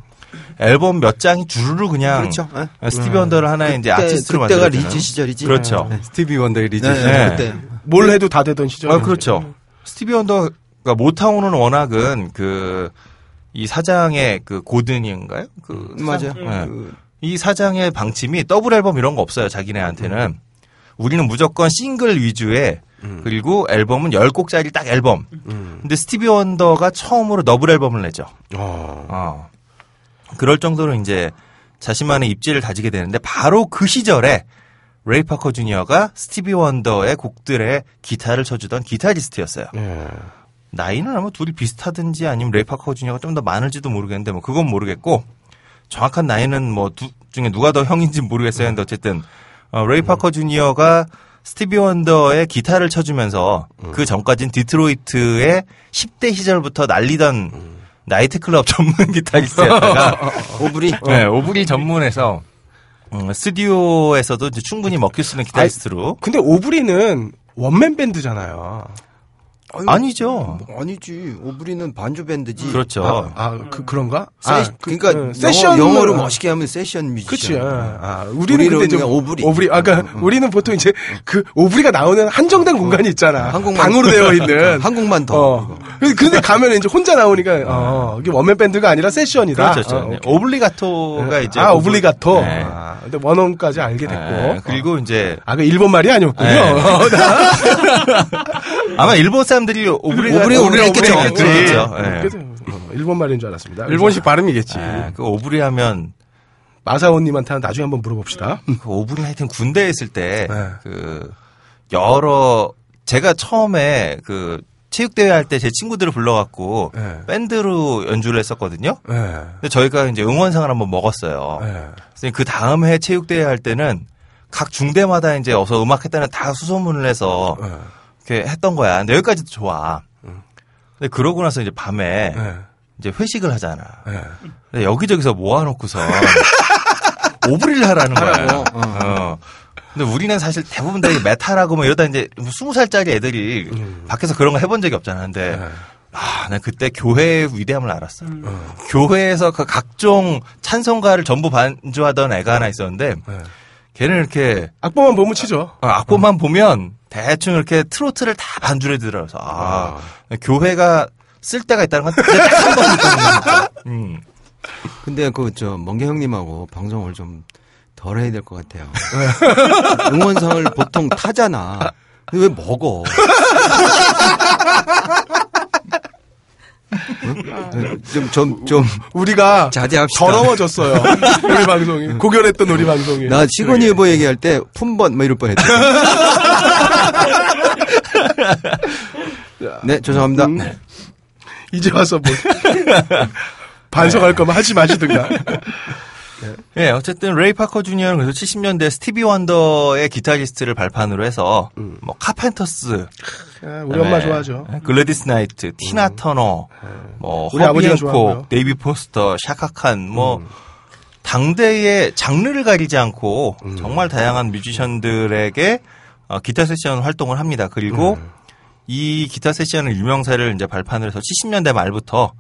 앨범 몇 장이 주르르 그냥 그렇죠. 예. 어, 스티비 원더를 하나의 이제 아티스트로 그때가 만들었잖아요. 리즈 시절이지. 그렇죠. 네. 스티비 원더의 리즈. 네, 네. 그때. 뭘 해도 다 되던 시절. 아, 그렇죠. 스티비 원더가 모타운은 워낙은 그, 이 사장의 그 고든인가요? 그, 맞아요. 네. 그, 이 사장의 방침이 더블 앨범 이런 거 없어요, 자기네한테는. 우리는 무조건 싱글 위주의 그리고 앨범은 10곡짜리 딱 앨범. 음. 근데 스티비 원더가 처음으로 더블 앨범을 내죠. 어. 어. 그럴 정도로 이제 자신만의 입지를 다지게 되는데 바로 그 시절에 레이 파커 주니어가 스티비 원더의 곡들에 기타를 쳐주던 기타리스트였어요. 예. 나이는 아마 둘이 비슷하든지 아니면 레이 파커 주니어가 좀 더 많을지도 모르겠는데 뭐 그건 모르겠고 정확한 나이는 뭐 두 중에 누가 더 형인지 모르겠어요. 근데 어쨌든 어, 레이 파커 주니어가 스티비 원더의 기타를 쳐주면서 그 전까진 디트로이트의 10대 시절부터 날리던 나이트클럽 전문 기타리스트였다가 오브리. 네, 오브리 전문에서 음, 스튜디오에서도 충분히 먹힐 수 있는 기타리스트로 근데 오브리는 원맨 밴드잖아요. 아니죠. 아니지. 오브리는 반주 밴드지. 그렇죠. 아, 아, 그, 그런가? 세, 아, 그 러니까 응, 영어, 세션을- 영어 로 멋있게 하면 session musician. 그치. 예. 아, 우리는 우리는 근데 좀 오브리. 오브리. 아, 그러니까 우리는 보통 이제 그 오브리가 나오는 한정된 공간이 있잖아. 한국만- 방으로 되어 있는. 한국만 더. 어. 근데 가면 이제 혼자 나오니까 어, 이게 원맨 밴드가 아니라 세션이다. 그렇죠. 어, 네, 오블리가토가 이제 아, 오블리가토. 네. 아, 근데 원어까지 알게 됐고. 네, 그리고 이제 아, 그 일본 말이 아니었군요. 네. 어, 아마 일본 사람 들이 오블리가 오브리, 오브리 했겠죠. 그렇죠. 네. 그래서, 어, 일본 말인 줄 알았습니다. 일본식 발음이겠지. 네, 그 오브리 하면 마사오님한테 나중에 한번 물어봅시다. 그 오브리 하여튼 군대에 있을 때 네. 그 여러 제가 처음에 그 체육대회 할 때 제 친구들을 불러갖고 네. 밴드로 연주를 했었거든요. 네. 근데 저희가 이제 응원상을 한번 먹었어요. 네. 그 다음 해 체육대회 할 때는 각 중대마다 이제 어서 음악했다는 다 수소문을 해서 네. 이렇게 했던 거야. 근데 여기까지도 좋아. 근데 그러고 나서 이제 밤에 네. 이제 회식을 하잖아. 네. 근데 여기저기서 모아놓고서 오브리를 하라는 거야. 어. 어. 근데 우리는 사실 대부분 다 메탈하고 뭐 이러다 이제 스무 살짜리 애들이 밖에서 그런 거 해본 적이 없잖아. 근데 네. 아, 나 그때 교회의 위대함을 알았어. 음. 교회에서 그 각종 찬송가를 전부 반주하던 애가 하나 있었는데, 네. 걔는 이렇게 악보만 보면 치죠. 어, 악보만 보면 대충 이렇게 트로트를 다 반주를 들어서 아, 교회가 쓸 때가 있다는 건 딱한번 느꼈는데. 음. 근데 그 저 멍게 형님하고 방송을 좀 덜 해야 될 것 같아요. 응원상을 보통 타잖아. 근데 왜 먹어? 응? 좀, 좀, 좀, 우리가 자제합시다. 더러워졌어요. 우리 방송이. 고결했던 우리 방송이. 나 시건이 후보 얘기할 때 품번 뭐 이럴 뻔했다. 네, 죄송합니다. 음, 이제 와서 뭐 반성할 거면 하지 마시든가. 예, 어쨌든 레이 파커 주니어는 그래서 70년대 스티비 원더의 기타리스트를 발판으로 해서 뭐 카펜터스, 아, 우리 엄마 좋아하죠. 예, 글래디스 나이트, 티나 터너, 뭐 우리 아버지가 허비 핸콕, 데이비드 포스터, 샤카칸 뭐 당대의 장르를 가리지 않고 정말 다양한 뮤지션들에게 어, 기타 세션 활동을 합니다. 그리고 이 기타 세션의 유명세를 이제 발판을 해서 70년대 말부터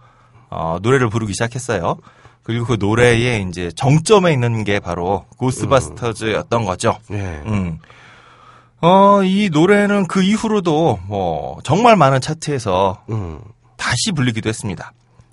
어, 노래를 부르기 시작했어요. 그리고 그 노래의 이제 정점에 있는 게 바로 고스트바스터즈였던 거죠. 예. 음. 어, 이 노래는 그 이후로도 뭐 정말 많은 차트에서 음. 다시 불리기도 했습니다.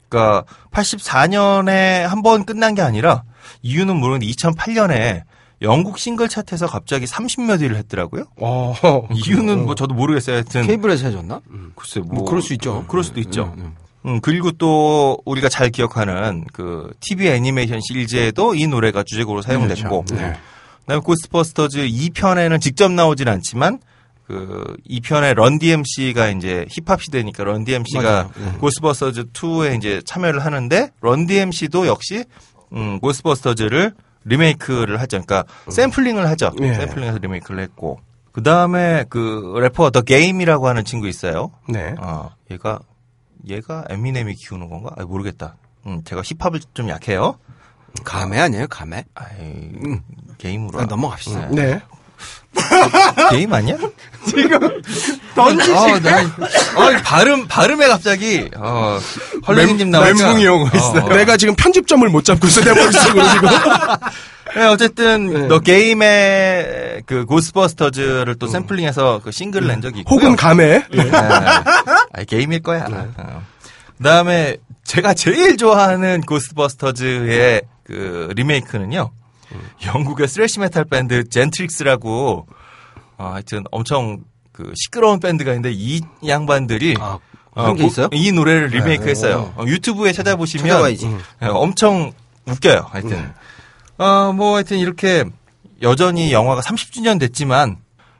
그러니까 84년에 한 번 끝난 게 아니라 이유는 모르는데 2008년에 영국 싱글 차트에서 갑자기 30몇 위를 했더라고요. 어. 이유는 뭐 저도 모르겠어요. 하여튼 케이블에서 해줬나? 글쎄 뭐, 뭐 그럴 수 있죠. 어, 그럴 수도 있죠. 음, 음. 음, 그리고 또 우리가 잘 기억하는 그 TV 애니메이션 시리즈에도 이 노래가 주제곡으로 사용됐고 그렇죠. 네. 그다음에 고스트버스터즈 2편에는 직접 나오진 않지만 그 2편에 런 DMC가 이제 힙합 시대니까 런 DMC가 맞아요. 네. 고스트버스터즈 2에 이제 참여를 하는데 런 DMC도 역시 음, 고스트버스터즈를 리메이크를 하죠. 그러니까 샘플링을 하죠. 예. 샘플링해서 리메이크를 했고 그 다음에 그 래퍼 더 게임이라고 하는 친구 있어요. 네. 아, 얘가 얘가 에미넴이 키우는 건가? 아, 모르겠다. 음, 제가 힙합을 좀 약해요. 감해 아니에요, 감해? 아이, 게임으로. 아, 넘어갑시다. 네. 게임 아니야? 던지시. 어, 나, 어, 발음, 발음에 갑자기, 어, 나오니까. 멘붕이 오고 있어요. 내가 지금 편집점을 못 잡고 있어, 내 머릿속으로 지금. 네, 어쨌든, 너 게임의 그 고스버스터즈를 또 샘플링해서 그 싱글을 낸 적이 있고요. 혹은 감에. 네. 아, 게임일 거야. 어. 그다음에 제가 제일 좋아하는 고스트버스터즈의 그 리메이크는요. 영국의 thrash 메탈 밴드 젠트릭스라고 어, 하여튼 엄청 그 시끄러운 밴드가 있는데 이 양반들이 아, 어, 고- 있어요? 이 노래를 리메이크했어요. 어, 유튜브에 찾아보시면 찾아봐야지. 예, 엄청 웃겨요. 하여튼 어, 뭐 하여튼 이렇게 여전히 영화가 30주년 됐지만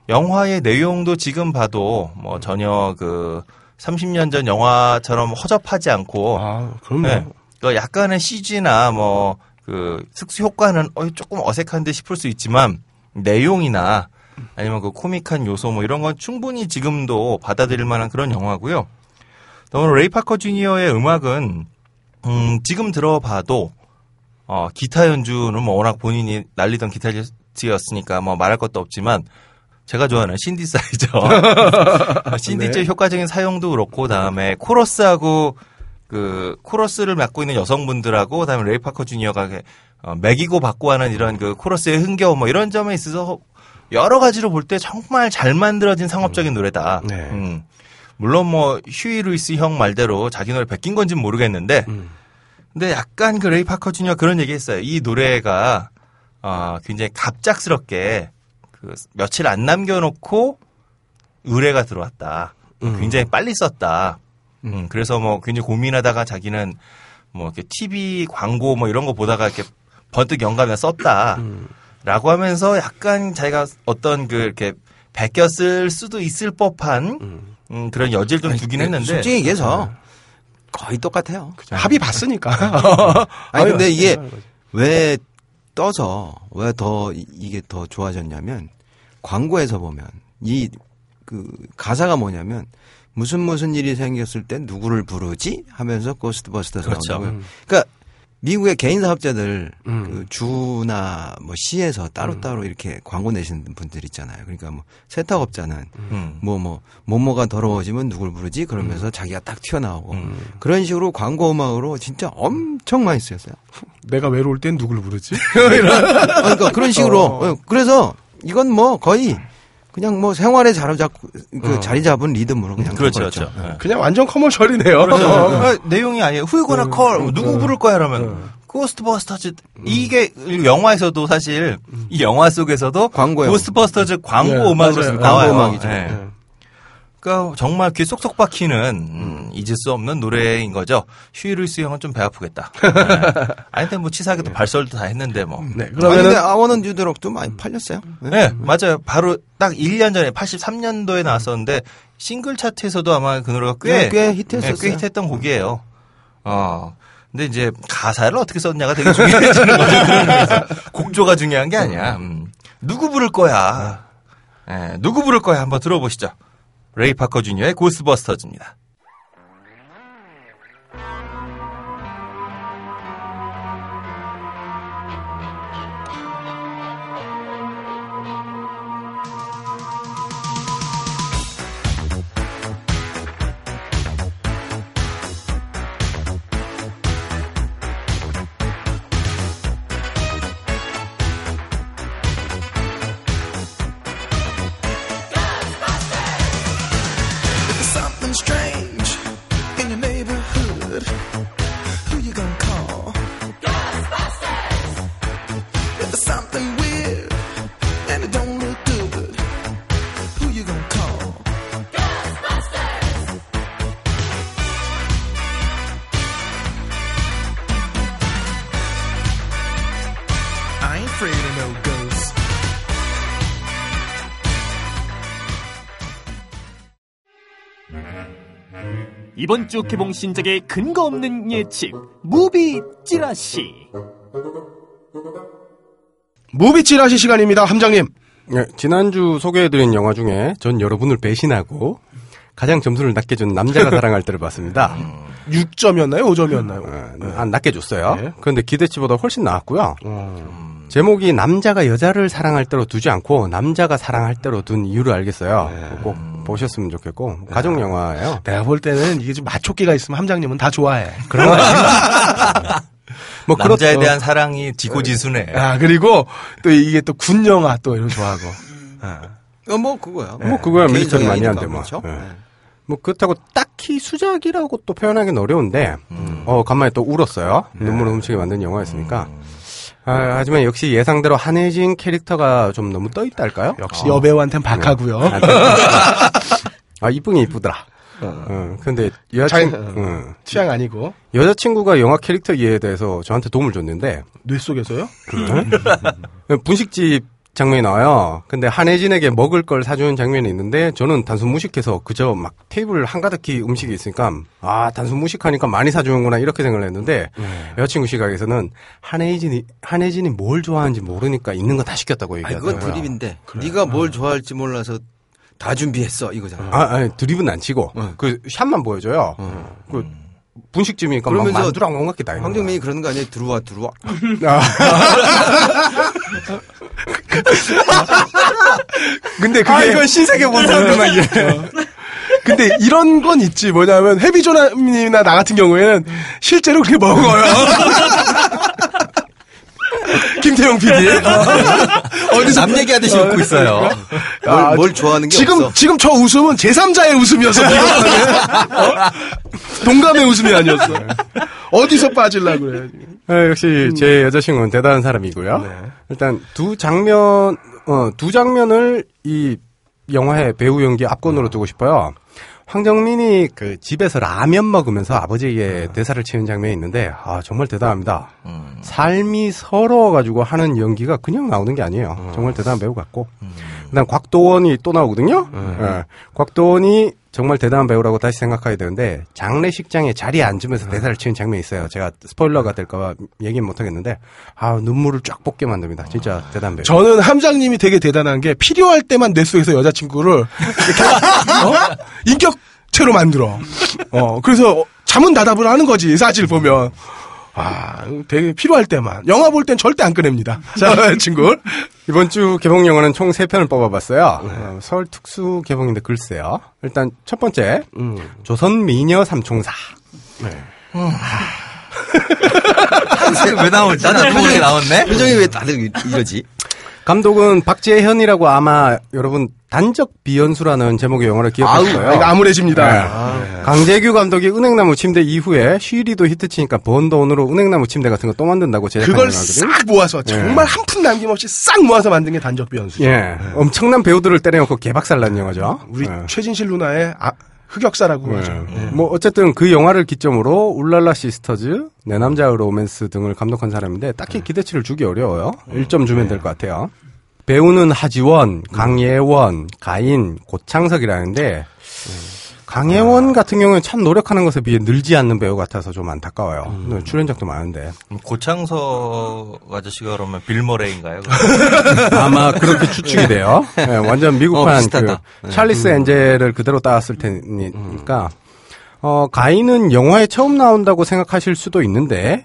영화의 내용도 지금 봐도 뭐 전혀 그 30년 전 영화처럼 허접하지 않고 아, 그럼요. 네. 그 약간의 CG나 뭐 그 특수 효과는 어, 조금 어색한데 싶을 수 있지만 내용이나 아니면 그 코믹한 요소 뭐 이런 건 충분히 지금도 받아들일 만한 그런 영화고요. 또 레이 파커 주니어의 음악은 음, 지금 들어봐도 어, 기타 연주는 뭐 워낙 본인이 날리던 기타리스트였으니까 뭐 말할 것도 없지만 제가 좋아하는 신디사이저 신디제 효과적인 사용도 그렇고 다음에 코러스하고 그 코러스를 맡고 있는 여성분들하고 그다음에 레이 파커 주니어가 어, 메기고 받고 하는 이런 그 코러스의 흥겨움 뭐 이런 점에 있어서 여러 가지로 볼 때 정말 잘 만들어진 상업적인 노래다. 네. 음. 물론 뭐 휴이 루이스 형 말대로 자기 노래 베낀 건지는 모르겠는데 음. 근데 약간 그 레이 파커 주니어 그런 얘기 했어요. 이 노래가 어, 굉장히 갑작스럽게 그 며칠 안 남겨놓고 의뢰가 들어왔다. 굉장히 빨리 썼다. 음, 그래서 뭐 굉장히 고민하다가 자기는 뭐 이렇게 TV 광고 뭐 이런 거 보다가 이렇게 번뜩 영감에 썼다. 라고 하면서 약간 자기가 어떤 그 이렇게 베꼈을 수도 있을 법한 음, 그런 여지를 좀 두긴 했는데 솔직히 얘기해서 거의 똑같아요. 합의 봤으니까. 아니 근데 이게 거지. 왜 떠서 왜 더 이게 더 좋아졌냐면 광고에서 보면 이 그 가사가 뭐냐면 무슨 무슨 일이 생겼을 때 누구를 부르지 하면서 고스트버스터즈 그렇죠. 나온다고요. 그러니까 미국의 개인 사업자들 음. 그 주나 뭐 시에서 따로따로 이렇게 광고 내시는 분들 있잖아요. 그러니까 뭐 세탁업자는 음. 뭐뭐 뭐뭐가 더러워지면 누굴 부르지 음. 그러면서 자기가 딱 튀어나오고 그런 식으로 광고 음악으로 진짜 엄청 많이 쓰였어요. 내가 외로울 땐 누굴 부르지? 아, 그러니까 그런 식으로 어. 어, 그래서 이건 뭐 거의 그냥 뭐 생활에 자리 잡고 그 어. 자리 잡은 리듬으로 그냥 그렇죠, 가버렸죠. 그렇죠. 네. 그냥 완전 commercial이네요. 아, 내용이 아니에요. Who you gonna call 누구 부를 거야 그러면 음. 고스트버스터즈 이게 영화에서도 사실 이 영화 속에서도 광고요. 고스트버스터즈 광고 네, 음악으로. 나와요. 광고 음악이죠. 네. 네. 그러니까 정말 귀에 쏙쏙 박히는 음, 잊을 수 없는 노래인 거죠. 휴이 루이스 형은 좀 배 아프겠다. 네. 아니 근데 뭐 치사하게도 발설도 다 했는데 뭐. 네, 근데 아워는 뉴드럭도 많이 팔렸어요. 네. 네, 맞아요. 바로 딱 1년 전에 83년도에 나왔었는데 싱글 차트에서도 아마 그 노래가 꽤, 네, 꽤 히트했었어요. 네, 꽤 히트했던 곡이에요. 어. 근데 이제 가사를 어떻게 썼냐가 되게 중요해지는 거죠. 곡조가 중요한 게 아니야. 음. 누구 부를 거야? 예, 누구 부를 거야? 한번 들어보시죠. 레이 파커 주니어의 고스트버스터즈입니다. 이번 주 개봉 신작의 근거 없는 예측 무비 찌라시 무비 찌라시 시간입니다, 함장님. 네, 지난주 소개해드린 영화 중에 전 여러분을 배신하고 가장 점수를 낮게 준 남자가 사랑할 때를 봤습니다. 6점이었나요? 5점이었나요? 어, 안 낮게 줬어요. 네. 그런데 기대치보다 훨씬 나았고요. 어. 제목이 남자가 여자를 사랑할 때로 두지 않고 남자가 사랑할 때로 둔 이유를 알겠어요. 네. 꼭 보셨으면 좋겠고 가족 영화예요. 내가 볼 때는 이게 좀 마초끼가 있으면 함장님은 다 좋아해. 그런 거 아니에요? 뭐 남자에 그렇- 대한 사랑이 지고지순해. 아, 그리고 또 이게 또 군 영화 또 이런 거 좋아하고. 아. 어, 뭐 그거야. 뭐 그거야 개인 미스터리 많이 한데 뭐. 그렇죠? 예. 네. 뭐 그렇다고 딱히 수작이라고 또 표현하기는 어려운데 음. 어 간만에 또 울었어요. 눈물을 훔치게 만든 영화였으니까. 아, 하지만 역시 예상대로 한혜진 캐릭터가 좀 너무 떠있다 할까요? 역시 여배우한텐 박하고요. 아 이쁘긴 이쁘더라. 어, 근데 여자친, 잘- 어, 취향 아니고. 여자친구가 영화 캐릭터 이해에 대해서 저한테 도움을 줬는데 뇌 속에서요? 분식집 장면이 나와요. 근데 한혜진에게 먹을 걸 사주는 장면이 있는데 저는 단순 무식해서 그저 막 테이블 한가득히 음식이 있으니까 아 단순 무식하니까 많이 사주는구나 이렇게 생각을 했는데 여자친구 시각에서는 한혜진이 한혜진이 뭘 좋아하는지 모르니까 있는 거 다 시켰다고 얘기하더라고요. 그건 드립인데. 네가 뭘 좋아할지 몰라서 다 준비했어 이거잖아. 아, 아니, 드립은 안 치고 그 샷만 보여줘요. 그 분식집이니까 막 그러면서 만두랑 온갖 게다 있는. 황정민이 그러는 거 아니에요? 들어와 들어와. 근데 그게. 아 이건 신세계 본 사람들만 이해. 근데 이런 건 있지. 뭐냐면, 해비조남이나 나 같은 경우에는 실제로 그렇게 먹어요. 김태형 PD. 어디서. 남 얘기하듯이 웃고 있어요. 뭘, 아, 뭘 좋아하는 게 지금, 없어. 지금 저 웃음은 제3자의 웃음이어서 비겁하네. 어? 동감의 웃음이 아니었어. 어디서 빠질라 그래. 아, 역시 제 여자친구는 대단한 사람이고요. 네. 일단 두 장면, 어, 두 장면을 이 영화의 배우 연기 압권으로 두고 싶어요. 황정민이 그 집에서 라면 먹으면서 아버지에게 대사를 치는 장면이 있는데 아 정말 대단합니다. 삶이 서러워가지고 하는 연기가 그냥 나오는 게 아니에요. 정말 대단한 배우 같고. 그다음 곽도원이 또 나오거든요. 예. 곽도원이 정말 대단한 배우라고 다시 생각하게 되는데 장례식장에 자리에 앉으면서 대사를 치는 장면이 있어요. 제가 스포일러가 될까봐 얘기는 못하겠는데 아 눈물을 쫙 뽑게 만듭니다. 진짜 대단한 배우. 저는 함장님이 되게 대단한 게 필요할 때만 뇌 속에서 여자친구를 이렇게 어? 인격체로 만들어. 어, 그래서 잠은 다답을 하는 거지, 사실 보면. 아, 되게 필요할 때만. 영화 볼 땐 절대 안 꺼냅니다. 자, 친구. 이번 주 개봉 영화는 총 3편을 뽑아봤어요. 어, 서울 특수 개봉인데 글쎄요. 일단 첫 번째, 음. 조선 미녀 삼총사. 왜 나오지? 나도 표정이 나왔네? 표정이 왜 다들 이- 이러지? 감독은 박재현이라고 아마 여러분 단적 비연수라는 제목의 영화를 기억하실 거예요. 이거 암울해집니다. 네. 아, 강재규 감독이 은행나무 침대 이후에 쉬리도 히트치니까 번 돈으로 은행나무 침대 같은 거 또 만든다고 제작한 그걸. 싹 모아서 정말 한 푼 남김없이 싹 모아서 만든 게 단적 비연수죠. 예, 엄청난 배우들을 때려넣고 개박살난 영화죠. 우리 예. 최진실 누나의 아, 흑역사라고 네. 하죠. 예. 뭐 어쨌든 그 영화를 기점으로 울랄라 시스터즈, 내 남자의 로맨스 등을 감독한 사람인데 딱히 기대치를 주기 어려워요. 1점 주면 될 것 같아요. 배우는 하지원, 강예원, 가인, 고창석이라는데 강예원 같은 경우는 참 노력하는 것에 비해 늘지 않는 배우 같아서 좀 안타까워요. 네, 출연작도 많은데 고창석 아저씨가 그러면 빌머레인가요? 아마 그렇게 추측이 돼요. 네, 완전 어, 미국판 비슷하다. 그 찰리스 엔젤을 그대로 따왔을 테니까 어, 가인은 영화에 처음 나온다고 생각하실 수도 있는데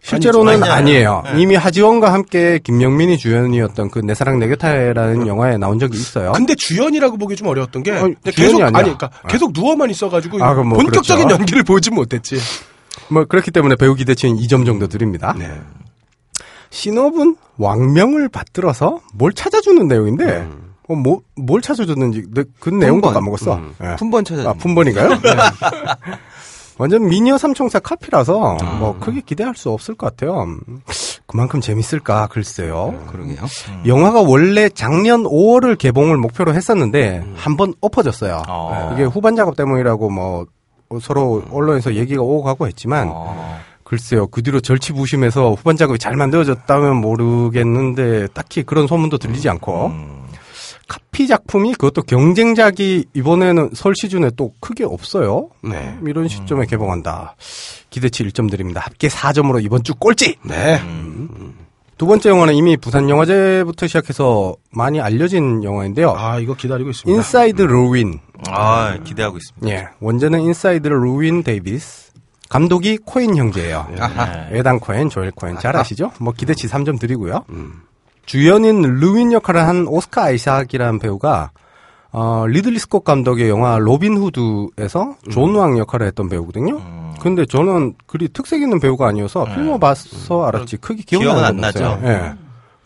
실제로는 아니죠. 아니에요. 네. 이미 하지원과 함께 김명민이 주연이었던 그 내 사랑 내 곁에라는 영화에 나온 적이 있어요. 근데 주연이라고 보기 좀 어려웠던 게 주연이 계속 아니야. 아니 그러니까 계속 누워만 있어가지고 아, 뭐 본격적인 그렇죠. 연기를 보진 못했지. 뭐 그렇기 때문에 배우 기대치는 2점 정도 드립니다. 네. 신업은 왕명을 받들어서 뭘 찾아주는 내용인데 어, 뭐, 뭘 찾아줬는지 내- 그 내용도 품번. 까먹었어. 음. 예. 품번 찾아. 아, 품번인가요? 네. 완전 미니어 삼총사 카피라서 뭐 크게 기대할 수 없을 것 같아요. 음, 그만큼 재밌을까 글쎄요. 그러게요. 영화가 원래 작년 5월을 개봉을 목표로 했었는데 한번 엎어졌어요. 어. 이게 후반 작업 때문이라고 뭐 서로 언론에서 얘기가 오고 가고 했지만 어. 글쎄요 그 뒤로 절치부심해서 후반 작업이 잘 만들어졌다면 모르겠는데 딱히 그런 소문도 들리지 않고 음. 카피 작품이 그것도 경쟁작이 이번에는 설 시즌에 또 크게 없어요. 네. 이런 시점에 개봉한다. 기대치 1점 드립니다. 합계 4점으로 이번 주 꼴찌. 네. 두 번째 영화는 이미 부산 영화제부터 시작해서 많이 알려진 영화인데요. 아 이거 기다리고 있습니다. 인사이드 루인. 아, 기대하고 있습니다. 예. 원제는 인사이드 루인 데이비스. 감독이 코엔 형제예요. 네. 에단 코엔, 조엘 코엔 잘 아시죠? 뭐 기대치 3점 드리고요. 주연인 루인 역할을 한 오스카 아이삭이라는 배우가 어, 리들리 스콧 감독의 영화 로빈 후드에서 존왕 역할을 했던 배우거든요. 음. 근데 저는 그리 특색 있는 배우가 아니어서 필모 봐서 알았지 크게 기억은 나는 안건 없어요. 나죠. 예.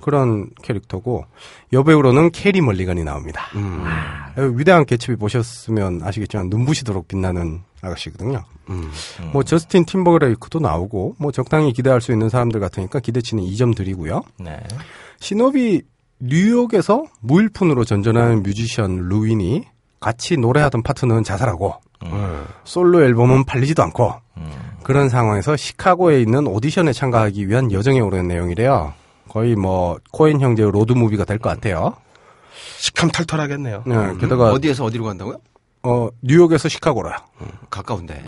그런 캐릭터고 여배우로는 캐리 멀리건이 나옵니다. 음. 아, 위대한 개츠비 보셨으면 아시겠지만 눈부시도록 빛나는 아가씨거든요. 음. 뭐 저스틴 팀버레이크도 나오고 뭐 적당히 기대할 수 있는 사람들 같으니까 기대치는 2점 드리고요. 네. 시놉이 뉴욕에서 무일푼으로 전전하는 뮤지션 르윈이 같이 노래하던 파트너는 자살하고 솔로 앨범은 팔리지도 않고 그런 상황에서 시카고에 있는 오디션에 참가하기 위한 여정에 오르는 내용이래요. 거의 뭐 코엔 형제의 로드 무비가 될 것 같아요. 시금털털하겠네요. 네, 게다가 어디에서 어디로 간다고요? 어, 뉴욕에서 시카고로요. 가까운데.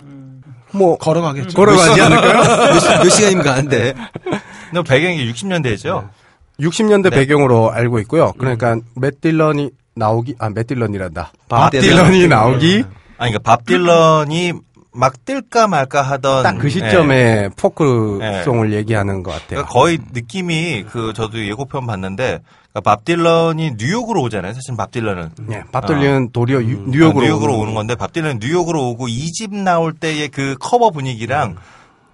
뭐 걸어가겠죠. 걸어가지 않을까요? 몇, 시, 몇 시간이면 가는데. 근데 배경이 60년대죠? 60년대 네. 배경으로 알고 있고요. 그러니까 맷 딜런이 나오기 아맷 딜런이란다. 밥 밥 딜런이 딜런. 나오기 아니, 그러니까 밥 딜런이 막 뜰까 말까 하던 딱그 예. 시점에 포크송을 네. 얘기하는 것 같아요. 그러니까 거의 느낌이 그 저도 예고편 봤는데 그러니까 밥 딜런이 뉴욕으로 오잖아요. 사실 밥 딜런은 예, 밥 딜런은 도리어 유- 뉴욕으로, 아, 뉴욕으로 오는 건데 밥 딜런은 뉴욕으로 오고 이 집 나올 때의 그 커버 분위기랑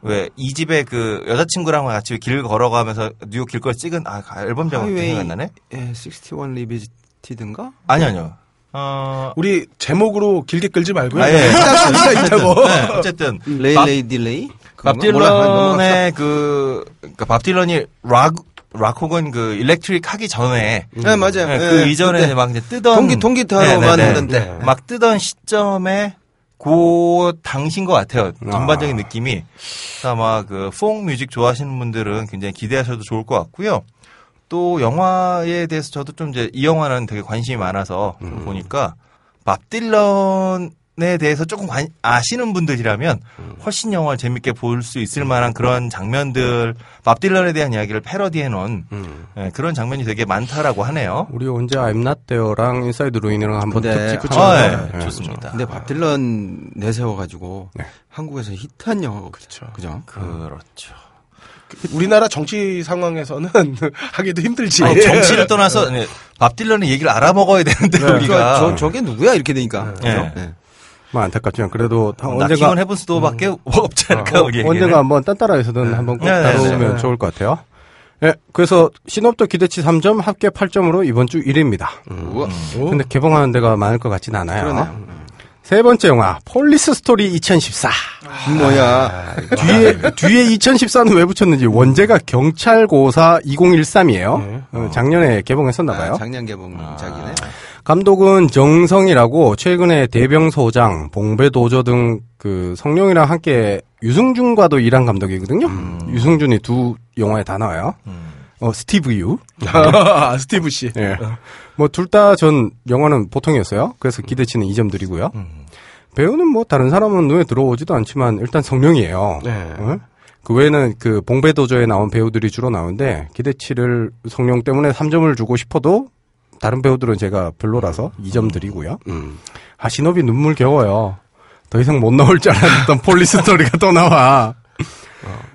왜 이 집에 그 여자친구랑 같이 길 걸어가면서 뉴욕 길거리 찍은 아 앨범 제목 하이웨이. 생각 안 나네? 예, 61 Revisited든가? 아니 아니요. 어 우리 제목으로 길게 끌지 말고요. 아, 예. 있다고. 네, 어쨌든 레이 밥- 레이 딜레이? 밥 딜런의 그, 그러니까 밥 딜런이 락, 락 혹은 그 electric 하기 전에 네, 맞아요. 네, 예, 그 이전에 그때 막 이제 뜨던 통기- 통기타로만 네네네. 하던데. 막 뜨던 시점에 그 당시인 것 같아요. 아. 전반적인 느낌이 아마 그 folk music 좋아하시는 분들은 굉장히 기대하셔도 좋을 것 같고요. 또 영화에 대해서 저도 좀 이제 이 영화는 되게 관심이 많아서 음. 보니까 밥 딜런 에 대해서 조금 관- 아시는 분들이라면 음. 훨씬 영화를 재밌게 볼 수 있을 만한 그런 장면들 밥 딜런에 대한 이야기를 패러디해 놓은 음. 예, 그런 장면이 되게 많다라고 하네요. 우리 언제 I'm Not There랑 인사이드 르윈이랑 한번 네. 특집 아, 붙여서 예, 예. 좋습니다. 근데 밥 딜런 내세워 가지고 한국에서 히트한 영화가 그렇죠. 그죠? 그렇죠. 우리나라 정치 상황에서는 하기도 힘들지. 아니, 정치를 떠나서 네, 밥 딜런의 얘기를 알아먹어야 되는데 저, 우리가 저, 저게 누구야? 이렇게 되니까. 네. 그죠? 네. 뭐 안타깝지만 그래도 다 나키몬 언젠가 헤븐스도밖에 없지 않을까 우리 언젠가 얘기는. 한번 딴따라에서는 한번 꼭 네, 네, 다루면 네. 좋을 것 같아요. 예, 그래서 시놉도 기대치 3점, 합계 8점으로 이번 주 1위입니다. 우와. 근데 개봉하는 데가 많을 것 같진 않아요. 그러네요. 세 번째 영화 폴리스 스토리 2014. 뭐야. 뒤에 뒤에 2014는 왜 붙였는지 원제가 경찰고사 2013이에요. 어, 작년에 개봉했었나 봐요. 아, 작년 개봉작이네. 감독은 정성이라고 최근에 대병소장, 봉배도저 등 그 성룡이랑 함께 유승준과도 일한 감독이거든요. 유승준이 두 영화에 다 나와요. 어 스티브 유. 아, 스티브 씨. 예. 뭐둘 다 전 영화는 보통이었어요. 그래서 기대치는 2점 드리고요. 배우는 뭐 다른 사람은 눈에 들어오지도 않지만 일단 성룡이에요. 네. 어? 그 외에는 그 봉배도저에 나온 배우들이 주로 나오는데 기대치를 성룡 때문에 3점을 주고 싶어도 다른 배우들은 제가 별로라서 2점 드리고요. 음. 아 시놉이 눈물 겨워요. 더 이상 못 나올 줄 알았던 폴리스 스토리가 또 나와.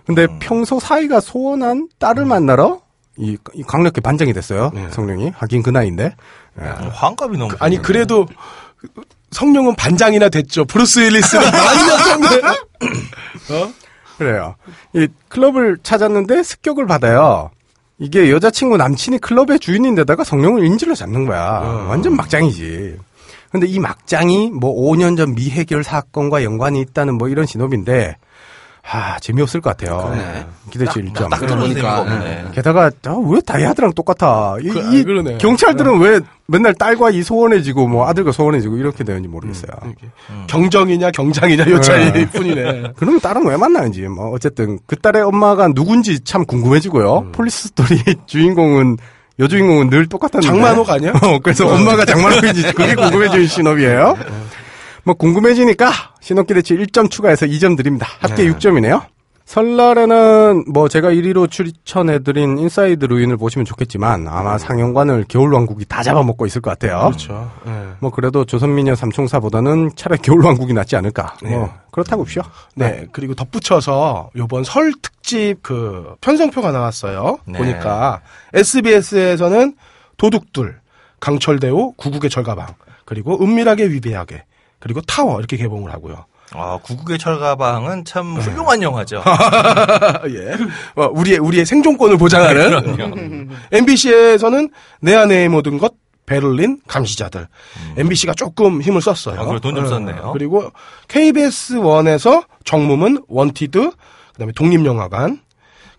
근데 평소 사이가 소원한 딸을 만나러 이, 이 강력계 반장이 됐어요. 성룡이 하긴 그 나이인데. 예. 환갑이 너무 아니 그래도 성룡은 반장이나 됐죠. 브루스 윌리스는 많이 였던데. 어? 그래요. 이 클럽을 찾았는데 습격을 받아요. 이게 여자친구 남친이 클럽의 주인인데다가 성룡을 인질로 잡는 거야. 완전 막장이지. 근데 이 막장이 뭐 5년 전 미해결 사건과 연관이 있다는 뭐 이런 시놉인데, 아, 재미없을 것 같아요. 그러네. 기대치 1점. 딱 들어보니까 그러니까, 없네. 게다가 아, 왜 다이하드랑 똑같아? 이, 그, 아, 이. 경찰들은 왜 맨날 딸과 이 소원해지고 뭐 아들과 소원해지고 이렇게 되는지 모르겠어요. 경정이냐 경장이냐 요 차이뿐이네. 그러면 딸은 왜 만나는지 뭐 어쨌든 그 딸의 엄마가 누군지 참 궁금해지고요. 폴리스 스토리 주인공은 여주인공은 늘 똑같았는데 장만옥이 아니야? 어, 그래서 엄마가 장만옥인지 그게 궁금해지는 시놉이에요. 뭐 궁금해지니까 시놉 기대치 1점 추가해서 2점 드립니다. 합계 6점이네요. 설날에는 뭐 제가 1위로 추천해드린 인사이드 르윈을 보시면 좋겠지만 아마 상영관을 겨울왕국이 다 잡아먹고 있을 것 같아요. 그렇죠. 예. 뭐 그래도 조선미녀 삼총사보다는 차라리 겨울왕국이 낫지 않을까. 뭐 그렇다고 봅시오. 네, 그리고 덧붙여서 요번 설 특집 그 편성표가 나왔어요. 네. 보니까 SBS에서는 도둑들, 강철대오, 구국의 철가방, 그리고 은밀하게 위대하게, 그리고 타워 이렇게 개봉을 하고요. 아, 구국의 철가방은 참 훌륭한 영화죠. 예. 어, 우리의 우리의 생존권을 보장하는 MBC에서는 내 안의 모든 것 베를린 감시자들. MBC가 조금 힘을 썼어요. 아, 그래, 돈좀 어, 썼네요. 그리고 KBS 1에서 정무문 원티드, 그 다음에 독립영화관,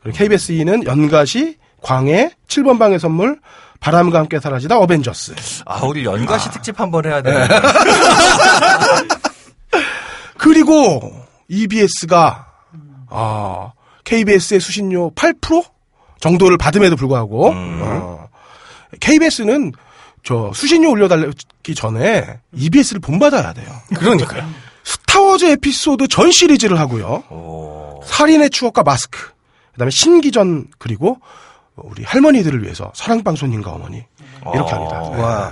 그리고 KBS 2는 연가시, 광해, 7번 방의 선물, 바람과 함께 사라지다 어벤져스. 아, 우리 연가시 특집 한번 해야 돼. 그리고 EBS가 아, KBS의 수신료 8% 정도를 받음에도 불구하고 어, KBS는 저 수신료 올려달기 전에 EBS를 본받아야 돼요. 그러니까요. 스타워즈 에피소드 전 시리즈를 하고요. 오. 살인의 추억과 마스크, 그다음에 신기전 그리고 우리 할머니들을 위해서 사랑방송님과 어머니 이렇게 합니다. 와.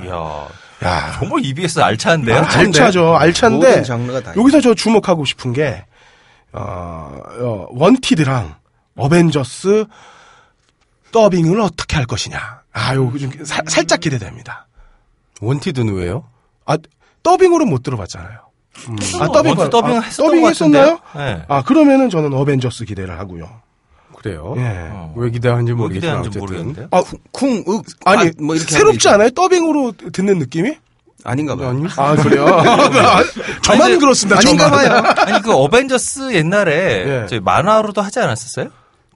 야, 정말 EBS 알차한데요? 알차죠, 알차인데 모든 장르가 다 여기서 저 주목하고 싶은 게 어, 어, 원티드랑 어벤져스 더빙을 어떻게 할 것이냐. 아, 요거 좀 사- 살짝 기대됩니다. 원티드는 왜요? 아, 더빙으로 못 들어봤잖아요. 아, 더빙, 더빙 것 했었나요? 네. 아, 그러면은 저는 어벤져스 기대를 하고요. 그래요? 예. 왜 기대하는지 뭐 모르겠지만 기대하는지 어쨌든. 모르겠는데요? 아, 쿵, 윽, 아니, 아, 뭐 이렇게 새롭지 하면 않아요? 더빙으로 듣는 느낌이? 아닌가 봐요. 아니, 아, 그래요? 저만 그렇습니다, 아닌가 저만. 봐요. 아니, 그 어벤져스 옛날에 예. 저희 만화로도 하지 않았었어요?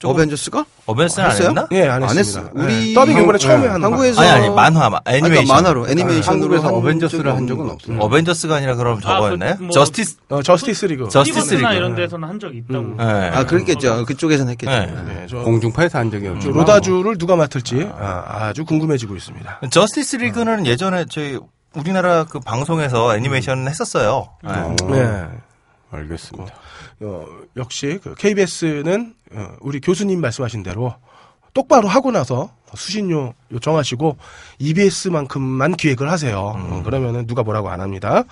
어벤져스가? 어벤져스는 안 했어요? 했나? 예, 안 안 했습니다. 했어. 우리 예. 더빙 이번에 한- 처음에 예. 하는 한국에서 아니, 아니, 만화, 마- 애니메이션. 그러니까 만화로 애니메이션으로 한국에서 한 어벤져스를 한 적은 없어요. 어벤져스가 아니라 그럼 저거였나요? 그 뭐- 저스티스, 어, 저스티스 리그. 저스티스 리그. 이런 데서는 한 적이 있다고. 네. 아, 그렇겠죠. 그쪽에서는 했겠죠. 네. 네, 저 공중파에서 한 적이 없죠. 로다주를 누가 맡을지 아, 주 궁금해지고 있습니다. 저스티스 리그는 예전에 저희 우리나라 그 방송에서 애니메이션 했었어요. 네. 네. 알겠습니다. 어, 역시 그 KBS는 어, 우리 교수님 말씀하신 대로 똑바로 하고 나서 수신료 요청하시고 EBS만큼만 기획을 하세요. 어, 그러면은 누가 뭐라고 안 합니다.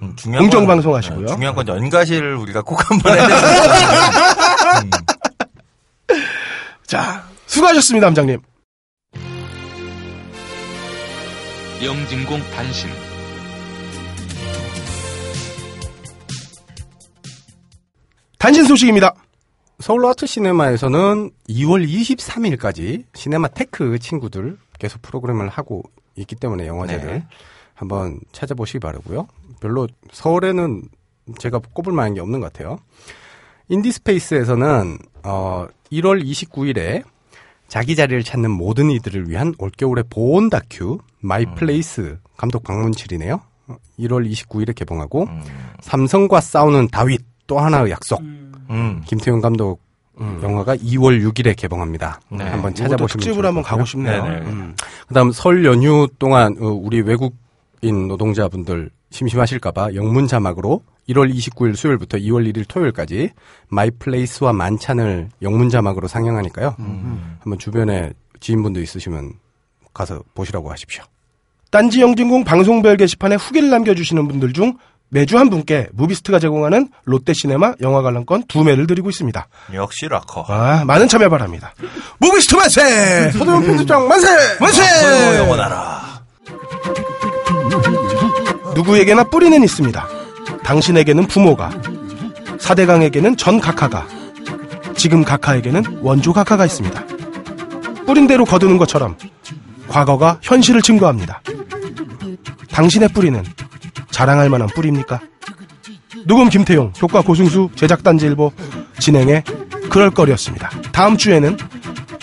음, 중요한 공정 건- 방송하시고요. 네, 중요한 건 연가시를 우리가 꼭 한번 해야 되는 자, 수고하셨습니다, 함장님. 영진공 단신 단신 소식입니다. 서울 아트 시네마에서는 2월 23일까지 시네마테크 친구들 계속 프로그램을 하고 있기 때문에 영화제를 네. 한번 찾아보시기 바라고요. 별로 서울에는 제가 꼽을 만한 게 없는 것 같아요. 인디스페이스에서는 어 1월 29일에 자기 자리를 찾는 모든 이들을 위한 올겨울의 보온 다큐 My Place 감독 박문칠이네요. 1월 29일에 개봉하고 음. 삼성과 싸우는 다윗 또 하나의 약속 음. 김태훈 감독 영화가 2월 6일에 개봉합니다. 네. 한번 찾아보시면 특집으로 좋을 한번 것 가고. 싶네요. 음. 그다음 설 연휴 동안 어, 우리 외국인 노동자분들 심심하실까봐 영문 자막으로 1월 29일 수요일부터 2월 1일 토요일까지 My Place와 만찬을 영문 자막으로 상영하니까요. 한번 주변에 지인분도 있으시면 가서 보시라고 하십시오. 딴지 영진공 방송별 게시판에 후기를 남겨주시는 분들 중 매주 한 분께 무비스트가 제공하는 롯데시네마 영화 관람권 두 매를 드리고 있습니다. 역시 락커. 아, 많은 참여 바랍니다. 무비스트 만세! 서도현 편집장 만세! 만세! 영원하라. 누구에게나 뿌리는 있습니다. 당신에게는 부모가, 사대강에게는 전 각하가, 지금 각하에게는 원조 각하가 있습니다. 뿌린 대로 거두는 것처럼 과거가 현실을 증거합니다. 당신의 뿌리는 자랑할 만한 뿌리입니까? 녹음 김태용, 효과 고승수, 제작 딴지일보, 진행의 그럴거리였습니다. 다음 주에는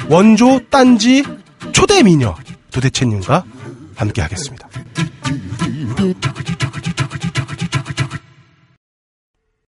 원조 딴지 초대 미녀 도대체님과 함께 하겠습니다.